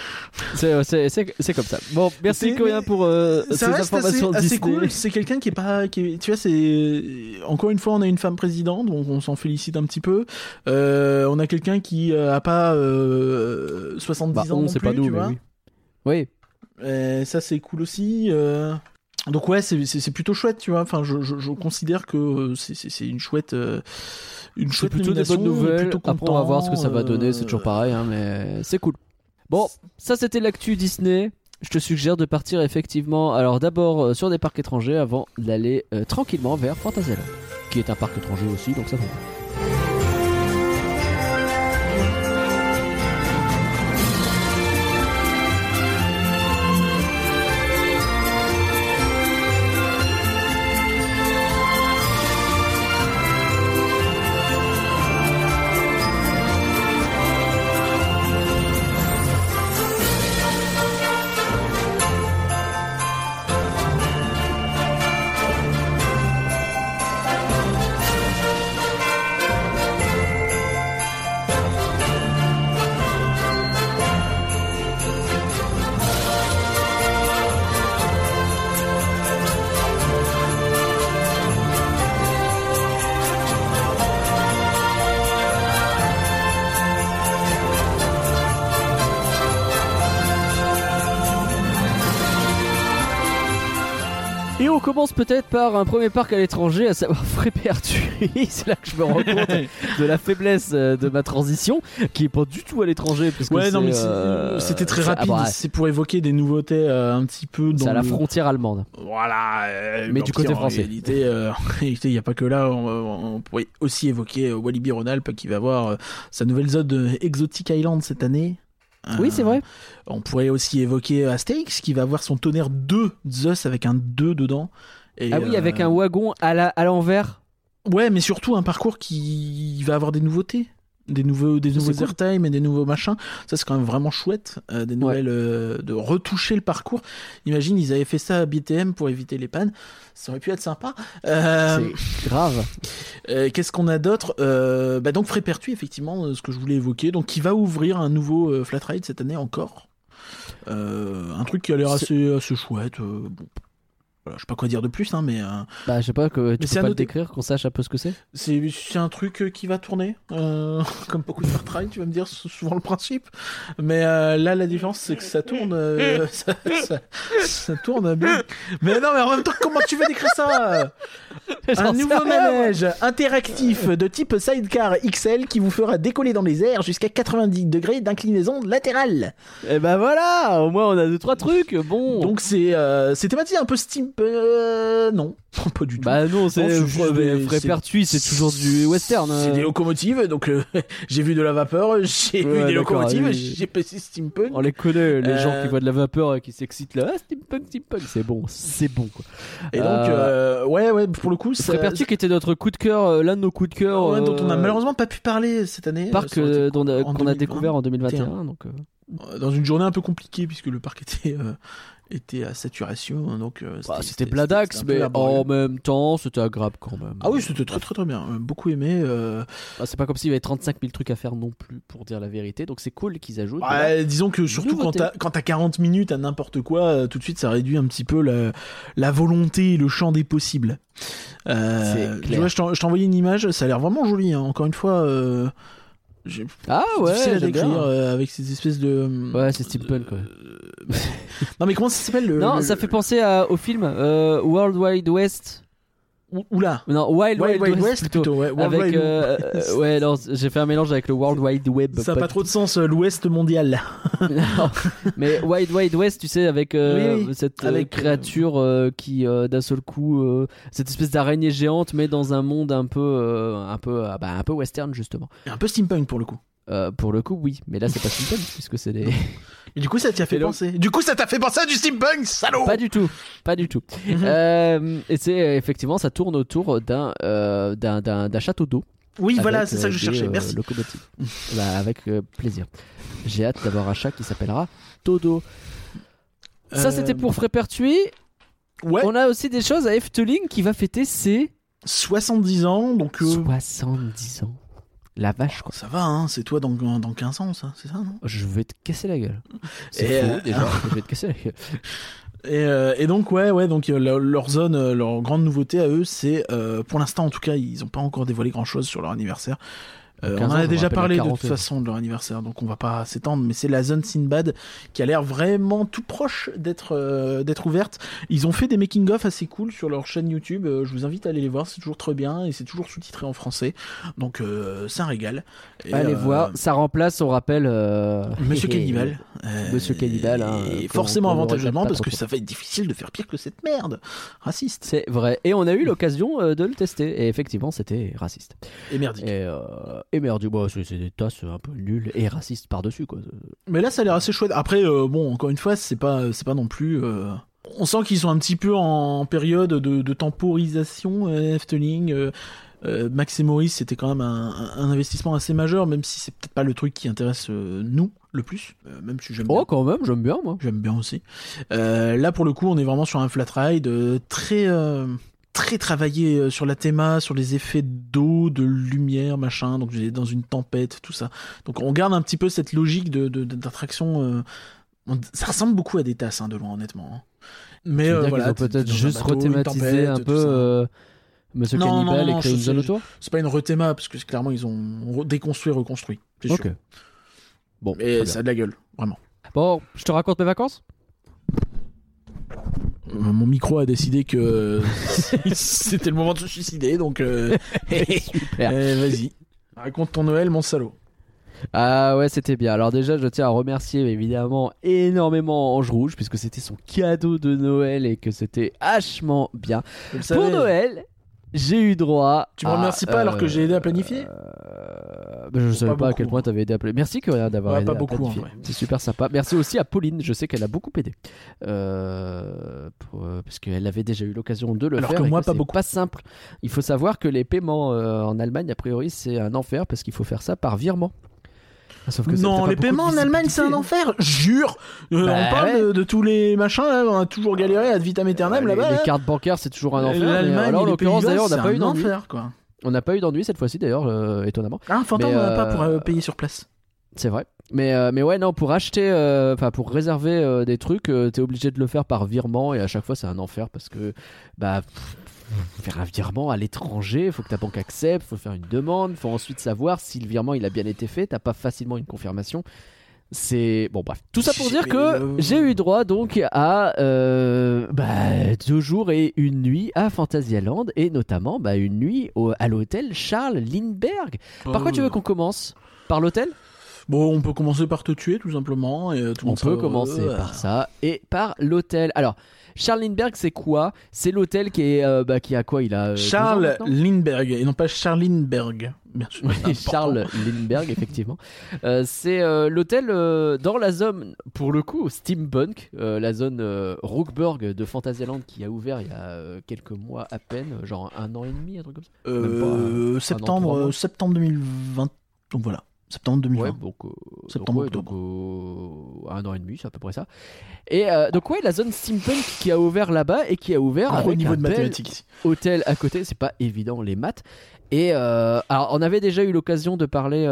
C'est- c'est comme ça. Bon, merci Corinne pour euh, ces informations assez, assez cool. C'est quelqu'un qui est pas, qui est- tu vois, c'est encore une fois, on a une femme présidente, donc on s'en félicite un petit peu. Euh, on a quelqu'un qui euh, a pas euh, 70 Bah, ans on, non c'est pas nous, mais vois. oui. Oui, Et ça c'est cool aussi. euh. Donc ouais, c'est plutôt chouette, tu vois. Enfin, je, je, je considère que euh, c'est- une chouette, euh, une chouette plutôt des bonnes nouvelles. plutôt Après, on va voir ce que ça va content, donner. C'est euh, toujours pareil, hein, mais c'est cool. Bon, ça c'était l'actu Disney. Je te suggère de partir effectivement, alors d'abord euh, sur des parcs étrangers avant d'aller euh, tranquillement vers Fantasyland, qui est un parc étranger aussi, donc ça va. Peut-être par un premier parc à l'étranger, à savoir Frépertuis. C'est là que je me rends compte de la faiblesse euh, de ma transition, qui est pas du tout à l'étranger. Ouais, non, mais euh, c'était très ah rapide. c'est pour évoquer des nouveautés euh, un petit peu c'est à la le- frontière allemande. Voilà. euh, Mais du côté en français. réalité, en réalité, il n'y a pas que là. On, on pourrait aussi évoquer Walibi Rhône-Alpes qui va avoir sa nouvelle zone Exotic Island cette année. Oui, c'est vrai. On pourrait aussi évoquer Astérix qui va avoir son tonnerre 2 Zeus avec un 2 dedans. Et, Ah oui, euh, avec un wagon à la- à l'envers. Ouais, mais surtout un parcours qui va avoir des nouveautés. Des nouveaux, des nouveaux cool. airtime et des nouveaux machins. Ça, c'est quand même vraiment chouette. euh, des nouvelles, euh, de retoucher le parcours. Imagine, ils avaient fait ça à BTM pour éviter les pannes. Ça aurait pu être sympa. Euh, C'est grave. Qu'est-ce qu'on a d'autre bah Donc Frépertuis, effectivement, ce que je voulais évoquer, donc qui va ouvrir un nouveau flat ride cette année encore. Un truc qui a l'air assez, assez chouette. bon. Voilà, je sais pas quoi dire de plus, hein, mais euh, Bah, je sais pas, que tu c'est peux pas le décrire, qu'on sache un peu ce que c'est c'est un truc euh, qui va tourner, euh, comme beaucoup de ride, tu vas me dire, c'est souvent le principe. Mais euh, là, la différence, c'est que ça tourne, ça, ça- ça tourne bien. Mais non, mais en même temps, comment tu vas décrire ça? Un nouveau manège interactif de type sidecar XL qui vous fera décoller dans les airs jusqu'à 90 degrés d'inclinaison latérale. Et bah voilà, au moins on a deux trois trucs. Bon. Donc c'est c'est thématique un peu steam... euh, non, pas du tout. bah non, c'est c'est Frépertuis, c'est toujours du western. C'est euh. des locomotives, donc euh, j'ai vu de la vapeur, j'ai Ouais, vu des locomotives, oui. j'ai passé steampunk. On les connaît, les Euh, gens qui voient de la vapeur et qui s'excitent là. Ah, steampunk, steampunk, c'est bon, c'est bon quoi. Et donc, ouais, ouais, pour le coup, ça... Frépertuis qui était notre coup de cœur, l'un de nos coups de cœur. Ouais, dont on a malheureusement pas pu parler cette année. Parc qu'on a 2020. découvert en 2021. Donc, euh, Euh, dans une journée un peu compliquée puisque le parc était était à saturation hein, donc euh, bah, c'était Bladax, mais en même temps, c'était agréable quand même. ah oui c'était très très très bien Euh, beaucoup aimé euh, Bah, c'est pas comme s'il y avait 35 000 trucs à faire non plus, pour dire la vérité. Donc c'est cool qu'ils ajoutent. voilà. disons que surtout quand Nouveauté. t'as quand t'as 40 minutes à n'importe quoi tout de suite ça réduit un petit peu la, la volonté et le champ des possibles euh, tu vois je t'en- je t'ai envoyé une image ça a l'air vraiment joli hein. encore une fois euh, j'ai- Ah ouais, difficile à décrire euh, avec ces espèces de Ouais, c'est steampunk, ouais. Non mais comment ça s'appelle le, Non, le- ça fait penser à- au film euh, World Wide West. Ou- Oula Non, Wild, Wild Wild, Wild West, West plutôt. plutôt ouais World avec euh, euh, ouais non j'ai fait un mélange avec le World Wide Web ça n'a pas trop de sens l'Ouest mondial. Non. mais Wild Wide West tu sais avec euh, Oui, oui. cette Avec, créature euh, qui d'un seul coup cette espèce d'araignée géante mais dans un monde un peu un peu ah bah, un peu western justement un peu steampunk pour le coup pour le coup oui mais là c'est pas steampunk puisque c'est des Et du coup, ça t'y a fait penser. Du coup, ça t'a fait penser à du steampunk, salaud Pas du tout, pas du tout. Mhm. Euh, et c'est euh, effectivement, ça tourne autour d'un euh, d'un- château d'eau. Oui, voilà, c'est ça que je euh, cherchais. Merci. locomotives. Bah, avec plaisir. J'ai hâte d'avoir un chat qui s'appellera Todo. Ça, c'était pour Frépertuis. Ouais, On a aussi des choses à Efteling qui va fêter ses 70 ans, donc. euh, 70 ans. La vache, quoi. Ça va, hein, c'est toi dans, dans 15 ans, ça, c'est ça, non? Je vais te casser la gueule. C'est faux, euh, déjà. je vais te casser la gueule. et, euh, et donc, ouais, ouais, donc euh, leur, zone, euh, leur grande nouveauté à eux, c'est, euh, pour l'instant en tout cas, ils ont pas encore dévoilé grand chose sur leur anniversaire. Euh, 15 on en a déjà parlé de toute façon de leur anniversaire, donc on va pas s'étendre, mais c'est la zone Sinbad qui a l'air vraiment tout proche d'être euh, d'être ouverte. Ils ont fait des making-of assez cool sur leur chaîne YouTube, euh, je vous invite à aller les voir, c'est toujours très bien et c'est toujours sous-titré en français, donc c'est un régal. Et, Allez voir, ça remplace, on rappelle. Monsieur Cannibal. Monsieur Cannibal, hein, et qu'on- forcément avantageusement parce que ça va être difficile de faire pire que cette merde. Raciste C'est vrai. Et on a eu l'occasion de le tester. Et effectivement, c'était raciste. et merdique. Et, et merde, bah, c'est des tasses un peu nulles et racistes par-dessus, quoi. Mais là, ça a l'air assez chouette. Après, euh, bon, encore une fois, c'est pas, c'est pas non plus. euh, On sent qu'ils sont un petit peu en période de, de temporisation. euh, Efteling, Max et Maurice, c'était quand même un, un investissement assez majeur, même si c'est peut-être pas le truc qui intéresse nous le plus. Même si j'aime bien. Oh, quand même, j'aime bien, moi. J'aime bien aussi. Là, pour le coup, on est vraiment sur un flat ride très, très travaillé euh, sur la théma, sur les effets d'eau, de lumière, machin. Donc, dans une tempête, tout ça. Donc, on garde un petit peu cette logique de, de- d'attraction. euh, ça ressemble beaucoup à des tasses, hein, de loin, honnêtement. hein. Mais euh, voilà, peut-être juste tempête, un peu euh, Monsieur Non, Cannibal non, non, et une zone autour C'est pas une rethéma, parce que clairement, ils ont déconstruit, reconstruit. Ok. sûr. Bon, Et ça a de la gueule, vraiment. bon, je te raconte mes vacances? Mon micro a décidé que c'était le moment de se suicider, donc euh, eh, vas-y. Raconte ton Noël, mon salaud. Ah ouais, c'était bien. Alors déjà, je tiens à remercier évidemment énormément Ange Rouge puisque c'était son cadeau de Noël et que c'était hachement bien. Pour. Noël, j'ai eu droit. Tu me à, remercies pas alors que j'ai aidé à planifier euh, bah, Je savais Pas pas, à quel point hein. t'avais aidé à planifier. Merci Corinne d'avoir Ouais, aidé pas à beaucoup, vrai. C'est super sympa. Merci aussi à Pauline. Je sais qu'elle a beaucoup aidé euh, pour, euh, parce qu'elle avait déjà eu l'occasion de le Alors faire. que et moi, pas beaucoup. Pas simple. Il faut savoir que les paiements euh, en Allemagne, a priori, c'est un enfer parce qu'il faut faire ça par virement. Ah, Sauf que Non, pas les paiements en Allemagne, c'est un enfer. Jure. Euh, Bah on parle ouais. de, de tous les machins, là, on a toujours galéré à vitam aeternam les- là-bas. les, là. cartes bancaires, c'est toujours un enfer. L'Allemagne, en l'occurrence, d'ailleurs, on n'a pas eu d'ennui. quoi. On n'a pas eu d'ennui cette fois-ci d'ailleurs, euh, étonnamment. Ah, un fantôme, on n'a pas euh, pour euh, payer sur place. C'est vrai. Mais, euh, mais ouais, non, pour acheter, euh, enfin pour réserver euh, des trucs, t'es obligé de le faire par virement et à chaque fois c'est un enfer parce que bah pff, faire un virement à l'étranger, faut que ta banque accepte, faut faire une demande, faut ensuite savoir si le virement il a bien été fait, t'as pas facilement une confirmation. C'est bon bref. Tout ça pour dire que j'ai eu droit donc à euh, bah, deux jours et une nuit à Fantasyland et notamment bah, une nuit au- à l'hôtel Charles Lindbergh. Par quoi tu veux qu'on commence? Par l'hôtel? Bon, on peut commencer par te tuer, tout simplement. Et, euh, tout On peut commencer par ça et par l'hôtel. Alors, Charles Lindbergh, c'est quoi? C'est l'hôtel qui est euh, bah, qui a quoi? Il a euh, Charles Lindbergh, et non pas Charline Berg. Bien sûr. Oui. Charles Lindbergh, effectivement. Euh, c'est l'hôtel dans la zone, pour le coup, steampunk, la zone Rookburg de Fantasyland qui a ouvert il y a quelques mois à peine, genre un an et demi, un truc comme ça. Pas, an, septembre, septembre 2020. Donc voilà, septembre 2020. Ouais, donc, euh, Septembre, ouais, donc, euh, un an et demi, c'est à peu près ça. Et euh, donc ouais, la zone steampunk qui a ouvert là-bas et qui a ouvert avec niveau un de mathématiques hôtel à côté, c'est pas évident les maths. Et euh, alors on avait déjà eu l'occasion de parler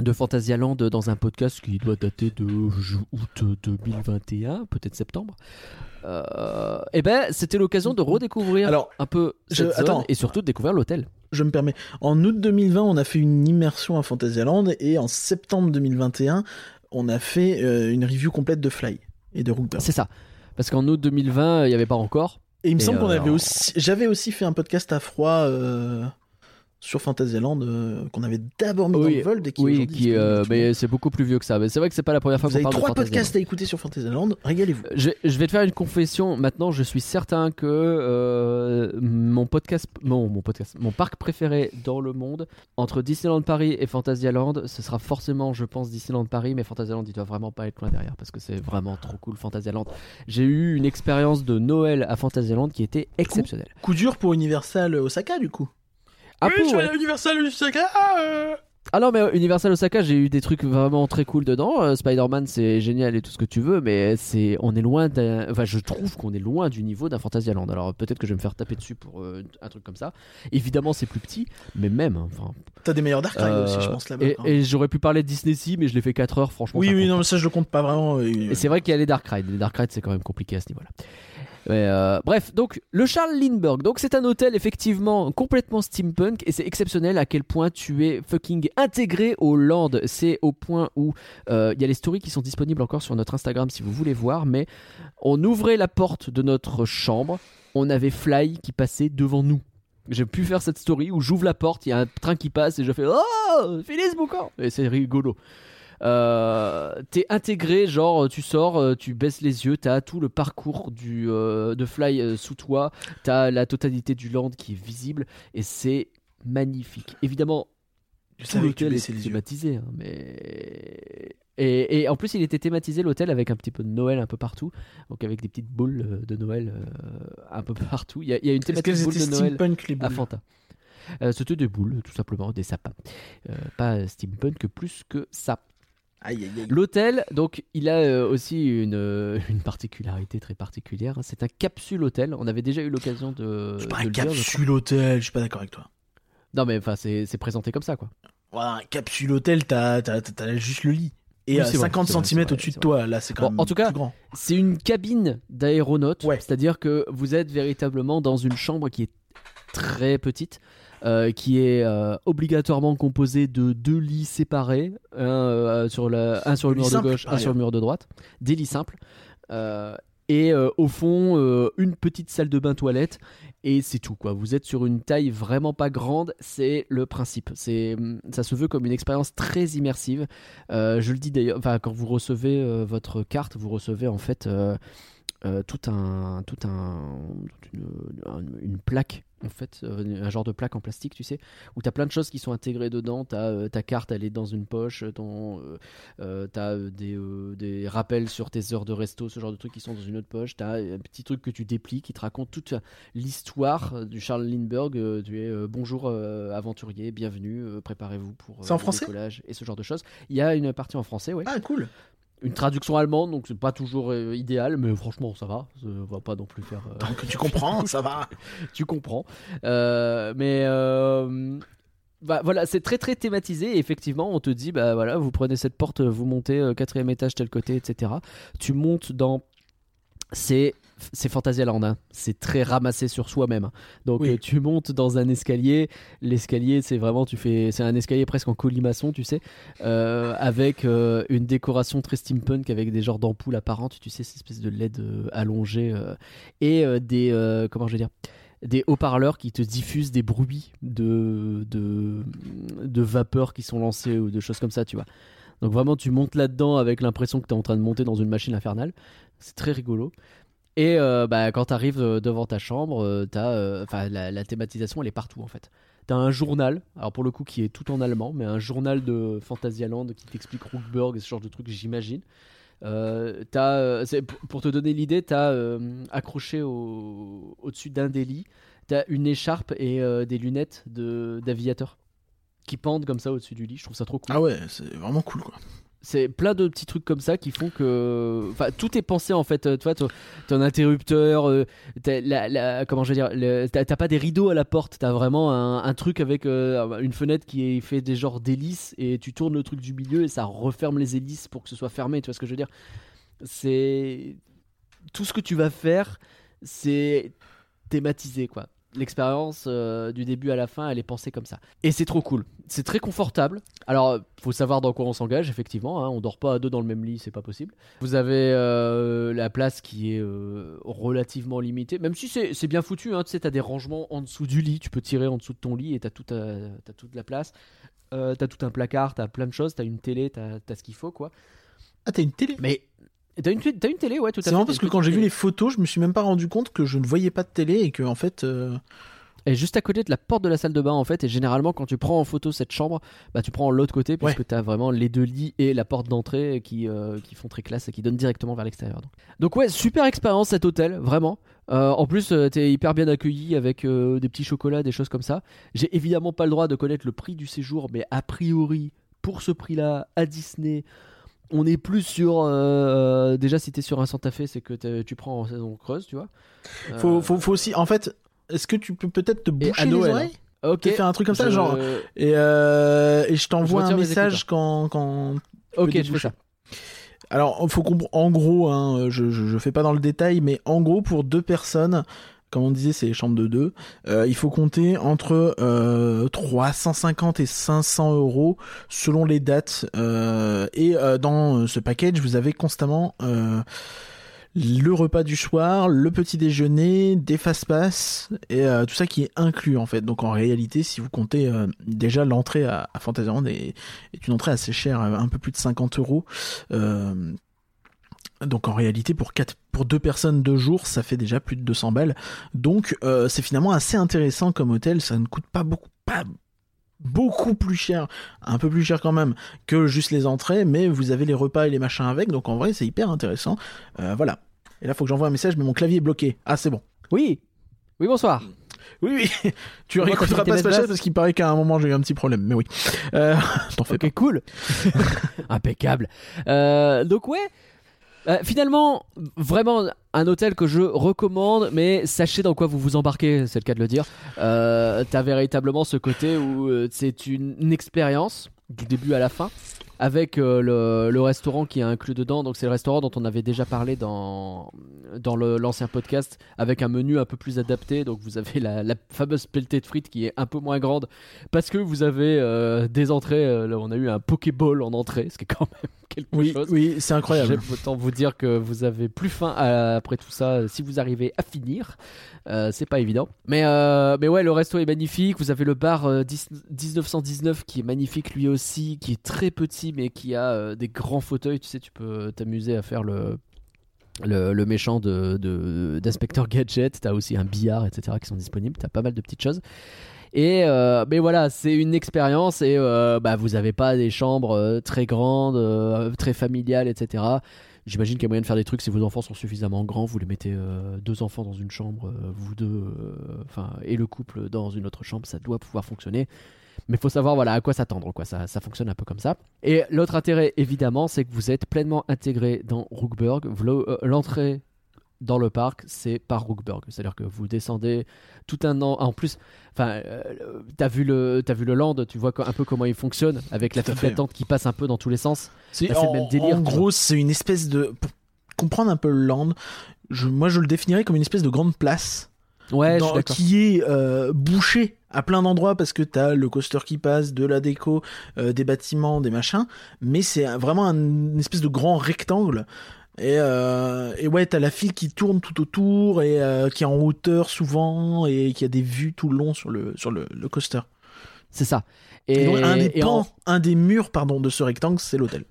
de Fantasyland dans un podcast qui doit dater de août 2021, peut-être septembre. Et ben c'était l'occasion de redécouvrir Alors, un peu je- cette zone attends. et surtout de découvrir l'hôtel. Je me permets. En août 2020, on a fait une immersion à Fantasyland et en septembre 2021, on a fait euh, une review complète de Fly et de Rookburg. C'est ça. Parce qu'en août 2020, il n'y avait pas encore. Et il me semble qu'on euh, avait aussi, j'avais aussi fait un podcast à froid euh, sur Fantasyland euh, qu'on avait d'abord mis Oui, dans le vol Oui, qui, euh, mais c'est beaucoup plus vieux que ça. Mais c'est vrai que c'est pas la première fois Vous qu'on parle de trois podcasts à écouter sur Fantasyland, régalez-vous. Je, je vais te faire une confession. Maintenant, je suis certain que euh, mon podcast, mon, mon podcast, mon parc préféré dans le monde, entre Disneyland Paris et Fantasyland, ce sera forcément, je pense, Disneyland Paris, mais Fantasyland, il doit vraiment pas être loin derrière parce que c'est vraiment trop cool Fantasyland. J'ai eu une expérience de Noël à Fantasyland qui était exceptionnelle. Coup dur pour Universal Osaka du coup. Un peu, ouais. à Universal Osaka. euh. Ah non, mais euh, Universal Osaka, j'ai eu des trucs vraiment très cool dedans. Euh, Spider-Man, c'est génial et tout ce que tu veux, mais c'est, on est loin d'un. Enfin, je trouve qu'on est loin du niveau d'un Fantasyland. Alors peut-être que je vais me faire taper dessus pour euh, un truc comme ça. Évidemment, c'est plus petit, mais même. hein, Enfin, T'as des meilleurs Dark Ride euh, aussi, je pense là-bas. et, hein. et j'aurais pu parler de Disney Sea, mais je l'ai fait 4 heures, franchement. oui, oui, non, pas. mais ça je le compte pas vraiment. euh, Et c'est vrai qu'il y a les Dark Rides. Les Dark Rides, c'est quand même compliqué à ce niveau-là. Euh, bref, donc le Charles Lindbergh. Donc c'est un hôtel effectivement complètement steampunk et c'est exceptionnel à quel point tu es fucking intégré au land. C'est au point où euh, il y a les stories qui sont disponibles encore sur notre Instagram si vous voulez voir. Mais on ouvrait la porte de notre chambre, on avait Fly qui passait devant nous. J'ai pu faire cette story où j'ouvre la porte, il y a un train qui passe et je fais Oh, Phyllis Boucan Et c'est rigolo. Euh, t'es intégré, genre tu sors, euh, tu baisses les yeux, t'as tout le parcours du, euh, de Fly euh, sous toi, t'as la totalité du land qui est visible et c'est magnifique. Évidemment, Je tout l'hôtel est thématisé, hein, mais et, et en plus il était thématisé l'hôtel avec un petit peu de Noël un peu partout, donc avec des petites boules euh, de Noël euh, un peu partout. Il y a, il y a une thématique boule de Noël steampunk les à Fanta. Euh, C'était des boules, tout simplement, des sapins. Euh, pas steampunk plus que ça. L'hôtel, donc, il a euh, aussi une, euh, une particularité très particulière. C'est un capsule hôtel. On avait déjà eu l'occasion de. C'est pas de un le dire, capsule hôtel, je suis pas d'accord avec toi. Non, mais enfin, c'est présenté comme ça, quoi. Voilà, un capsule hôtel, t'as t'as- t'as- t'as juste le lit. Et Oui, à c'est vrai, 50 c'est vrai, cm au-dessus de toi, là c'est quand Bon, même en tout cas. C'est une cabine d'aéronaute. Ouais. C'est-à-dire que vous êtes véritablement dans une chambre qui est très petite. Euh, qui est euh, obligatoirement composée de deux lits séparés, un, euh, sur, la, un sur le mur de gauche, un sur le mur de droite, des lits simples, et au fond une petite salle de bain toilette, et c'est tout quoi. Vous êtes sur une taille vraiment pas grande, c'est le principe. C'est, ça se veut comme une expérience très immersive. Euh, je le dis d'ailleurs, enfin quand vous recevez euh, votre carte, vous recevez en fait euh, euh, tout un, tout un, toute une, un- une plaque en fait, euh, un genre de plaque en plastique, tu sais, où tu as plein de choses qui sont intégrées dedans. T'as, euh, ta carte, elle est dans une poche. Ton, euh, t'as des, des rappels sur tes heures de resto, ce genre de trucs qui sont dans une autre poche. T'as un petit truc que tu déplies qui te raconte toute l'histoire du Charles Lindbergh. Tu es bonjour aventurier, bienvenue, préparez-vous pour C'est en le français? décollage et ce genre de choses. Il y a une partie en français, ouais. Ah cool. Une traduction allemande, donc c'est pas toujours euh, idéal, mais franchement ça va. On va pas non plus faire. euh, Tant que tu comprends, ça va. tu comprends. Euh, mais bah, voilà, c'est très très thématisé. Et effectivement, on te dit, bah voilà, vous prenez cette porte, vous montez quatrième étage tel côté, etc. Tu montes dans. C'est c'est Fantasyland, hein. c'est très ramassé sur soi-même. Donc Oui. euh, tu montes dans un escalier. L'escalier, c'est vraiment, tu fais, c'est un escalier presque en colimaçon, tu sais, euh, avec euh, une décoration très steampunk avec des genres d'ampoules apparentes, tu sais, cette espèce de LED allongé euh, et des comment je vais dire des haut-parleurs qui te diffusent des bruits de, de, de vapeur qui sont lancés ou de choses comme ça, tu vois. Donc vraiment, tu montes là-dedans avec l'impression que tu es en train de monter dans une machine infernale. C'est très rigolo. Et euh, bah, quand tu arrives devant ta chambre, euh, euh, enfin, la, la thématisation, elle est partout en fait. T'as un journal, alors pour le coup qui est tout en allemand, mais un journal de Phantasialand qui t'explique Rookburg et ce genre de trucs, j'imagine. Euh, euh, pour te donner l'idée, tu as accroché au, au-dessus d'un des lits, as une écharpe et euh, des lunettes de, d'aviateur qui pendent comme ça au-dessus du lit. Je trouve ça trop cool. Ah ouais, c'est vraiment cool quoi. C'est plein de petits trucs comme ça qui font que. Enfin, tout est pensé en fait. Euh, Tu vois, ton, interrupteur, euh, t'as la, comment je vais dire, t'as pas des rideaux à la porte, t'as vraiment un, un truc avec euh, une fenêtre qui est fait des genres d'hélices et tu tournes le truc du milieu et ça referme les hélices pour que ce soit fermé. Tu vois ce que je veux dire C'est. Tout ce que tu vas faire, c'est thématisé quoi. L'expérience euh, du début à la fin, elle est pensée comme ça. Et c'est trop cool. C'est très confortable. Alors, faut savoir dans quoi on s'engage, effectivement. Hein. On dort pas à deux dans le même lit, c'est pas possible. Vous avez euh, la place qui est euh, relativement limitée, même si c'est bien foutu. Hein. Tu sais, t'as des rangements en dessous du lit. Tu peux tirer en dessous de ton lit et t'as tout t'as toute la place. Euh, t'as tout un placard, t'as plein de choses, t'as une télé, t'as as ce qu'il faut, quoi. Ah, t'as une télé? Mais t'as une, t'as une télé, ouais, tout à fait. C'est t'as parce que quand j'ai vu les photos, je me suis même pas rendu compte que je ne voyais pas de télé et que en fait. euh, Et juste à côté de la porte de la salle de bain en fait et généralement quand tu prends en photo cette chambre bah tu prends l'autre côté Ouais. tu as vraiment les deux lits et la porte d'entrée qui, euh, qui font très classe et qui donnent directement vers l'extérieur donc. donc ouais super expérience cet hôtel vraiment Euh, en plus euh, t'es hyper bien accueilli avec des petits chocolats des choses comme ça j'ai évidemment pas le droit de connaître le prix du séjour mais a priori pour ce prix là à Disney on est plus sur euh, déjà si t'es sur un Santa Fe c'est que tu prends en saison creuse tu vois Faut, Euh, faut, faut aussi. En fait, est-ce que tu peux peut-être te boucher les oreilles ok Tu faire un truc comme ça, genre. Et, euh, et je t'envoie un message quand, quand. ok je fais ça Alors, faut. En gros, hein, je, je, je fais pas dans le détail, mais en gros, pour deux personnes, comme on disait, c'est les chambres de deux, euh, il faut compter entre euh, 350 et 500 euros selon les dates. Euh, et euh, dans ce package, vous avez constamment. Euh, le repas du soir, le petit déjeuner, des fast-pass et euh, tout ça qui est inclus en fait. Donc en réalité, si vous comptez euh, déjà l'entrée à, à Fantasyland est, est une entrée assez chère, euh, un peu plus de 50 euros. Donc en réalité, pour quatre, pour deux personnes deux jours, ça fait déjà plus de 200 balles. Donc euh, c'est finalement assez intéressant comme hôtel. Ça ne coûte pas beaucoup, pas beaucoup plus cher, un peu plus cher quand même que juste les entrées, mais vous avez les repas et les machins avec. Donc en vrai, c'est hyper intéressant. Euh, voilà. Et là, faut que j'envoie un message, mais mon clavier est bloqué. Ah, c'est bon. Oui. Oui, bonsoir. Oui, oui. tu réécouteras pas ce podcast parce qu'il paraît qu'à un moment j'ai eu un petit problème. Mais oui. Euh, T'en fais Ok, cool. Impeccable. Euh, donc, ouais. Euh, finalement, vraiment un hôtel que je recommande, mais sachez dans quoi vous vous embarquez, c'est le cas de le dire. Euh, T'as véritablement ce côté où euh, c'est une, une expérience du début à la fin, avec euh, le, le restaurant qui est inclus dedans. Donc c'est le restaurant dont on avait déjà parlé dans, dans l'ancien podcast, avec un menu un peu plus adapté. Donc vous avez la, la fameuse pelletée de frites qui est un peu moins grande, parce que vous avez euh, des entrées. euh, là, on a eu un Pokéball en entrée, ce qui est quand même quelque Oui, chose. oui, c'est incroyable. Autant vous dire que vous avez plus faim à- après tout ça si vous arrivez à finir. Euh, c'est pas évident. Mais, euh, mais ouais, le resto est magnifique. Vous avez le bar euh, 10 1919 qui est magnifique lui aussi, qui est très petit mais qui a euh, des grands fauteuils. Tu sais, tu peux t'amuser à faire le. Le, méchant de, de- d'inspecteur gadget, t'as aussi un billard, etc. qui sont disponibles. T'as pas mal de petites choses. Et euh, mais voilà, c'est une expérience et euh, bah, vous avez pas des chambres euh, très grandes, euh, très familiales, etc. J'imagine qu'il y a moyen de faire des trucs si vos enfants sont suffisamment grands, vous les mettez euh, deux enfants dans une chambre, euh, vous deux, euh, enfin et le couple dans une autre chambre, ça doit pouvoir fonctionner. Mais il faut savoir voilà, à quoi s'attendre. Quoi. Ça, ça fonctionne un peu comme ça. Et l'autre intérêt, évidemment, c'est que vous êtes pleinement intégré dans Rookburg. Euh, L'entrée dans le parc, c'est par Rookburg. C'est-à-dire que vous descendez tout un an. En plus, enfin, euh, t'as vu le, t'as vu le land, tu vois un peu comment il fonctionne avec la file d'attente qui passe un peu dans tous les sens. C'est le même délire, en gros, c'est une espèce de. Pour comprendre un peu le land, je, moi je le définirais comme une espèce de grande place Ouais, je suis qui est euh, bouchée à plein d'endroits parce que t'as le coaster qui passe, de la déco, euh, des bâtiments, des machins, mais c'est vraiment un- une espèce de grand rectangle. Et, euh, et ouais, t'as la file qui tourne tout autour et euh, qui est en hauteur souvent et qui a des vues tout le long sur le, sur le, le coaster. C'est ça. Et Et, donc, un des et en- pans, un des murs pardon, de ce rectangle, c'est l'hôtel.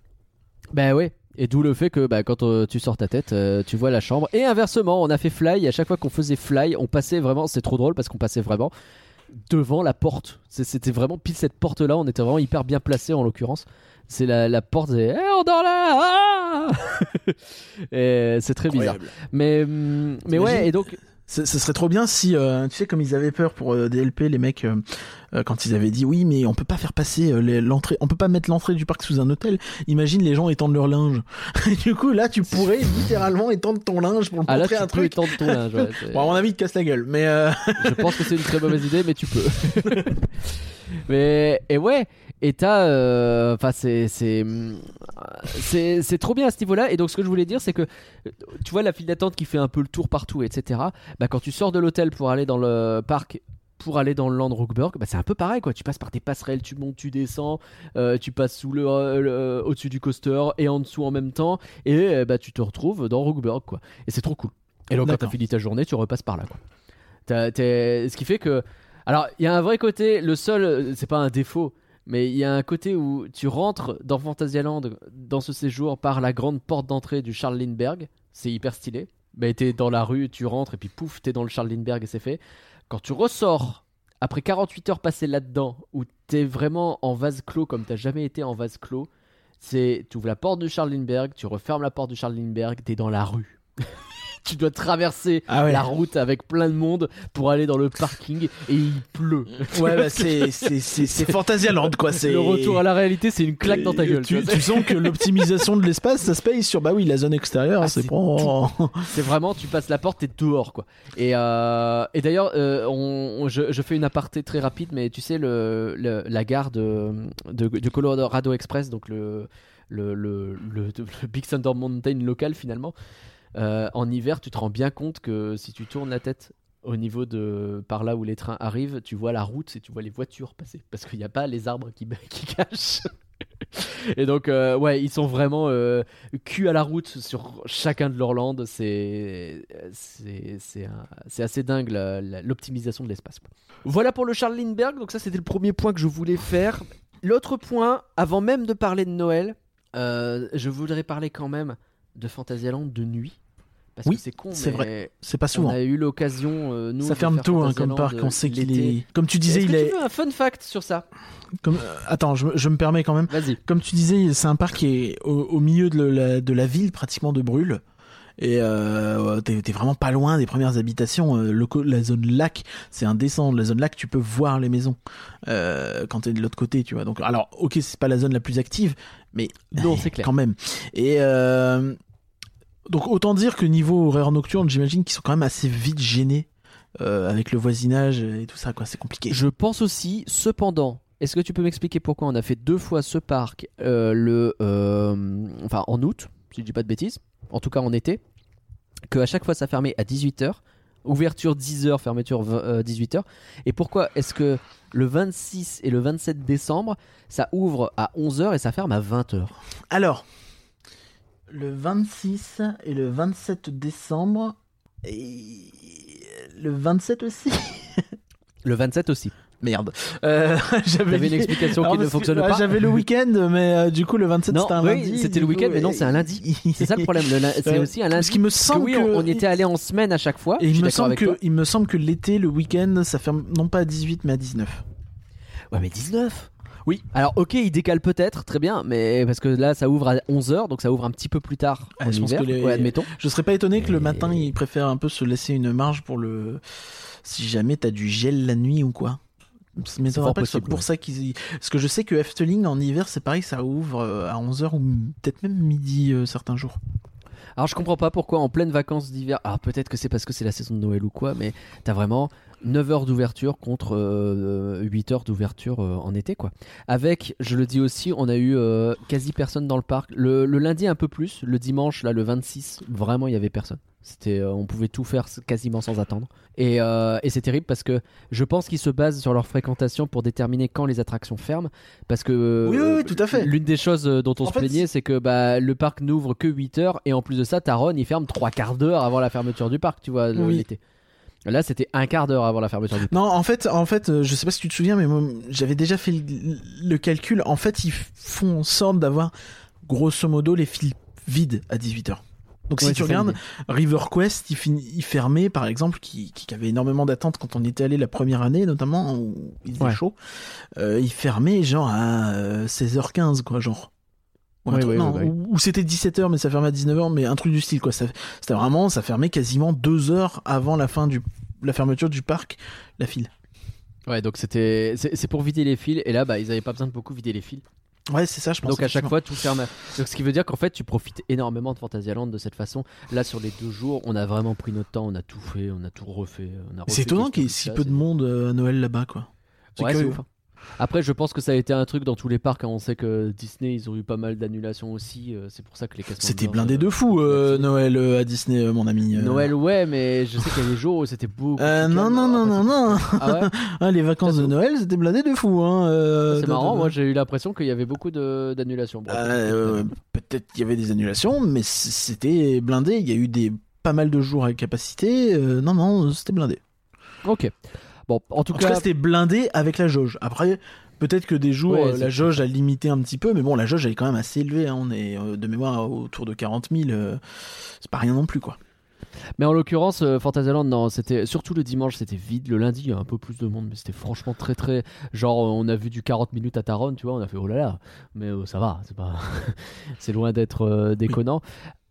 Ben ouais. Et d'où le fait que bah, quand euh, tu sors ta tête, euh, tu vois la chambre. Et inversement, on a fait fly. Et à chaque fois qu'on faisait fly, on passait vraiment. C'est trop drôle parce qu'on passait vraiment devant la porte. C'était vraiment pile cette porte-là. On était vraiment hyper bien placé en l'occurrence. C'est la, la porte. C'est Eh, on dort là. ah Et c'est très bizarre. Incroyable. Mais hum, mais ouais. Et donc Ce, ce serait trop bien si, euh, tu sais, comme ils avaient peur pour euh, DLP, les mecs, euh, euh, quand ils avaient dit oui, mais on peut pas faire passer euh, les- l'entrée, on peut pas mettre l'entrée du parc sous un hôtel. Imagine les gens étendent leur linge. Et du coup, là, tu pourrais littéralement étendre ton linge pour ah là, montrer tu un peux truc. étendre ton linge. ouais, Bon, à mon avis, te casse la gueule, mais euh, Je pense que c'est une très mauvaise idée, mais tu peux. mais et ouais, et t'as, euh, enfin c'est c'est c'est c'est trop bien à ce niveau-là. Et donc ce que je voulais dire, c'est que euh, tu vois la file d'attente qui fait un peu le tour partout, etc. Bah quand tu sors de l'hôtel pour aller dans le parc. Pour aller dans le Land Rookburg, bah c'est un peu pareil quoi. Tu passes par des passerelles, tu montes, tu descends, euh, tu passes sous le, euh, au-dessus du coaster et en dessous en même temps, et euh, bah tu te retrouves dans Rookburg quoi. Et c'est trop cool. Et donc quand t'as fini ta journée, tu repasses par là quoi. Ce qui fait que. Alors, il y a un vrai côté, le seul, euh, c'est pas un défaut, mais il y a un côté où tu rentres dans Fantasyland dans ce séjour par la grande porte d'entrée du Charles Lindbergh. C'est hyper stylé. Mais t'es dans la rue, tu rentres et puis pouf, t'es dans le Charles Lindbergh et c'est fait. Quand tu ressors, après 48 heures passées là-dedans, où t'es vraiment en vase clos comme t'as jamais été en vase clos, c'est tu ouvres la porte du Charles Lindbergh, tu refermes la porte du Charles Lindbergh, t'es dans la rue. tu dois traverser Ah ouais. la route avec plein de monde pour aller dans le parking et il pleut. ouais, bah, c'est c'est c'est c'est Fantasyland quoi. C'est Le retour à la réalité, c'est une claque dans ta gueule. Tu, sens que l'optimisation de l'espace, ça se paye sur bah oui la zone extérieure. Ah, c'est pas. C'est vraiment, tu passes la porte, t'es dehors quoi. Et, euh, et d'ailleurs, euh, on, on- je, je fais une aparté très rapide, mais tu sais, le, le- la gare de, de, du Colorado Express, donc le, le, le, le- le Big Thunder Mountain local finalement, euh, en hiver, tu te rends bien compte que si tu tournes la tête au niveau de par là où les trains arrivent, tu vois la route et tu vois les voitures passer parce qu'il n'y a pas les arbres qui, cachent. Et donc, euh, ouais, ils sont vraiment euh, cul à la route sur chacun de leurs landes. C'est assez dingue l'optimisation de l'espace. Voilà pour le Charles Lindbergh. Donc ça, c'était le premier point que je voulais faire. L'autre point, avant même de parler de Noël, euh, je voudrais parler quand même de Fantasyland de nuit. Parce Oui, que c'est con, c'est vrai. C'est pas On souvent. a eu l'occasion, euh, nous, Ça ferme faire tôt hein, comme parc. euh, On sait qu'il est. Comme tu disais, Est-ce il que est. tu veux un fun fact sur ça? Comme... euh, Attends, je, me- je me permets quand même. Vas-y. Comme tu disais, c'est un parc qui est au, au milieu de la, de la ville, pratiquement de Brûle. Et euh, t'es vraiment pas loin des premières habitations. Euh, le la zone lac, c'est descendre. La zone lac, tu peux voir les maisons euh, quand t'es de l'autre côté, tu vois. Donc, alors, ok, c'est pas la zone la plus active, mais Non, c'est clair. quand même. Et euh, donc, autant dire que niveau horaire nocturne, j'imagine qu'ils sont quand même assez vite gênés euh, avec le voisinage et tout ça, quoi. C'est compliqué. Je pense aussi, cependant, est-ce que tu peux m'expliquer pourquoi on a fait deux fois ce parc euh, le, euh, enfin, en août, si je dis pas de bêtises, en tout cas en été, que à chaque fois ça fermait à 18h, ouverture 10h, fermeture euh, 18h, et pourquoi est-ce que le 26 et le 27 décembre, ça ouvre à 11h et ça ferme à 20h Alors, le 26 et le 27 décembre, et le 27 aussi. Le 27 aussi. Merde. Euh, j'avais une explication qui ne que, fonctionne pas J'avais le week-end, mais euh, du coup, le 27 Non, c'était un oui, lundi. c'était le week-end, mais non, c'est un lundi. C'est ça le problème. C'est aussi un lundi. Parce qu'il me que semble oui, que. on, on y était allé en semaine à chaque fois. Et il me, semble que, toi. il me semble que l'été, le week-end, ça ferme non pas à 18 mais à 19. Ouais, mais 19 Oui. Alors, ok, il décale peut-être, très bien, mais parce que là, ça ouvre à 11h, donc ça ouvre un petit peu plus tard Ah, en je pense hiver. que les- Ouais, admettons. Je serais pas étonné que le matin, ils préfèrent un peu se laisser une marge pour le. Si jamais t'as du gel la nuit ou quoi. Ça m'étonnerait fort pas que ce soit possible, pour ouais. ça qu'ils. Parce que je sais que Efteling en hiver, c'est pareil, ça ouvre euh, à 11h ou peut-être même midi euh, certains jours. Alors je comprends pas pourquoi en pleine vacances d'hiver. Alors peut-être que c'est parce que c'est la saison de Noël ou quoi, mais t'as vraiment 9 heures d'ouverture contre euh, 8 heures d'ouverture euh, en été quoi. Avec, je le dis aussi, on a eu euh, quasi personne dans le parc. Le, le lundi un peu plus, le dimanche là le 26, vraiment il y avait personne. C'était, euh, on pouvait tout faire quasiment sans attendre. Et, et c'est terrible parce que je pense qu'ils se basent sur leur fréquentation pour déterminer quand les attractions ferment. Parce que Oui, oui, oui, tout à fait. L'une des choses dont on En se fait, plaignait, c'est que bah, le parc n'ouvre que 8 heures et en plus de ça, Taron il ferme trois quarts d'heure avant la fermeture du parc, tu vois, Oui. l'été. Là, c'était un quart d'heure avant la fermeture du. Non, en fait, en fait, euh, je sais pas si tu te souviens, mais j'avais déjà fait le, le calcul. En fait, ils font en sorte d'avoir grosso modo les fils vides à 18h. Donc si tu regardes. River Quest, il, fermait, par exemple, qui, qui avait énormément d'attentes quand on était allé la première année, notamment, où il faisait Ouais. chaud. Euh, il fermait genre à euh, 16h15, quoi, genre. Ou, un Ouais, truc- ouais, non, ouais, ouais. ou- ou c'était 17h, mais ça fermait à 19h, mais un truc du style, quoi. Ça- C'était vraiment, ça fermait quasiment deux heures avant la fin du, la fermeture du parc, la file. Ouais, donc c'était c'est pour vider les fils et là, bah, ils avaient pas besoin de beaucoup vider les fils. Ouais, c'est ça, je pense. Donc à chaque fois, tout ferme. Donc ce qui veut dire qu'en fait, tu profites énormément de Fantasyland de cette façon. Là, sur les deux jours, on a vraiment pris notre temps, on a tout fait, on a tout refait. on a refait C'est étonnant qu'il y ait si peu de monde euh, à Noël là-bas, quoi. C'est Ouais, c'est ouf, hein. Après, je pense que ça a été un truc dans tous les parcs. hein. On sait que Disney, ils ont eu pas mal d'annulations aussi. euh, C'est pour ça que les C'était blindé gorge, de fou, euh, euh, Noël euh, à Disney, euh, mon ami. euh. Noël, ouais, mais je sais qu'il y a des jours où c'était beaucoup. Euh, non, non, non, Après, non, non. c'est- Ah ouais Ah, les vacances de Noël, c'était blindé de fou. Hein, euh, C'est marrant. Moi, j'ai eu l'impression qu'il y avait beaucoup de- d'annulations. Euh, Peut-être qu'il y avait des annulations, mais c'était blindé. Il y a eu des pas mal de jours avec capacité. euh, non, non, c'était blindé. Ok. Bon, en tout En cas, cas, c'était blindé avec la jauge. Après, peut-être que des jours, Ouais, euh, la jauge a limité un petit peu, mais bon, la jauge elle est quand même assez élevée. hein. On est euh, de mémoire autour de 40 000. euh, c'est pas rien non plus, quoi. mais en l'occurrence, euh, Fantasyland, non, c'était surtout le dimanche, c'était vide. Le lundi, il y a un peu plus de monde, mais c'était franchement très, très. Genre, on a vu du 40 minutes à Taron, tu vois, on a fait oh là là. Mais euh, ça va, c'est pas, c'est loin d'être euh, déconnant.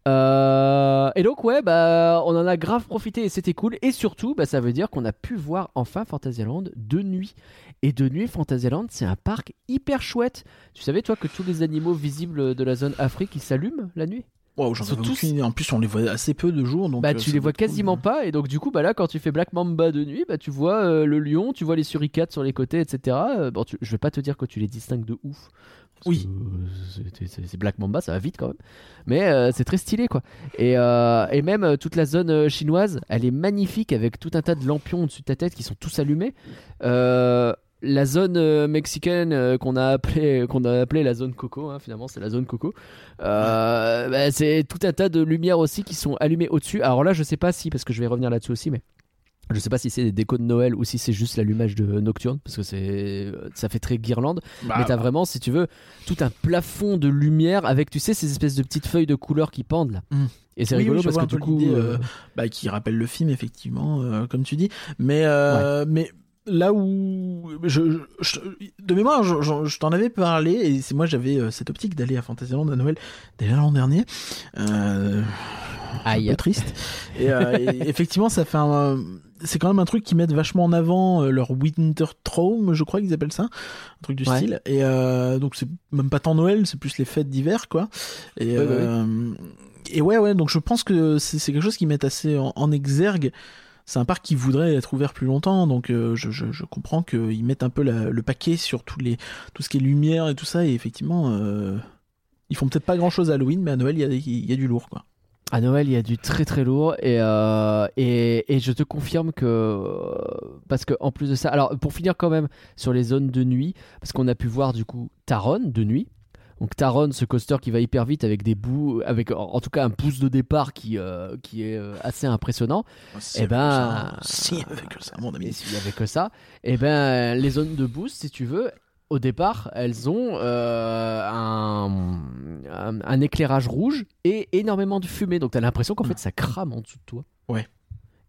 Euh, et donc ouais bah on en a grave profité et c'était cool et surtout bah, ça veut dire qu'on a pu voir enfin Fantasyland de nuit et de nuit Fantasyland c'est un parc hyper chouette tu savais toi que tous les animaux visibles de la zone Afrique ils s'allument la nuit? Wow, j'en Ils sont avais tous- aucune idée. En plus, on les voit assez peu de jours. Donc, bah euh, tu les vois cool. quasiment pas et donc du coup bah là quand tu fais Black Mamba de nuit bah tu vois euh, le lion tu vois les suricates sur les côtés etc Euh, bon tu- je vais pas te dire que tu les distingues de ouf Oui. c'est- Black Mamba ça va vite quand même. Mais euh, c'est très stylé quoi. Et, euh, et même euh, toute la zone chinoise elle est magnifique avec tout un tas de lampions au-dessus de ta tête qui sont tous allumés. Euh, la zone mexicaine qu'on a appelée qu'on a appelé la zone coco hein, finalement c'est la zone coco. Bah, c'est tout un tas de lumières aussi qui sont allumées au-dessus. Alors là je sais pas si parce que je vais revenir là-dessus aussi mais je sais pas si c'est des décos de Noël ou si c'est juste l'allumage de Nocturne parce que c'est ça fait très guirlande. Bah, mais t'as vraiment si tu veux tout un plafond de lumière avec tu sais ces espèces de petites feuilles de couleurs qui pendent là. Mm. et c'est Oui, rigolo oui, parce que du coup euh, euh, bah, qui rappelle le film effectivement euh, comme tu dis. Mais euh, mais là où je, je- je- de mémoire je, je- je t'en avais parlé et c'est moi j'avais cette optique d'aller à Fantasyland à Noël déjà l'an dernier. Euh, un Aïe. peu triste et, euh, et effectivement ça fait un c'est quand même un truc qui mettent vachement en avant euh, leur Winter Traum, je crois qu'ils appellent ça, un truc du Ouais. style. Et euh, donc c'est même pas tant Noël, c'est plus les fêtes d'hiver, quoi. Et, Ouais, bah oui. et ouais, ouais. Donc je pense que c'est quelque chose qui met assez en, en exergue. C'est un parc qui voudrait être ouvert plus longtemps, donc euh, je, je, je comprends qu'ils mettent un peu la- le paquet sur tous les, tout ce qui est lumière et tout ça. Et effectivement, euh, ils font peut-être pas grand chose à Halloween, mais à Noël, il y a, y a du lourd, quoi. À Noël, il y a du très très lourd et, euh, et, et je te confirme que parce que en plus de ça, alors pour finir quand même sur les zones de nuit, parce qu'on a pu voir du coup Taron de nuit. Donc Taron, ce coaster qui va hyper vite avec des bouts, avec en en tout cas un pouce de départ qui euh, qui est euh, assez impressionnant. Eh ben, si, avec ça, mon Et ami. s'il y avait que ça, et ben les zones de boost, si tu veux, au départ, elles ont euh, un, un, un éclairage rouge et énormément de fumée. Donc t'as l'impression qu'en fait ça crame en dessous de toi. Ouais.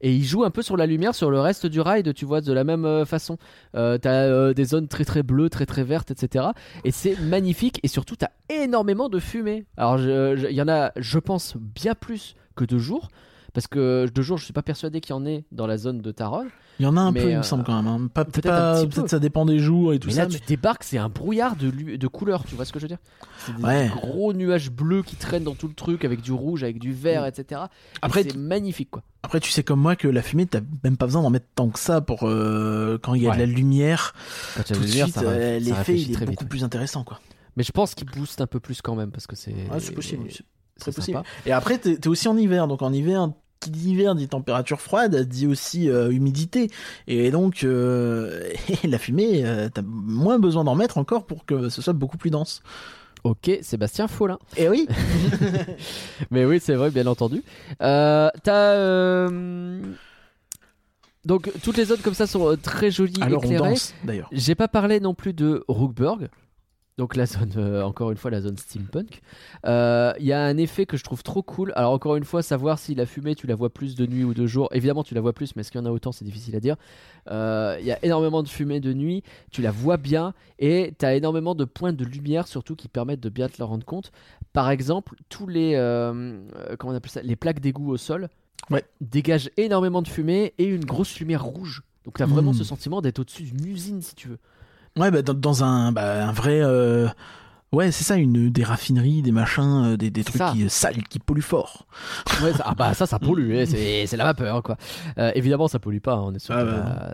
Et il joue un peu sur la lumière sur le reste du ride, tu vois, de la même euh, façon. Euh, t'as euh, des zones très très bleues, très très vertes, etc. Et c'est magnifique. Et surtout, t'as énormément de fumée. Alors, il y en a, je pense, bien plus que de jour. Parce que de jour, je suis pas persuadé qu'il y en ait dans la zone de Taron. Il y en a un peu, il euh, me semble quand même. hein. Peut-être peut-être un pas- petit peu. peut-être ça dépend des jours et tout mais ça. là, tu débarques, c'est un brouillard de, de couleurs, tu vois ce que je veux dire? C'est des Ouais. gros nuages bleus qui traînent dans tout le truc avec du rouge, avec du vert, etc. Et Mm. Après, c'est magnifique quoi. Après, tu sais comme moi que la fumée, t'as même pas besoin d'en mettre tant que ça pour euh, quand il y a Ouais. de la lumière. Quand Tout de lumière, suite, ça, euh, l'effet il est beaucoup plus intéressant, quoi. Mais je pense qu'il booste un peu plus quand même parce que c'est. Ouais, c'est possible. C'est c'est très possible. sympa. Et après, t'es es aussi en hiver, donc en hiver, qui dit hiver dit température froide, dit aussi euh, humidité. Et donc, euh, la fumée, euh, t'as moins besoin d'en mettre encore pour que ce soit beaucoup plus dense. Ok, Sébastien Follin. Et oui, Mais oui, c'est vrai, bien entendu. T'as. Donc, toutes les zones comme ça sont très jolies, alors éclairées. d'ailleurs. J'ai pas parlé non plus de Rookburg. Donc la zone, euh, encore une fois, la zone steampunk. Euh, Il y a un effet que je trouve trop cool. Alors encore une fois, savoir si la fumée, tu la vois plus de nuit ou de jour. Évidemment, tu la vois plus, mais est-ce qu'il y en a autant, c'est difficile à dire. Euh, Il y a énormément de fumée de nuit. Tu la vois bien et tu as énormément de points de lumière, surtout qui permettent de bien te la rendre compte. Par exemple, tous les, euh, euh, comment on appelle ça, les plaques d'égout au sol Ouais. dégagent énormément de fumée et une grosse lumière rouge. Donc tu as vraiment Mm. ce sentiment d'être au-dessus d'une usine, si tu veux. Ouais, bah, dans, dans un, bah, un vrai. euh, Ouais, c'est ça, une, des raffineries, des machins, euh, des, des trucs ça. qui salent, qui polluent fort. Ouais, ça, ah bah ça, ça pollue, c'est la vapeur quoi. Euh, évidemment, ça pollue pas, hein, on est sur Ah de, bah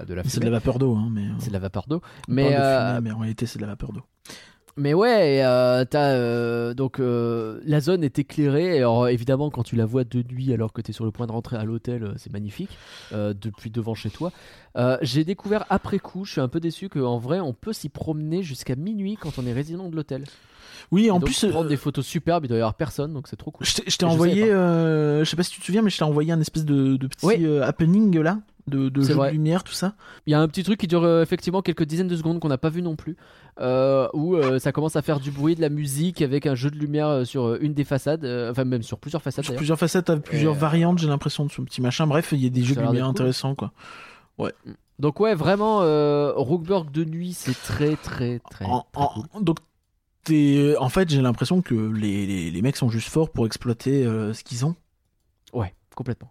la, de la C'est de la vapeur d'eau, hein, mais. euh, C'est de la vapeur d'eau. Mais, euh, mais en réalité, c'est de la vapeur d'eau. Mais ouais, euh, t'as euh, donc euh, la zone est éclairée. Alors évidemment, quand tu la vois de nuit, alors que tu es sur le point de rentrer à l'hôtel, euh, c'est magnifique euh, depuis devant chez toi. J'ai découvert après coup, je suis un peu déçu qu'en vrai, on peut s'y promener jusqu'à minuit quand on est résident de l'hôtel. Oui, en donc, plus. prendre des photos superbes, il doit y avoir personne, donc c'est trop cool. Je t'ai envoyé, je sais pas si tu te souviens, mais je t'ai envoyé un espèce de, de petit Oui. happening là, de, de jeu de lumière, tout ça. Il y a un petit truc qui dure euh, effectivement quelques dizaines de secondes qu'on n'a pas vu non plus, euh, où euh, ça commence à faire du bruit, de la musique avec un jeu de lumière sur une des façades, enfin même sur plusieurs façades Sur plusieurs facettes, avec plusieurs variantes, j'ai l'impression de ce petit machin. Bref, il y a des jeux de lumière cool. intéressants, quoi. Donc ouais, vraiment, Rookburg de nuit, c'est très très très. En- très en- donc, t'es- en fait, j'ai l'impression que les, les, les mecs sont juste forts pour exploiter ce qu'ils ont. Ouais, complètement.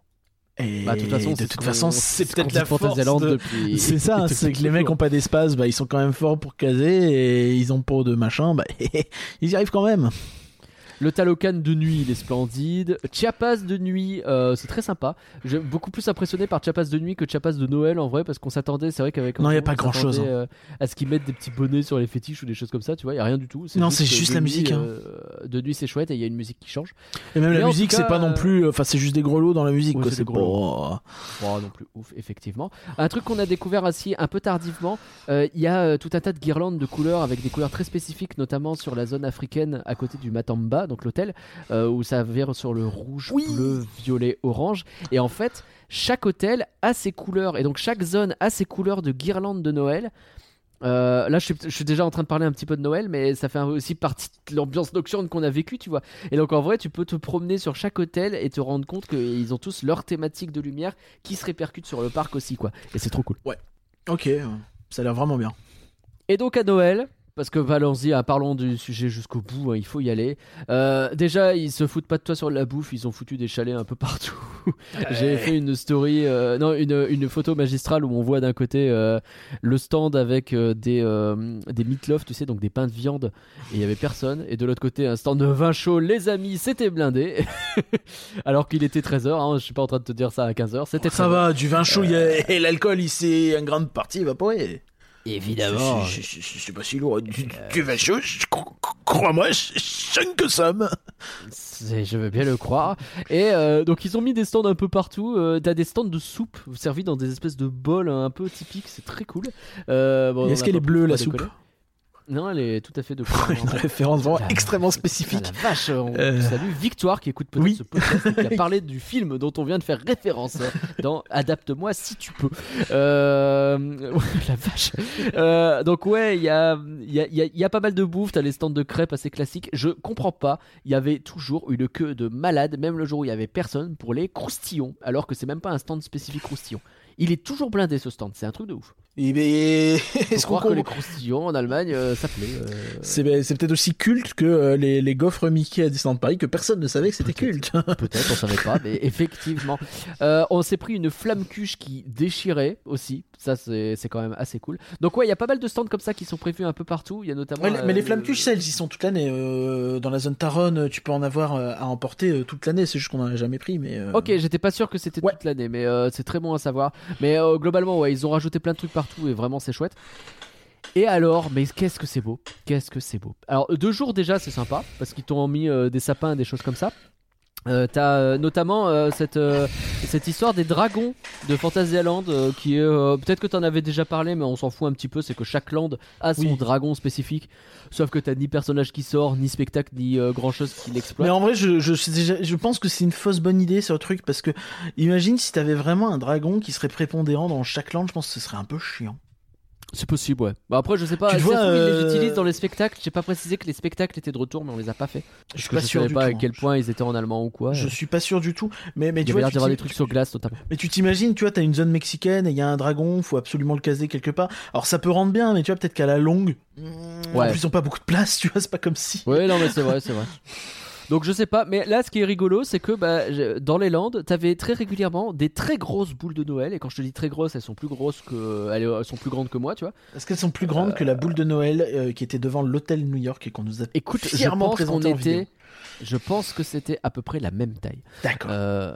Et Bah, de toute façon, de c'est toute façon, peut-être la force. De- depuis- C'est ça, c'est que les mecs ont pas d'espace, bah ils sont quand même forts pour caser et ils ont pas de machin, bah ils y arrivent quand même. Le Talocan de nuit, il est splendide. Chiapas de nuit, euh, c'est très sympa. J'ai beaucoup plus impressionné par Chiapas de nuit que Chiapas de Noël en vrai, parce qu'on s'attendait, c'est vrai qu'avec. Non, y a Antoine, pas on grand-chose, s'attendait, euh, à ce qu'ils mettent des petits bonnets sur les fétiches ou des choses comme ça, tu vois, il y a rien du tout. Non, c'est juste la nuit, musique, hein. euh, de nuit, c'est chouette et il y a une musique qui change. Et même Mais la musique, c'est pas non plus, enfin c'est juste des grelots dans la musique, Ouais, quoi. c'est pas. grelots. Oh, non plus ouf, effectivement. Un truc qu'on a découvert aussi un peu tardivement, il y a tout un tas de guirlandes de couleurs avec des couleurs très spécifiques, notamment sur la zone africaine à côté du Matamba, donc l'hôtel, euh, où ça vire sur le rouge, Oui. bleu, violet, orange. Et en fait, chaque hôtel a ses couleurs, et donc chaque zone a ses couleurs de guirlandes de Noël. Euh, là, je suis, je suis déjà en train de parler un petit peu de Noël, mais ça fait aussi partie de l'ambiance nocturne qu'on a vécue, tu vois. Et donc, en vrai, tu peux te promener sur chaque hôtel et te rendre compte qu'ils ont tous leur thématique de lumière qui se répercute sur le parc aussi, quoi. Et c'est trop cool. Ok, euh, ça a l'air vraiment bien. Et donc, à Noël. Parce que allons-y, hein, parlons du sujet jusqu'au bout, hein, il faut y aller. Euh, déjà, ils se foutent pas de toi sur la bouffe, ils ont foutu des chalets un peu partout. J'ai fait une story, euh, non, une, une photo magistrale où on voit d'un côté euh, le stand avec des, des meatloaf, tu sais, donc des pains de viande, et il y avait personne. Et de l'autre côté, un stand de vin chaud, les amis, c'était blindé. Alors qu'il était 13h, hein, je suis pas en train de te dire ça à 15h, c'était Ça 13h. va, du vin chaud, et l'alcool, il s'est en grande partie évaporé. Évidemment. C'est- c'est- pas si lourd. Du, du vin chaud, je- cro- cro- crois-moi, je je que somme. C'est- Je veux bien le croire. Et euh, donc ils ont mis des stands un peu partout. Euh, T'as des stands de soupe servis dans des espèces de bols un peu typiques. C'est très cool. Euh, bon, Est-ce qu'elle est bleue, la soupe? Non, elle est tout à fait de. Une référence vraiment La- extrêmement Ah, spécifique. la vache, on Euh. salue Victoire qui écoute peut-être Oui. ce podcast et qui a parlé du film dont on vient de faire référence dans Adapte-moi si tu peux. Euh, la vache. Euh, donc ouais, il y a, il y, a, il y a- il y a pas mal de bouffe, t'as les stands de crêpes assez classiques. Je comprends pas, il y avait toujours une queue de malade, même le jour où il y avait personne, pour les croustillons, alors que c'est même pas un stand spécifique croustillon. Il est toujours blindé ce stand, c'est un truc de ouf. Et est-ce qu'on que les croustillons en Allemagne, euh, ça plaît. euh, c'est ben, c'est peut-être aussi culte que euh, les, les gaufres Mickey à Disneyland Paris que personne ne savait que c'était culte. Peut-être, on savait pas, mais effectivement. On s'est pris une flamme cuche qui déchirait aussi. Ça, c'est quand même assez cool. Donc, ouais, il y a pas mal de stands comme ça qui sont prévus un peu partout. Il y a notamment. Ouais, mais euh, les flammes cuches, celles, ils sont toute l'année. Euh, dans la zone Taronne, tu peux en avoir euh, à emporter euh, toute l'année. C'est juste qu'on en a jamais pris, mais. euh, Ok, j'étais pas sûr que c'était Ouais. toute l'année, mais euh, c'est très bon à savoir. Mais euh, globalement, ouais, ils ont rajouté plein de trucs partout et vraiment c'est chouette. Et alors, mais qu'est-ce que c'est beau? Qu'est-ce que c'est beau? Alors, deux jours déjà, c'est sympa parce qu'ils t'ont mis euh, des sapins, des choses comme ça. Euh, T'as euh, notamment euh, cette, cette histoire des dragons de Fantasyland euh, qui est peut-être que t'en avais déjà parlé mais on s'en fout un petit peu c'est que chaque land a son Oui. dragon spécifique sauf que t'as ni personnage qui sort ni spectacle ni grand chose qui l'exploite Mais en vrai, je, je, je, je pense que c'est une fausse bonne idée ce truc parce que imagine si t'avais vraiment un dragon qui serait prépondérant dans chaque land, je pense que ce serait un peu chiant. C'est possible, ouais. Bah après, je sais pas. Tu vois, ils les euh, utilisent dans les spectacles? J'ai pas précisé que les spectacles étaient de retour, mais on les a pas fait. Je suis pas je sûr savais du pas tout. à hein. quel point ils étaient en allemand ou quoi. Je suis pas sûr du tout. Mais, mais Il tu vois, tu des trucs sur glace notamment. Mais tu t'imagines, tu vois, t'as une zone mexicaine et il y a un dragon, faut absolument le caser quelque part. Alors ça peut rendre bien, mais tu vois, peut-être qu'à la longue, en Ouais. plus ils ont pas beaucoup de place, tu vois, c'est pas comme si. Ouais, non, mais c'est vrai, c'est vrai. Donc je sais pas, mais là ce qui est rigolo, c'est que bah, dans les Landes, t'avais très régulièrement des très grosses boules de Noël. Et quand je te dis très grosses, elles sont plus grosses que, elles sont plus grandes que moi, tu vois. Est-ce qu'elles sont plus grandes que la boule de Noël euh, qui était devant l'hôtel New York et qu'on nous a Écoute, je fièrement pense qu'on présenté en vidéo? était, je pense que c'était à peu près la même taille. D'accord. Euh,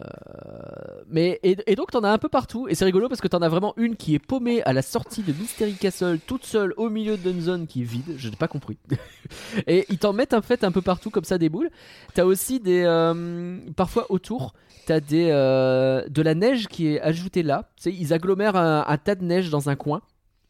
mais et, et donc t'en as un peu partout et c'est rigolo parce que t'en as vraiment une qui est paumée à la sortie de Mystery Castle toute seule au milieu d'une zone qui est vide. Je n'ai pas compris. et ils t'en mettent en fait un peu partout comme ça des boules. T'as aussi des euh, parfois autour. T'as des euh, de la neige qui est ajoutée là. Tu sais, ils agglomèrent un, un tas de neige dans un coin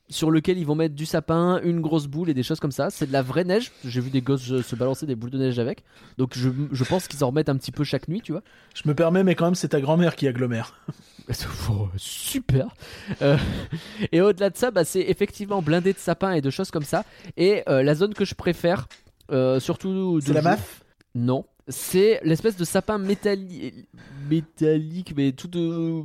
sur lequel ils vont mettre du sapin, une grosse boule et des choses comme ça. C'est de la vraie neige. J'ai vu des gosses se balancer des boules de neige avec. Donc je, je pense qu'ils en remettent un petit peu chaque nuit, tu vois. Je me permets, mais quand même, c'est ta grand-mère qui agglomère. Oh, super. Euh, et au-delà de ça, bah, c'est effectivement blindé de sapins et de choses comme ça. Et euh, la zone que je préfère, euh, surtout. de C'est la jour- MAF? Non. C'est l'espèce de sapin métalli- métallique, mais tout de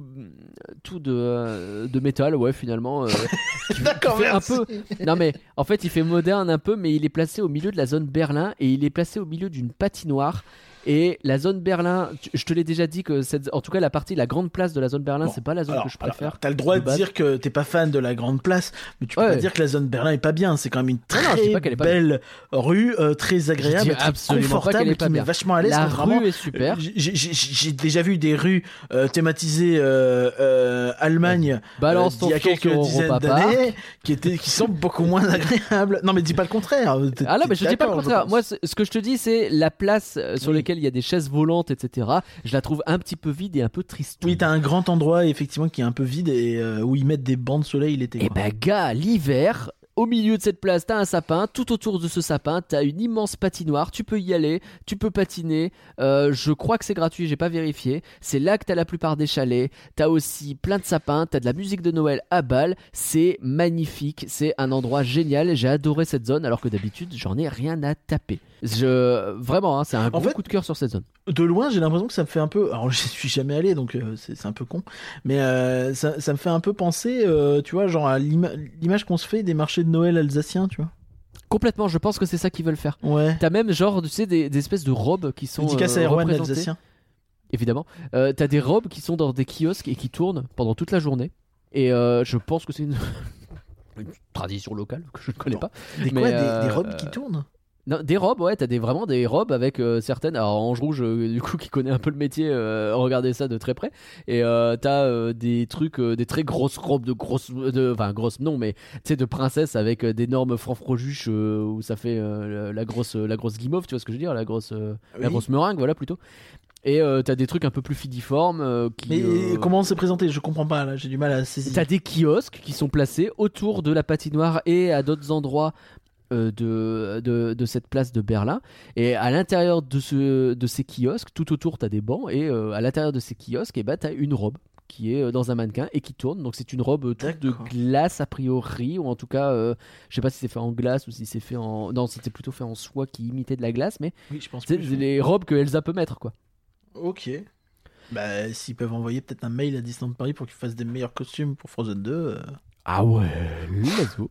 tout de, de métal, ouais, finalement. euh, D'accord, un peu. Non mais en fait, il fait moderne un peu, mais il est placé au milieu de la zone Berlin et il est placé au milieu d'une patinoire. Et la zone Berlin, tu- je te l'ai déjà dit que cette, en tout cas la partie, la grande place de la zone Berlin, Bon, c'est pas la zone Alors, que je préfère. T'as le droit de dire que t'es pas fan de la grande place, mais tu peux Ouais. pas dire que la zone Berlin est pas bien. C'est quand même une Non, non, très pas est pas belle rue, euh, très agréable, très absolument pas confortable, qu'elle est pas qui met vachement à l'aise. La rue est super. J'ai- J'ai déjà vu des rues euh, thématisées euh, euh, Allemagne Balance euh, d'il y a quelques dizaines d'années qui étaient qui sont beaucoup moins agréables. Non mais dis pas le contraire. Ah t'es mais je dis pas le contraire. Moi, ce que je te dis, c'est la place euh, sur Oui. Il y a des chaises volantes, etc. Je la trouve un petit peu vide et un peu triste. Oui, t'as un grand endroit effectivement qui est un peu vide et euh, où ils mettent des bancs de soleil l'été. Quoi. ben, gars, l'hiver. Au milieu de cette place, t'as un sapin. Tout autour de ce sapin, t'as une immense patinoire. Tu peux y aller, tu peux patiner. Euh, je crois que c'est gratuit, j'ai pas vérifié. C'est là que t'as la plupart des chalets. T'as aussi plein de sapins. T'as de la musique de Noël à balle. C'est magnifique. C'est un endroit génial. J'ai adoré cette zone, alors que d'habitude, j'en ai rien à taper. Je vraiment, hein, c'est un gros fait- coup de cœur sur cette zone. De loin, j'ai l'impression que ça me fait un peu. Alors, je suis jamais allé, donc euh, c'est un peu con. Mais euh, ça, ça me fait un peu penser, tu vois, genre à l'ima- l'image qu'on se fait des marchés de Noël alsaciens, tu vois. Complètement, je pense que c'est ça qu'ils veulent faire. Ouais. T'as même genre, tu sais, des, des espèces de robes qui sont Dédicace à Erwan représentées. alsacien. Évidemment. Euh, T'as des robes qui sont dans des kiosques et qui tournent pendant toute la journée. Et euh, je pense que c'est une... une tradition locale que je ne connais pas. Des Mais, quoi des, euh, des robes qui tournent? Non, des robes, ouais, t'as des, vraiment des robes avec euh, certaines. Alors, Ange Rouge, euh, du coup, qui connaît un peu le métier, euh, regardez ça de très près. Et t'as des trucs, des très grosses robes de grosses. de- Enfin, grosses non, mais tu sais, de princesse avec d'énormes francs-frojuches euh, où ça fait la, grosse, la grosse guimauve, tu vois ce que je veux dire La grosse, la grosse meringue, voilà plutôt. Et euh, t'as des trucs un peu plus filiformes euh, qui. Mais euh, comment c'est présenté? Je comprends pas, là, j'ai du mal à saisir. T'as des kiosques qui sont placés autour de la patinoire et à d'autres endroits de, de, de cette place de Berlin. Et à l'intérieur de, ce, de ces kiosques, tout autour, t'as des bancs. Et euh, à l'intérieur de ces kiosques, et bah, t'as une robe qui est euh, dans un mannequin et qui tourne. Donc c'est une robe euh, toute de glace a priori, ou en tout cas, euh, je sais pas si c'est fait en glace ou si c'est fait en... Non, c'était plutôt fait en soie qui imitait de la glace, mais Oui, je pense c'est plus. les robes que Elsa peut mettre, quoi. Ok. Bah, s'ils peuvent envoyer peut-être un mail à Disneyland Paris pour qu'ils fassent des meilleurs costumes pour Frozen 2. euh, Ah ouais, let's go.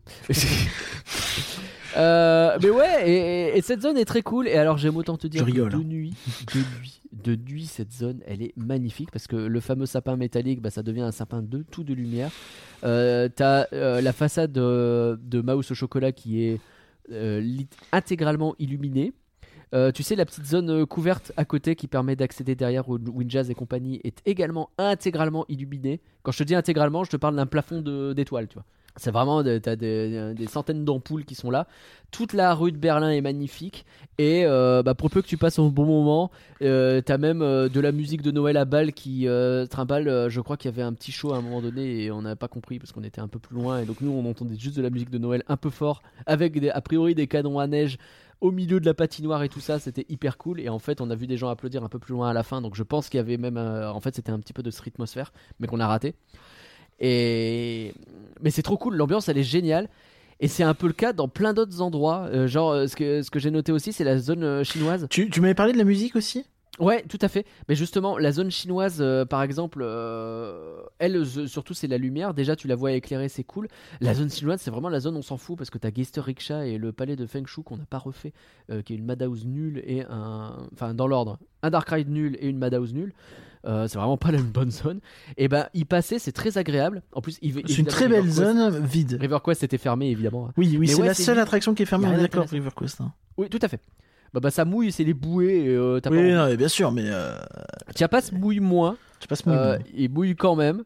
Euh, mais ouais, et, et- et cette zone est très cool. Et alors, j'aime autant te dire que de hein. nuit, de nuit, de nuit, cette zone, elle est magnifique parce que le fameux sapin métallique, bah, ça devient un sapin de tout de lumière. Euh, T'as euh, la façade de, de Mouse au chocolat qui est euh, intégralement illuminée. Euh, tu sais, la petite zone euh, couverte à côté qui permet d'accéder derrière au Winjazz et compagnie est également intégralement illuminée. Quand je te dis intégralement, je te parle d'un plafond d'étoiles, tu vois. C'est vraiment, t'as des, centaines d'ampoules qui sont là. Toute la rue de Berlin est magnifique. Et euh, bah, pour peu que tu passes un bon moment, euh, t'as même de la musique de Noël à balle qui trimballe. Je crois qu'il y avait un petit show à un moment donné et on n'a pas compris parce qu'on était un peu plus loin. Et donc nous, on entendait juste de la musique de Noël un peu fort avec a priori des canons à neige au milieu de la patinoire et tout ça, c'était hyper cool. Et en fait, on a vu des gens applaudir un peu plus loin à la fin. Donc je pense qu'il y avait même. euh, en fait, c'était un petit peu de atmosphère, mais qu'on a raté. Et. Mais c'est trop cool, l'ambiance elle est géniale. Et c'est un peu le cas dans plein d'autres endroits. Euh, genre, euh, ce que, j'ai noté aussi, c'est la zone chinoise. Tu, tu m'avais parlé de la musique aussi? Ouais, tout à fait. Mais justement, la zone chinoise, euh, par exemple, euh, elle, surtout, c'est la lumière. Déjà, tu la vois éclairée, c'est cool. La zone chinoise, c'est vraiment la zone, on s'en fout, parce que t'as Geister Ricksha et le palais de Feng Shui qu'on n'a pas refait, euh, qui est une Madhouse nulle et un. Enfin, dans l'ordre, un Dark Ride nul et une Madhouse nulle. C'est vraiment pas la bonne zone. Et ben, y passer, c'est très agréable. En plus, il C'est une très belle zone vide. River Quest était fermé, évidemment. Oui, oui, Mais c'est ouais, la seule vide. attraction qui est fermée. D'accord. River Quest. hein. Oui, tout à fait. Bah, bah ça mouille, c'est les bouées. et, euh, pas Oui, envie. non, mais bien sûr, mais euh, Chiapas mouille moins. je passe mon Euh, il mouille quand même.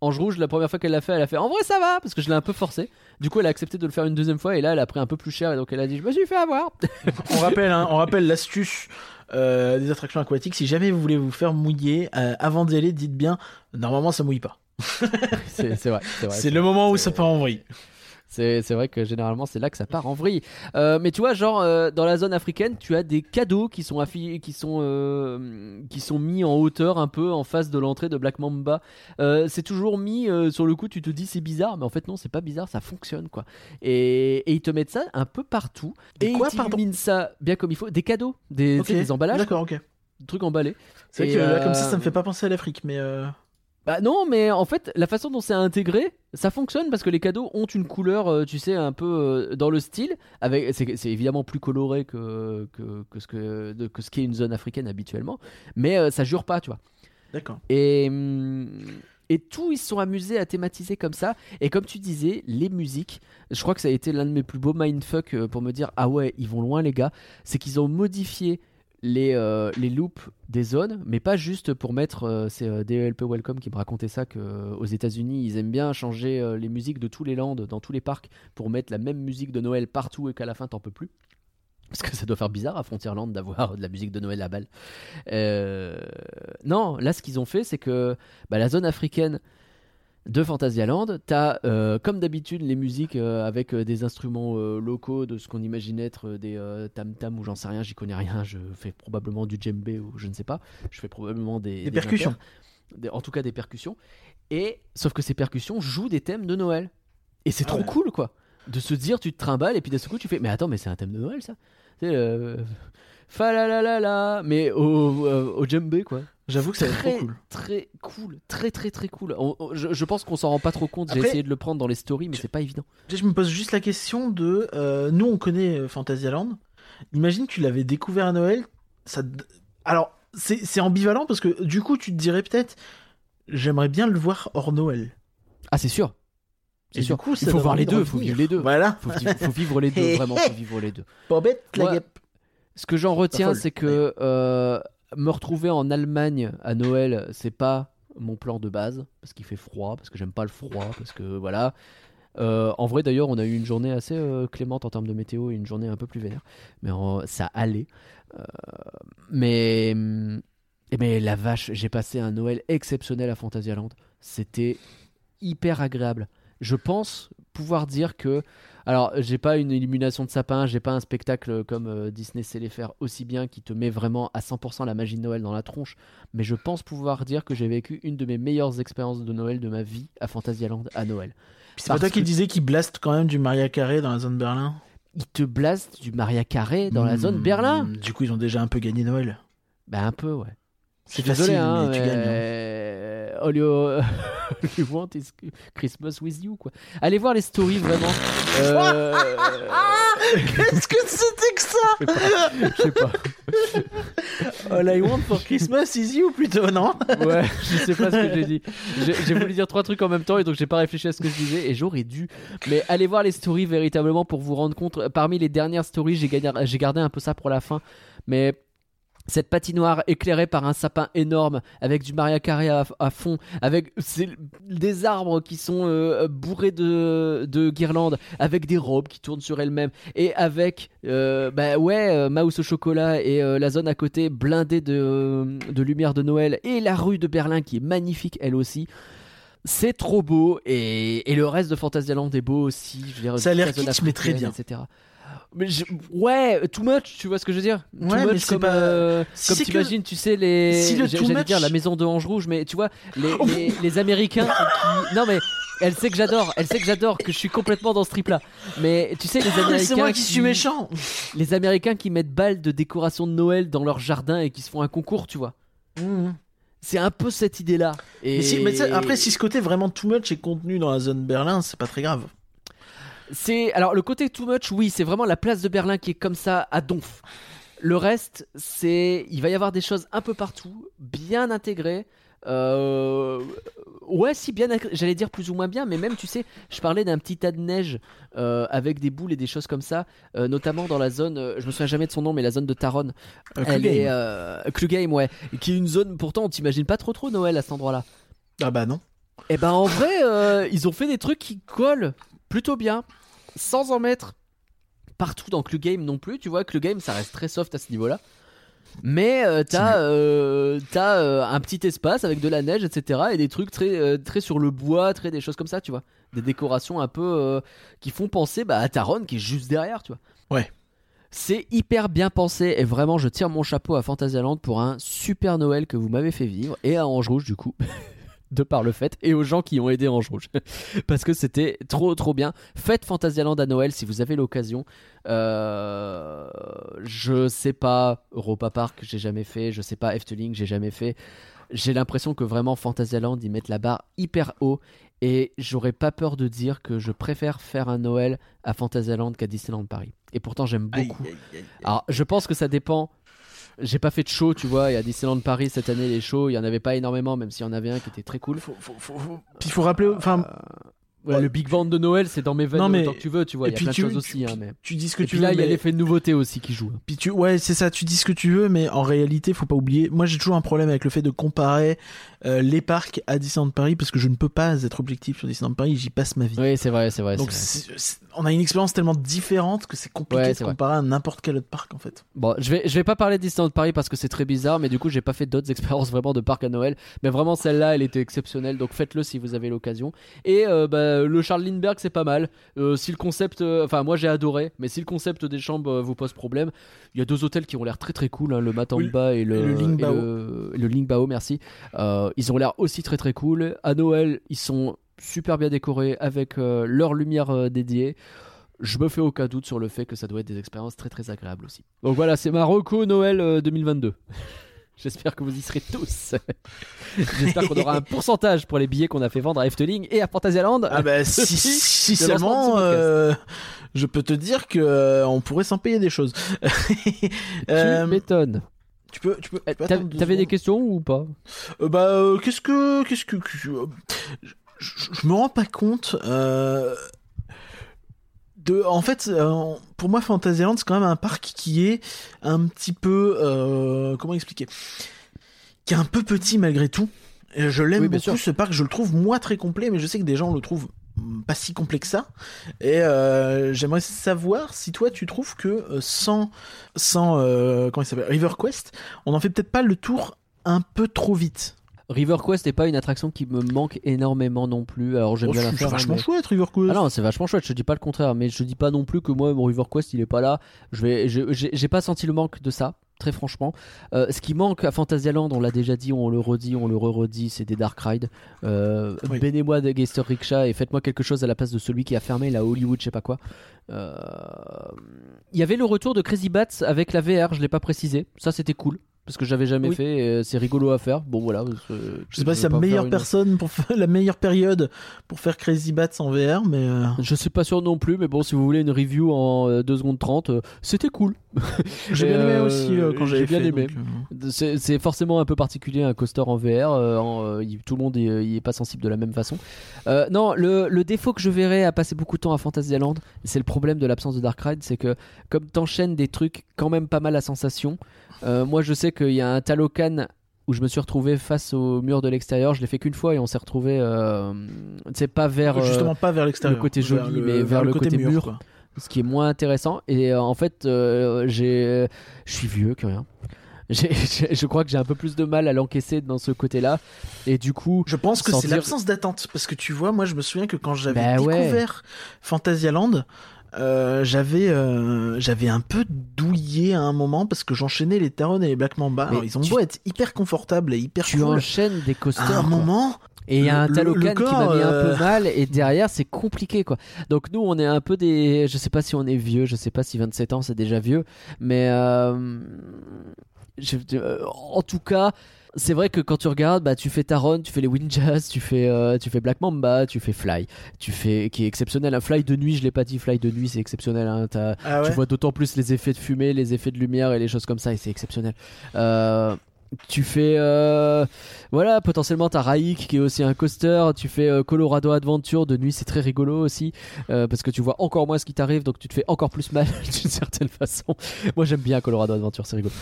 Ange Rouge, la première fois qu'elle l'a fait, elle a fait en vrai ça va parce que je l'ai un peu forcé. Du coup, elle a accepté de le faire une deuxième fois et là, elle a pris un peu plus cher et donc elle a dit je me suis fait avoir. on rappelle, hein, on rappelle l'astuce euh, des attractions aquatiques. Si jamais vous voulez vous faire mouiller euh, avant d'y aller, dites bien. Normalement, ça mouille pas. c'est vrai. C'est le moment où ça part en vrille. C'est vrai que généralement c'est là que ça part en vrille. Euh, mais tu vois, genre euh, dans la zone africaine, tu as des cadeaux qui sont qui sont euh, qui sont mis en hauteur un peu en face de l'entrée de Black Mamba. C'est toujours mis sur le coup, tu te dis c'est bizarre, mais en fait non, c'est pas bizarre, ça fonctionne quoi. Et, et ils te mettent ça un peu partout Des et quoi, ils pardon ça bien comme il faut, des cadeaux, des, emballages, D'accord, ok. des trucs emballés. C'est vrai que là, comme ça, ça me fait pas penser à l'Afrique, mais. Bah non, mais en fait, la façon dont c'est intégré, ça fonctionne parce que les cadeaux ont une couleur, euh, tu sais, un peu euh, dans le style. Avec, c'est, c'est évidemment plus coloré que, que, que ce que, de- que ce qui est une zone africaine habituellement, mais euh, ça jure pas, tu vois. D'accord. Et, hum, et tout, ils se sont amusés à thématiser comme ça. Et comme tu disais, les musiques, je crois que ça a été l'un de mes plus beaux mindfuck pour me dire ah ouais, ils vont loin les gars. C'est qu'ils ont modifié les, euh, les loops des zones, mais pas juste pour mettre. euh, c'est euh, DLP Welcome qui me racontait ça qu'aux États-Unis, ils aiment bien changer les musiques de tous les lands, dans tous les parcs, pour mettre la même musique de Noël partout et qu'à la fin, t'en peux plus. Parce que ça doit faire bizarre à Frontierland d'avoir de la musique de Noël à balle. Non, là, ce qu'ils ont fait, c'est que bah, la zone africaine de Phantasialand, t'as euh, comme d'habitude les musiques euh, avec euh, des instruments locaux de ce qu'on imagine être des tam-tam ou j'en sais rien, j'y connais rien, je fais probablement du djembé ou je ne sais pas, je fais probablement des, Des percussions. impairs, des- en tout cas des percussions. Et sauf que ces percussions jouent des thèmes de Noël. Et c'est Ah trop ouais. cool quoi. De se dire, tu te trimbales et puis d'un seul coup tu fais, mais attends, mais c'est un thème de Noël ça. Tu sais, fa la la la la, mais au, euh, au djembé quoi. J'avoue que ça va être très, trop cool. Très cool, très très très cool. On- on- je, je pense qu'on s'en rend pas trop compte. J'ai essayé de le prendre dans les stories, mais c'est pas évident. Je me pose juste la question de. euh, nous, on connaît euh, Phantasialand. Imagine que tu l'avais découvert à Noël. Ça... Alors, c'est c'est ambivalent parce que du coup, tu te dirais peut-être. J'aimerais bien le voir hors Noël. Ah, c'est sûr. C'est Et sûr. du coup, ça il faut voir les de deux. Il revenir. faut vivre les deux. Voilà. Faut, vi- faut vivre les deux. Vraiment, faut vivre les deux. Bobette, la Ouais. Ce que j'en retiens, c'est que euh, me retrouver en Allemagne à Noël, c'est pas mon plan de base parce qu'il fait froid, parce que j'aime pas le froid, parce que voilà. Euh, en vrai, d'ailleurs, on a eu une journée assez euh, clémente en termes de météo et une journée un peu plus vénère, mais ça allait. Mais, la vache, j'ai passé un Noël exceptionnel à Phantasialand. C'était hyper agréable. Je pense pouvoir dire que alors, j'ai pas une illumination de sapin, j'ai pas un spectacle comme euh, Disney sait les faire aussi bien qui te met vraiment à 100% la magie de Noël dans la tronche, mais je pense pouvoir dire que j'ai vécu une de mes meilleures expériences de Noël de ma vie à Phantasialand à Noël. C'est pas toi qui que- disais qu'il blaste quand même du Maria Carré dans la zone Berlin Il te blaste du Maria Carré dans la zone Hmm, Berlin Du coup, ils ont déjà un peu gagné Noël. Bah un peu ouais. C'est Désolé facile, hein, mais tu gagnes. hein. Mais... Olio... You want is Christmas with you quoi. Allez voir les stories vraiment. Euh, Qu'est-ce que c'était que ça je sais pas. All I want for Christmas is you plutôt, non Ouais, je sais pas ce que j'ai dit. J'ai voulu dire trois trucs en même temps et donc j'ai pas réfléchi à ce que je disais et j'aurais dû. Mais allez voir les stories véritablement pour vous rendre compte. Parmi les dernières stories, j'ai gardé un peu ça pour la fin. Mais cette patinoire éclairée par un sapin énorme avec du Maria Carré à, à fond, avec des arbres qui sont euh, bourrés de, de guirlandes, avec des robes qui tournent sur elles-mêmes et avec euh, bah ouais euh, Mouse au chocolat et euh, la zone à côté blindée de, de lumière de Noël et la rue de Berlin qui est magnifique elle aussi. C'est trop beau et, et le reste de Fantasyland est beau aussi. Je veux dire, Ça a l'air kitsch, mais très bien. etc. Mais je- ouais, too much, tu vois ce que je veux dire? Too Ouais, much comme, pas- euh, Si comme que- t'imagines, tu sais les, Si le j'allais much- dire la maison de Ange Rouge, mais tu vois les, Oh. les, les Américains qui, non mais elle sait que j'adore, elle sait que j'adore, que je suis complètement dans ce trip là. Mais tu sais les Ah, Américains, C'est moi qui suis méchant les Américains qui mettent balles de décoration de Noël dans leur jardin et qui se font un concours, tu vois. Mhm. C'est un peu cette idée là. Et Mais, si- mais après, si ce côté vraiment too much est contenu dans la zone Berlin, c'est pas très grave. C'est alors le côté too much, oui, c'est vraiment la place de Berlin qui est comme ça à donf. Le reste, c'est il va y avoir des choses un peu partout, bien intégrées. Euh, Ouais, si bien, j'allais dire plus ou moins bien, mais même tu sais, je parlais d'un petit tas de neige euh, avec des boules et des choses comme ça, euh, notamment dans la zone, je me souviens jamais de son nom, mais la zone de Taronne. Elle est Klugheim, ouais, qui est une zone. Pourtant, on t'imagine pas trop trop Noël à cet endroit-là. Ah bah non. Et ben en vrai, ils ont fait des trucs qui collent plutôt bien, sans en mettre partout dans Clugame non plus. Tu vois, Clugame ça reste très soft à ce niveau-là. Mais euh, t'as euh, euh, un petit espace avec de la neige, etc. Et des trucs très, euh, très sur le bois, très des choses comme ça, tu vois. Des décorations un peu qui font penser bah, à Taron qui est juste derrière, tu vois. Ouais. C'est hyper bien pensé et vraiment je tire mon chapeau à Fantasyland pour un super Noël que vous m'avez fait vivre et à Ange Rouge du coup. de par le fait et aux gens qui ont aidé Ange Rouge. Parce que c'était trop trop bien. Faites Fantasyland à Noël si vous avez l'occasion. Euh, je sais pas Europa Park j'ai jamais fait. Je sais pas Efteling j'ai jamais fait. J'ai l'impression que vraiment Fantasyland ils mettent la barre hyper haut. Et j'aurais pas peur de dire que je préfère faire un Noël à Fantasyland qu'à Disneyland Paris. Et pourtant j'aime beaucoup. aïe, aïe, aïe. alors, je pense que ça dépend. J'ai pas fait de show, tu vois. Il y a Disneyland Paris cette année, les shows. Il y en avait pas énormément, même s'il y en avait un qui était très cool. Faut- faut- faut- faut- Puis il faut rappeler, enfin, Ouais, le Big Band de Noël, c'est dans mes veines Non, mais- autant que tu veux, tu vois. Il y a plein de choses tu- aussi. hein, mais... tu dis ce que Et tu puis là, veux. il y a l'effet de nouveauté aussi qui joue. Puis tu, ouais, c'est ça. Tu dis ce que tu veux, mais en réalité, faut pas oublier. Moi, j'ai toujours un problème avec le fait de comparer euh, les parcs à Disneyland Paris parce que je ne peux pas être objectif sur Disneyland Paris. J'y passe ma vie. Oui, c'est vrai, c'est vrai. Donc, c'est vrai. c'est- c'est- on a une expérience tellement différente que c'est compliqué Ouais, de vrai. comparer à n'importe quel autre parc en fait. Bon, je vais, je vais pas parler de Disneyland Paris parce que c'est très bizarre, mais du coup, j'ai pas fait d'autres expériences vraiment de parc à Noël. Mais vraiment, celle-là, elle était exceptionnelle, donc faites-le si vous avez l'occasion. Et euh, bah, le Charles Lindbergh, c'est pas mal. Euh, si le concept, euh, enfin, moi j'ai adoré, mais si le concept des chambres euh, vous pose problème, il y a deux hôtels qui ont l'air très très cool, hein, le Matamba et le, Lingbao. et le, et le Lingbao, merci. Euh, ils ont l'air aussi très très cool. À Noël, ils sont super bien décorés avec euh, leur lumière euh, dédiée. Je me fais aucun doute sur le fait que ça doit être des expériences très très agréables aussi. Donc voilà, c'est ma Noël euh, 2022. J'espère que vous y serez tous. J'espère qu'on aura un pourcentage pour les billets qu'on a fait vendre à Efteling et à Fantasyland. Ah bah si, si seulement, euh, je peux te dire que euh, on pourrait s'en payer des choses. tu Euh, m'étonnes. tu peux, tu peux. Eh, T'avais des questions ou pas? Euh, bah, qu'est-ce que, qu'est-ce que, que- je, je- je me rends pas compte. De, en fait, euh, pour moi, Fantasyland, c'est quand même un parc qui est un petit peu, euh, comment expliquer, qui est un peu petit malgré tout. Je l'aime Oui, beaucoup sûr. ce parc. Je le trouve moi très complet, mais je sais que des gens le trouvent mm, pas si complet que ça. Et euh, j'aimerais savoir si toi tu trouves que sans, sans, comment il s'appelle, River Quest, on en fait peut-être pas le tour un peu trop vite. River Quest n'est pas une attraction qui me manque énormément non plus. Alors j'aime Oh, bien la c'est faire. hein, vachement mais- chouette, River Quest. Ah non, c'est vachement chouette, je dis pas le contraire, mais je dis pas non plus que moi, mon River Quest, il est pas là. Je vais, j'ai pas senti le manque de ça, très franchement. Euh, ce qui manque à Fantasyland, on l'a déjà dit, on le redit, on le re-redit, c'est des Dark Rides. Euh, Oui. Bénez-moi des Geister Rickshaw et faites-moi quelque chose à la place de celui qui a fermé la Hollywood, je sais pas quoi. Euh, Il y avait le retour de Crazy Bats avec la VR, je l'ai pas précisé. Ça, c'était cool. Parce que j'avais jamais Oui. fait. euh, c'est rigolo à faire. Bon voilà. Je sais pas si la me meilleure une- personne pour faire la meilleure période pour faire Crazy Bats en VR, mais euh, Je suis pas sûr non plus, mais bon, si vous voulez une review en euh, 2 secondes 30, euh, c'était cool. j'ai bien aimé euh, aussi euh, quand j'ai j'avais bien fait. aimé. euh, C'est c'est forcément un peu particulier un coaster en VR. euh, en, euh, il- tout le monde y, y est pas sensible de la même façon. Euh, non, le, le défaut que je verrais à passer beaucoup de temps à Fantasyland, c'est le problème de l'absence de Dark Ride, c'est que comme t'enchaînes des trucs quand même pas mal à sensation. euh, moi, je sais qu'il y a un Talocan où je me suis retrouvé face au mur de l'extérieur. Je l'ai fait qu'une fois et on s'est retrouvé, euh, tu sais, pas vers. euh, Justement pas vers l'extérieur. le côté joli, mais vers le côté mur. quoi. ce qui est moins intéressant. Et euh, en fait, euh, j'ai, je suis vieux que rien. J'ai- j'ai- je crois que j'ai un peu plus de mal à l'encaisser dans ce côté-là. Et du coup, Je pense que c'est dire- l'absence d'attente. Parce que tu vois, moi, je me souviens que quand j'avais Bah ouais. découvert Fantasyland, euh, j'avais euh, j'avais un peu douillé à un moment parce que j'enchaînais les Taron et les Black Mamba. Alors, ils ont tu- beau être hyper confortables et hyper tu cool. enchaînes des À coasters. un quoi. moment, Et il y a un Talocan qui m'a mis un euh, peu mal. Et derrière, c'est compliqué quoi. Donc nous, on est un peu des. Je sais pas si on est vieux. Je sais pas si 27 ans c'est déjà vieux. Mais euh, je- euh, en tout cas. C'est vrai que quand tu regardes, bah, tu fais Taron, tu fais les Windjazz, tu fais, euh, tu fais Black Mamba, tu fais Fly, tu fais qui est exceptionnel. Un Fly de nuit, je l'ai pas dit, Fly de nuit c'est exceptionnel. hein. Ah ouais. Tu vois d'autant plus les effets de fumée, les effets de lumière et les choses comme ça, et c'est exceptionnel. Euh, tu fais, euh, voilà, potentiellement t'as Raik qui est aussi un coaster. Tu fais euh, Colorado Adventure de nuit, c'est très rigolo aussi euh, parce que tu vois encore moins ce qui t'arrive, donc tu te fais encore plus mal d'une certaine façon. Moi j'aime bien Colorado Adventure, c'est rigolo.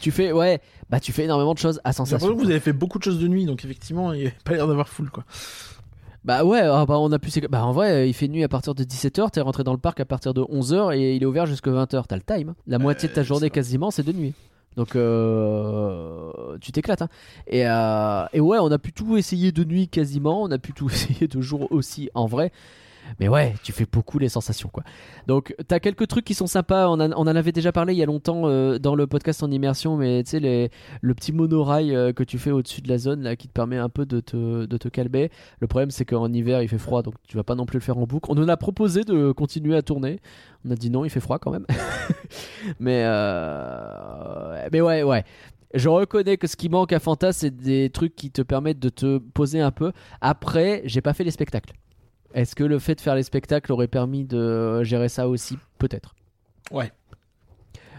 Tu fais, ouais, bah tu fais énormément de choses à sensation. que vous avez fait beaucoup de choses de nuit, donc effectivement, il n'y a pas l'air d'avoir full quoi. Bah ouais, ah bah on a pu. Bah en vrai, il fait nuit à partir de 17h, t'es rentré dans le parc à partir de 11h et il est ouvert jusqu'à 20h. T'as le time. hein. La moitié de ta journée quasiment, c'est de nuit. Donc euh, tu t'éclates. Hein. Et, euh, et ouais, on a pu tout essayer de nuit quasiment, on a pu tout essayer de jour aussi en vrai. Mais ouais, tu fais beaucoup les sensations quoi. Donc t'as quelques trucs qui sont sympas. On, en- avait déjà parlé il y a longtemps euh, dans le podcast en immersion, mais tu sais le petit monorail euh, que tu fais au-dessus de la zone là qui te permet un peu de te, de te calmer. Le problème c'est qu'en hiver il fait froid, donc tu vas pas non plus le faire en boucle. On nous a proposé de continuer à tourner. On a dit non, il fait froid quand même. mais euh, mais ouais ouais. Je reconnais que ce qui manque à Fanta, c'est des trucs qui te permettent de te poser un peu. Après, j'ai pas fait les spectacles. Est-ce que le fait de faire les spectacles aurait permis de gérer ça aussi Peut-être. Ouais.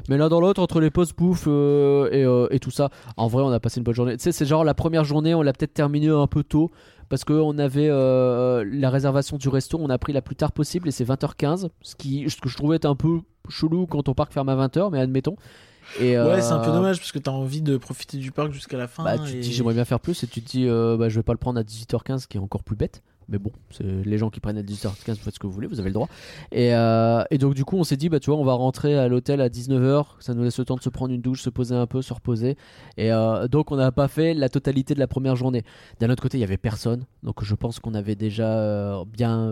Mais l'un dans l'autre, entre les pauses bouffe euh, et, euh, et tout ça, en vrai, on a passé une bonne journée. Tu sais, c'est genre la première journée, on l'a peut-être terminé un peu tôt parce qu'on avait euh, la réservation du resto, on a pris la plus tard possible et c'est 20h15, ce, qui, ce que je trouvais être un peu chelou quand on parc ferme à 20h, mais admettons. Et, Ouais, euh, c'est un peu dommage parce que t'as envie de profiter du parc jusqu'à la fin. Bah, tu te dis j'aimerais bien faire plus et tu te dis bah, je vais pas le prendre à 18h15 qui est encore plus bête. Mais bon, c'est les gens qui prennent à 18h15, vous faites ce que vous voulez, vous avez le droit. Et, euh, et donc du coup on s'est dit bah tu vois on va rentrer à l'hôtel à 19h, ça nous laisse le temps de se prendre une douche, se poser un peu, se reposer. Et euh, donc on n'a pas fait la totalité de la première journée. D'un autre côté il y avait personne, donc je pense qu'on avait déjà euh, bien,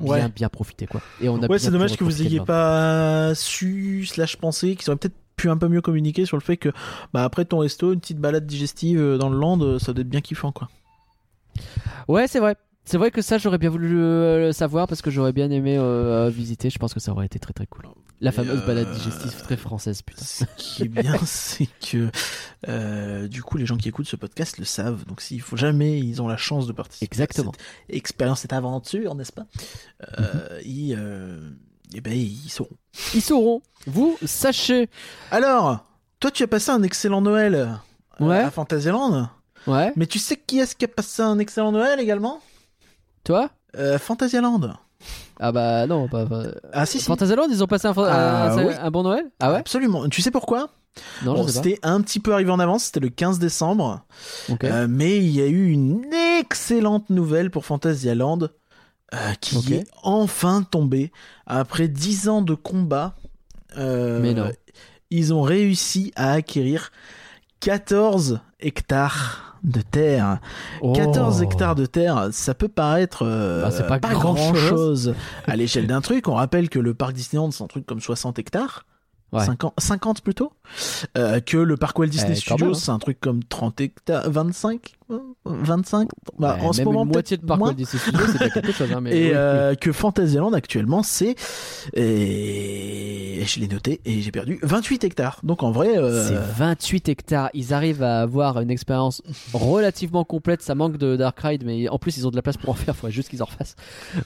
bien Ouais. bien profité quoi. Et on a Ouais, c'est dommage que vous profiter de ayez Marne. pas su slash pensé qu'ils auraient peut-être pu un peu mieux communiquer sur le fait que bah après ton resto une petite balade digestive dans le land ça doit être bien kiffant quoi. Ouais, c'est vrai. C'est vrai que ça, j'aurais bien voulu euh, le savoir parce que j'aurais bien aimé euh, visiter. Je pense que ça aurait été très très cool. La fameuse euh, balade digestive très française, putain. Ce qui est bien c'est que euh, du coup les gens qui écoutent ce podcast le savent donc s'il faut jamais ils ont la chance de participer Exactement. à cette expérience cette aventure n'est-ce pas? Euh, ils euh, eh ben ils sauront. Ils sauront. Vous, sachez. Alors toi tu as passé un excellent Noël euh, Ouais. à Fantasyland Ouais. mais tu sais qui est-ce qui a passé un excellent Noël également? Toi euh, Fantasyland. Ah bah non, pas. pas- Ah si si. Fantasyland, ils ont passé un, Ah, un- oui. un bon Noël Ah ouais Absolument. Tu sais pourquoi Non, Bon, C'était un petit peu arrivé en avance, c'était le 15 décembre. pas. Ok. Euh, mais il y a eu une excellente nouvelle pour Fantasyland euh, qui est enfin tombée. Après 10 ans de combat, euh, Mais non. ils ont réussi à acquérir 14 hectares de terre. 14 Oh. hectares de terre, ça peut paraître euh, Bah, c'est pas grand grand-chose. chose à l'échelle d'un truc. On rappelle que le parc Disneyland, c'est un truc comme 60 hectares. Ouais. 50, 50 plutôt. Euh, que le parc Walt Disney Eh, Studios, hein. c'est un truc comme 30 hectares, 25 euh, 25 bah, Ouais, En ce même moment, une moitié de Studios, c'est pas quelque chose. Hein, mais Et oui, oui. euh, que Fantasyland actuellement c'est et je l'ai noté et j'ai perdu 28 hectares. Donc en vrai euh, C'est 28 hectares. Ils arrivent à avoir une expérience relativement complète. Ça manque de Dark Ride, mais en plus ils ont de la place pour en faire. Faut juste qu'ils en refassent.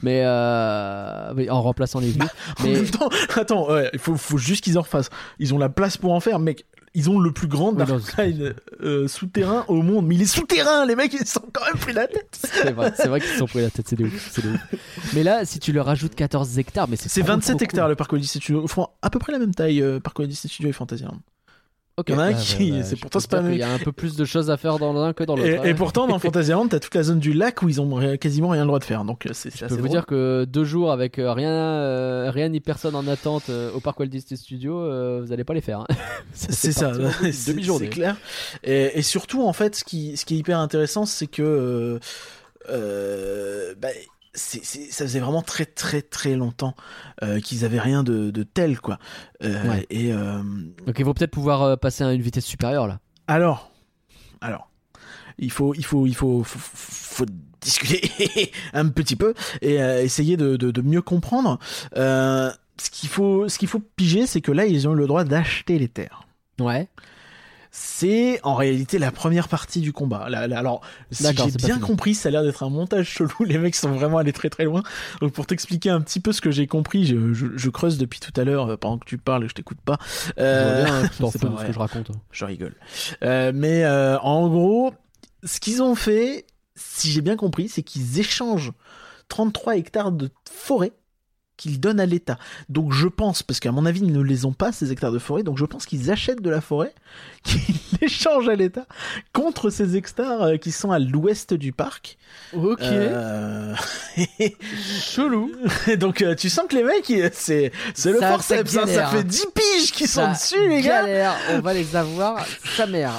Mais euh, en remplaçant les vieux. en Mais même temps, attends, ouais, il faut, faut juste qu'ils en refassent. Ils ont la place pour en faire, mec. Ils ont le plus grand euh, souterrain au monde. Mais il est souterrain, les mecs, ils sont quand même pris la tête. c'est vrai, c'est vrai qu'ils se sont pris la tête. C'est de ouf. c'est de ouf. Mais là, si tu leur rajoutes 14 hectares, mais c'est C'est trop, 27 trop hectares cool. le parc Walt Disney Studios. Ils font à peu près la même taille, euh, parc Studios et Fantasyland. Ok. Il y en a un Ouais, qui- ouais, ouais, c'est pourtant c'est pas qu'il y a un peu plus de choses à faire dans l'un que dans l'autre. Et, et pourtant, dans Fantasyland, t'as toute la zone du lac où ils ont quasiment rien le droit de faire. Donc euh, c'est Je peux vous drôle. dire que deux jours avec euh, rien, euh, rien ni personne en attente euh, au parc Walt Disney Studios, euh, vous allez pas les faire. hein. C'est ça, d'une c'est demi-journée. clair. Et, et surtout, en fait, ce qui, ce qui est hyper intéressant, c'est que euh, ça faisait vraiment très très très longtemps euh, qu'ils avaient rien de, de tel, quoi. Euh, Ouais. Et euh, Donc ils vont peut-être pouvoir passer à une vitesse supérieure là. alors, alors, il faut, il faut, il faut, faut, faut discuter un petit peu et essayer de, de, de mieux comprendre. Ce qu'il faut, ce qu'il faut piger, c'est que là, ils ont eu le droit d'acheter les terres. Ouais. C'est en réalité la première partie du combat. Alors, si j'ai bien compris, ça a l'air d'être un montage chelou. Les mecs sont vraiment allés très très loin. Donc pour t'expliquer un petit peu ce que j'ai compris, je, je, je creuse depuis tout à l'heure euh, pendant que tu parles et je t'écoute pas. Euh, t'en fous de ce que je raconte. je rigole. Euh, mais euh, en gros, ce qu'ils ont fait, si j'ai bien compris, c'est qu'ils échangent 33 hectares de forêt qu'ils donnent à l'État. Donc je pense, parce qu'à mon avis, ils ne les ont pas, ces hectares de forêt, donc je pense qu'ils achètent de la forêt, qu'ils l'échangent à l'État contre ces hectares euh, qui sont à l'ouest du parc. Ok. Euh, Chelou. donc euh, tu sens que les mecs, c'est c'est le Ça- forceps, ça hein, ça fait 10 piges qu'ils sont dessus, les gars Galère, on va les avoir. Sa mère.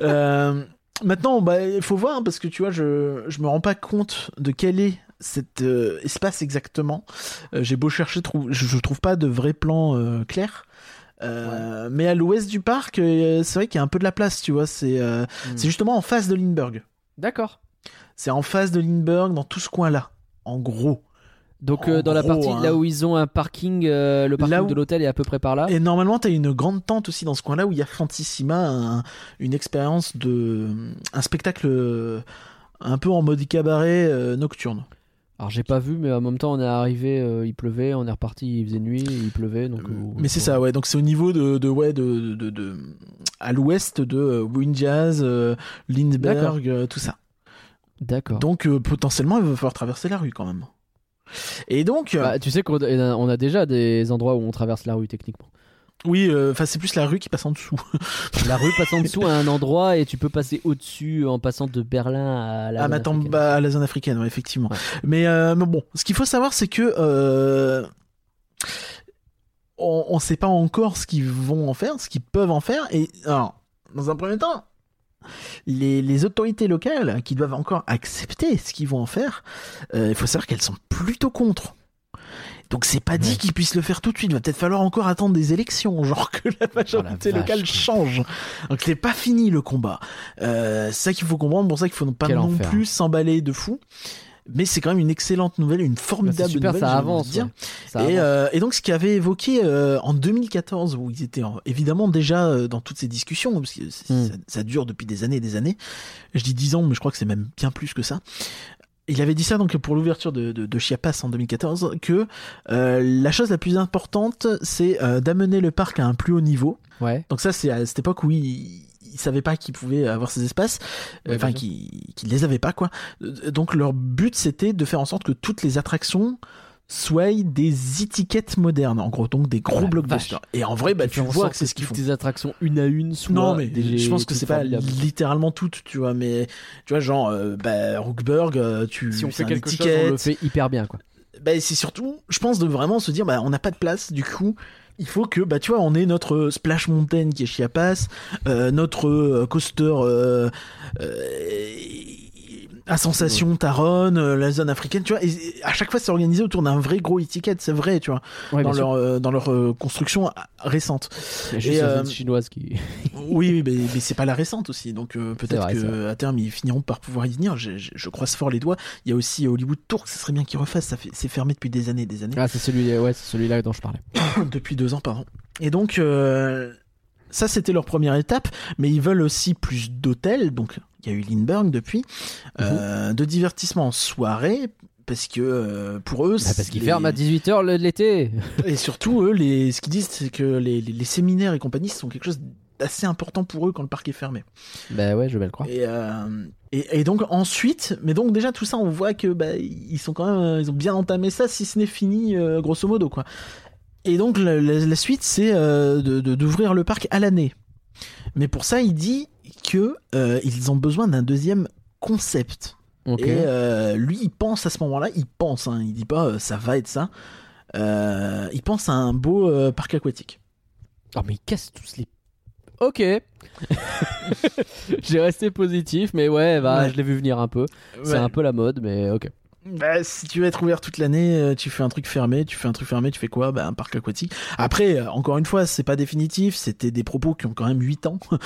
Euh, maintenant, bah, il faut voir parce que tu vois, je je me rends pas compte de quel est cet euh, espace exactement. Euh, J'ai beau chercher, trou- je, je trouve pas de vrai plan euh, clair. Euh, Mais à l'ouest du parc, c'est vrai qu'il y a un peu de la place, tu vois. C'est euh, c'est justement en face de Lindbergh. D'accord. C'est en face de Lindbergh, dans tout ce coin-là. En gros. Donc euh, dans la partie hein. là où ils ont un parking, euh, le parking où- de l'hôtel est à peu près par là. Et normalement, t'as une grande tente aussi dans ce coin-là où il y a Fantissima, un- une expérience de. un spectacle un peu en mode cabaret euh, nocturne. Alors j'ai pas vu, mais en même temps on est arrivé, euh, il pleuvait, on est reparti, il faisait nuit, il pleuvait, donc. euh, Mais c'est ça, ouais. Donc c'est au niveau de, de ouais, de, de, de- à l'ouest de euh, Wind Jazz, euh, Lindbergh, euh, tout ça. D'accord. Donc euh, potentiellement, il va falloir traverser la rue quand même. Et donc, euh, Bah, tu sais qu'on a, on a déjà des endroits où on traverse la rue techniquement. Oui, euh, enfin c'est plus la rue qui passe en dessous. La rue passe en dessous à un endroit et tu peux passer au-dessus en passant de Berlin à la. ah, zone mais attends, africaine. bah, à la zone africaine, ouais, effectivement. Ouais. Mais, euh, mais bon, ce qu'il faut savoir, c'est que euh, on, on sait pas encore ce qu'ils vont en faire, ce qu'ils peuvent en faire. Et alors, dans un premier temps, les, les autorités locales qui doivent encore accepter ce qu'ils vont en faire, il faut savoir qu'elles sont plutôt contre. Donc c'est pas dit Ouais. qu'ils puissent le faire tout de suite. Il va peut-être falloir encore attendre des élections, genre que la majorité Oh locale change. Donc c'est pas fini le combat. Euh, c'est ça qu'il faut comprendre. Pour ça qu'il faut pas Quel non enfer. plus s'emballer de fou. Mais c'est quand même une excellente nouvelle, une formidable super, nouvelle. ça avance. dire. ouais. Ça Et, avance. euh, et donc ce qui avait évoqué euh, en 2014, où ils étaient en- évidemment déjà euh, dans toutes ces discussions, parce que Hmm. ça, ça dure depuis des années et des années. Je dis 10 ans, mais je crois que c'est même bien plus que ça. Il avait dit ça donc pour l'ouverture de, de, de Chiapas en 2014 que euh, la chose la plus importante c'est euh, d'amener le parc à un plus haut niveau. Ouais. Donc ça c'est à cette époque où ils, ils savaient pas qu'ils pouvaient avoir ces espaces, Ouais, enfin qu'ils les avaient pas quoi. Euh, Donc leur but c'était de faire en sorte que toutes les attractions soient des étiquettes modernes, en gros donc des gros la blockbusters. Et en vrai bah Tu vois que c'est ce qu'ils font. tes attractions une à une soient Non mais des- je pense que c'est pas littéralement toutes, tu vois, mais tu vois genre euh, bah, Rookburg, euh, tu Si on fait quelque chose, on le fait hyper bien quoi. Bah, c'est surtout, je pense, de vraiment se dire, bah, on n'a pas de place, du coup, il faut que, bah, tu vois, on ait notre Splash Mountain qui est Chiapas, euh, notre euh, coaster, euh, euh, à Sensation, Taronne, euh, la zone africaine, tu vois. Et, et à chaque fois, c'est organisé autour d'un vrai gros e-ticket, c'est vrai, tu vois, Ouais, dans leur euh, dans leur euh, construction ah, récente. Il y a juste et, la euh, zone chinoise qui. Oui, mais, mais c'est pas la récente aussi, donc euh, peut-être que à terme ils finiront par pouvoir y venir. Je, je- je croise fort les doigts. Il y a aussi Hollywood Tour, ça serait bien qu'ils refassent. Ça fait, c'est fermé depuis des années, des années. Ah, c'est celui, ouais, c'est celui-là dont je parlais. depuis deux ans, pardon. Et donc, euh, ça, c'était leur première étape, mais ils veulent aussi plus d'hôtels. Donc, il y a eu Lindbergh depuis, Mhm. euh, de divertissement en soirée. Parce que euh, pour eux, Bah, parce qu'ils les- ferment à 18h l'été. et surtout eux, les, ce qu'ils disent, c'est que les, les- les séminaires et compagnie sont quelque chose d'assez important pour eux quand le parc est fermé. Bah ouais, je vais le croire. Et, euh, et, et donc ensuite, mais donc déjà tout ça, on voit que bah, ils sont quand même, ils ont bien entamé ça, si ce n'est fini, grosso modo quoi. Et donc la, la- la suite, c'est euh, de- de- d'ouvrir le parc à l'année. Mais pour ça, il dit que euh, ils ont besoin d'un deuxième concept. Ok. Et euh, lui, il pense à ce moment-là, il pense, hein, il dit pas euh, ça va être ça. Euh, il pense à un beau euh, parc aquatique. Oh, mais ils cassent tous les. Ok. J'ai resté positif, mais ouais, bah, Ouais. je l'ai vu venir un peu. C'est un peu la mode, mais ok. Bah, si tu veux être ouvert toute l'année, euh, tu fais un truc fermé, tu fais un truc fermé, tu fais quoi? Bah, un parc aquatique. Après, euh, encore une fois, c'est pas définitif, c'était des propos qui ont quand même 8 ans.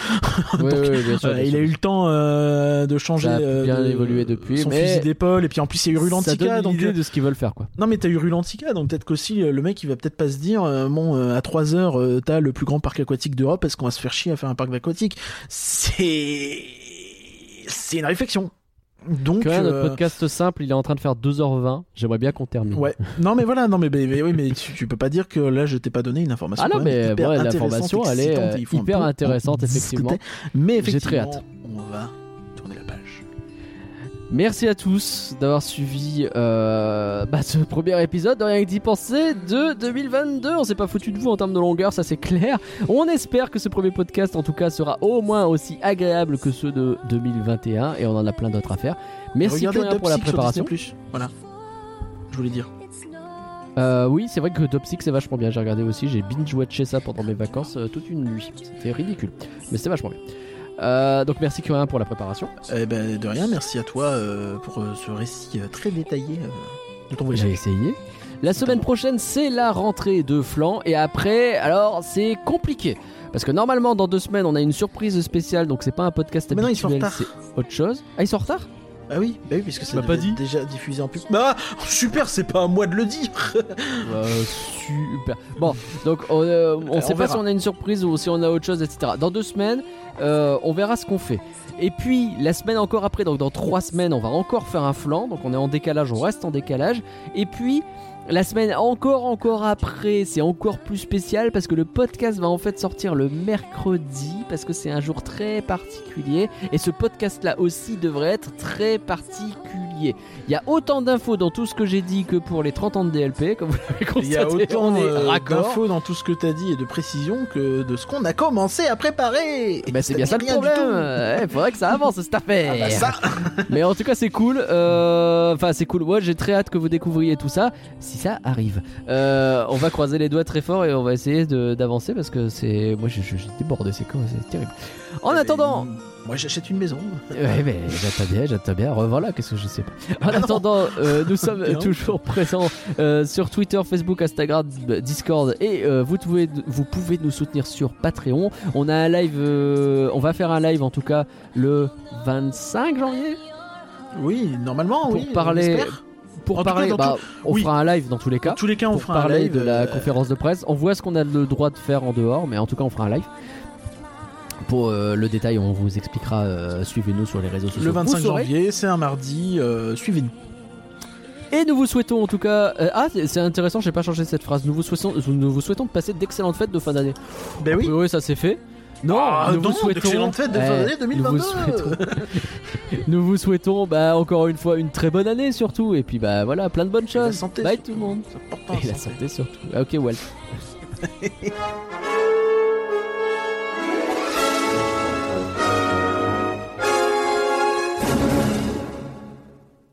Ouais, Donc, ouais, bien sûr, Euh, il a eu le temps euh, de changer, Ça a euh, bien de- évolué depuis, son mais fusil d'épaule, et puis en plus, il y a eu Ça Rulantica, donne donc. l'idée euh, de ce qu'ils veulent faire, quoi. Non, mais t'as eu Rulantica, donc peut-être qu'aussi, le mec, il va peut-être pas se dire, euh, bon, euh, à 3 heures, euh, t'as le plus grand parc aquatique d'Europe, est-ce qu'on va se faire chier à faire un parc aquatique? C'est. C'est une réflexion. Donc. Que là, notre euh, podcast simple, il est en train de faire 2h20. J'aimerais bien qu'on termine. Ouais. Non mais voilà, non mais, mais, mais oui, mais tu, tu peux pas dire que là je t'ai pas donné une information. Ah non, quand même mais ouais, l'information, elle est, euh, hyper intéressante, effectivement. Mais J'ai effectivement, très hâte. on va. Merci à tous d'avoir suivi euh, bah, ce premier épisode de Rien que d'y penser de 2022. On s'est pas foutu de vous en termes de longueur, ça c'est clair. On espère que ce premier podcast, en tout cas, sera au moins aussi agréable que ceux de 2021 et on en a plein d'autres à faire. Merci Regardez pour la préparation. Disney+. Voilà. Je voulais dire. Euh, oui, c'est vrai que Dopsic c'est vachement bien. J'ai regardé aussi, j'ai binge-watché ça pendant mes vacances euh, toute une nuit. C'était ridicule, mais c'était vachement bien. Euh, donc merci Curien pour la préparation. Eh ben de rien, merci à toi euh, pour euh, ce récit euh, très détaillé euh, de ton J'ai essayé. La semaine prochaine, c'est la rentrée de Flan. Et après, alors, c'est compliqué. Parce que normalement, dans deux semaines, on a une surprise spéciale. Donc, c'est pas un podcast Mais non, ils sont en habituel, retard. c'est autre chose. Ah, ils sont en retard? Ah oui, bah oui, puisque ça pas dit déjà diffusé en pub. Bah super, c'est pas à moi de le dire. Euh, Super. Bon, donc, on, euh, on sait on pas verra. si on a une surprise ou si on a autre chose, etc. Dans deux semaines, euh, on verra ce qu'on fait. Et puis, la semaine encore après, donc dans trois semaines, on va encore faire un flanc. Donc, on est en décalage, on reste en décalage. Et puis, la semaine encore, encore après, c'est encore plus spécial parce que le podcast va en fait sortir le mercredi parce que c'est un jour très particulier. Et ce podcast-là aussi devrait être très particulier. Il y a autant d'infos dans tout ce que j'ai dit que pour les 30 ans de DLP, comme vous l'avez constaté. Il y a autant euh, d'infos dans tout ce que t'as dit et de précision que de ce qu'on a commencé à préparer. Bah c'est bien ça le problème. Il faudrait que ça avance cette affaire. Ah bah ça. Mais en tout cas c'est cool. Euh, Enfin c'est cool. Moi j'ai très hâte que vous découvriez tout ça. Si ça arrive, Euh, on va croiser les doigts très fort et on va essayer d'avancer parce que c'est moi je déborde. C'est quoi C'est terrible. En Eh ben, attendant. Moi j'achète une maison. Ouais, mais j'attends bien, j'attends bien. Revoilà, qu'est-ce que je sais pas. En Ah attendant, euh, nous sommes toujours présents euh, sur Twitter, Facebook, Instagram, Discord et euh, vous, pouvez, vous pouvez nous soutenir sur Patreon. On a un live, on va faire un live en tout cas le 25 janvier Oui, normalement, pour oui. parler. Pour En cas, parler, bah, on oui. fera un live dans tous les cas. Dans tous les cas, on pour fera un parler live de la conférence de presse. On voit ce qu'on a le droit de faire en dehors, mais en tout cas, on fera un live. Pour euh, le détail, on vous expliquera. euh, Suivez-nous sur les réseaux sociaux. Le Vous 25 saurez. janvier, c'est un mardi. euh, Suivez-nous. Et nous vous souhaitons en tout cas. euh, ah, c'est c'est intéressant, j'ai pas changé cette phrase. Nous vous souhaitons, nous vous souhaitons de passer d'excellentes fêtes de fin d'année. Ben oui. Oui, ça c'est fait. Non, Ah, nous non, vous souhaitons. d'excellentes fêtes de fin Eh, d'année nous vous 2022. souhaitons- nous vous souhaitons, bah, encore une fois, une très bonne année surtout. Et puis, bah, voilà, plein de bonnes Et la choses. santé, Bye surtout. tout le monde. C'est important, Et la santé. santé surtout. Ah, Ok, Walt.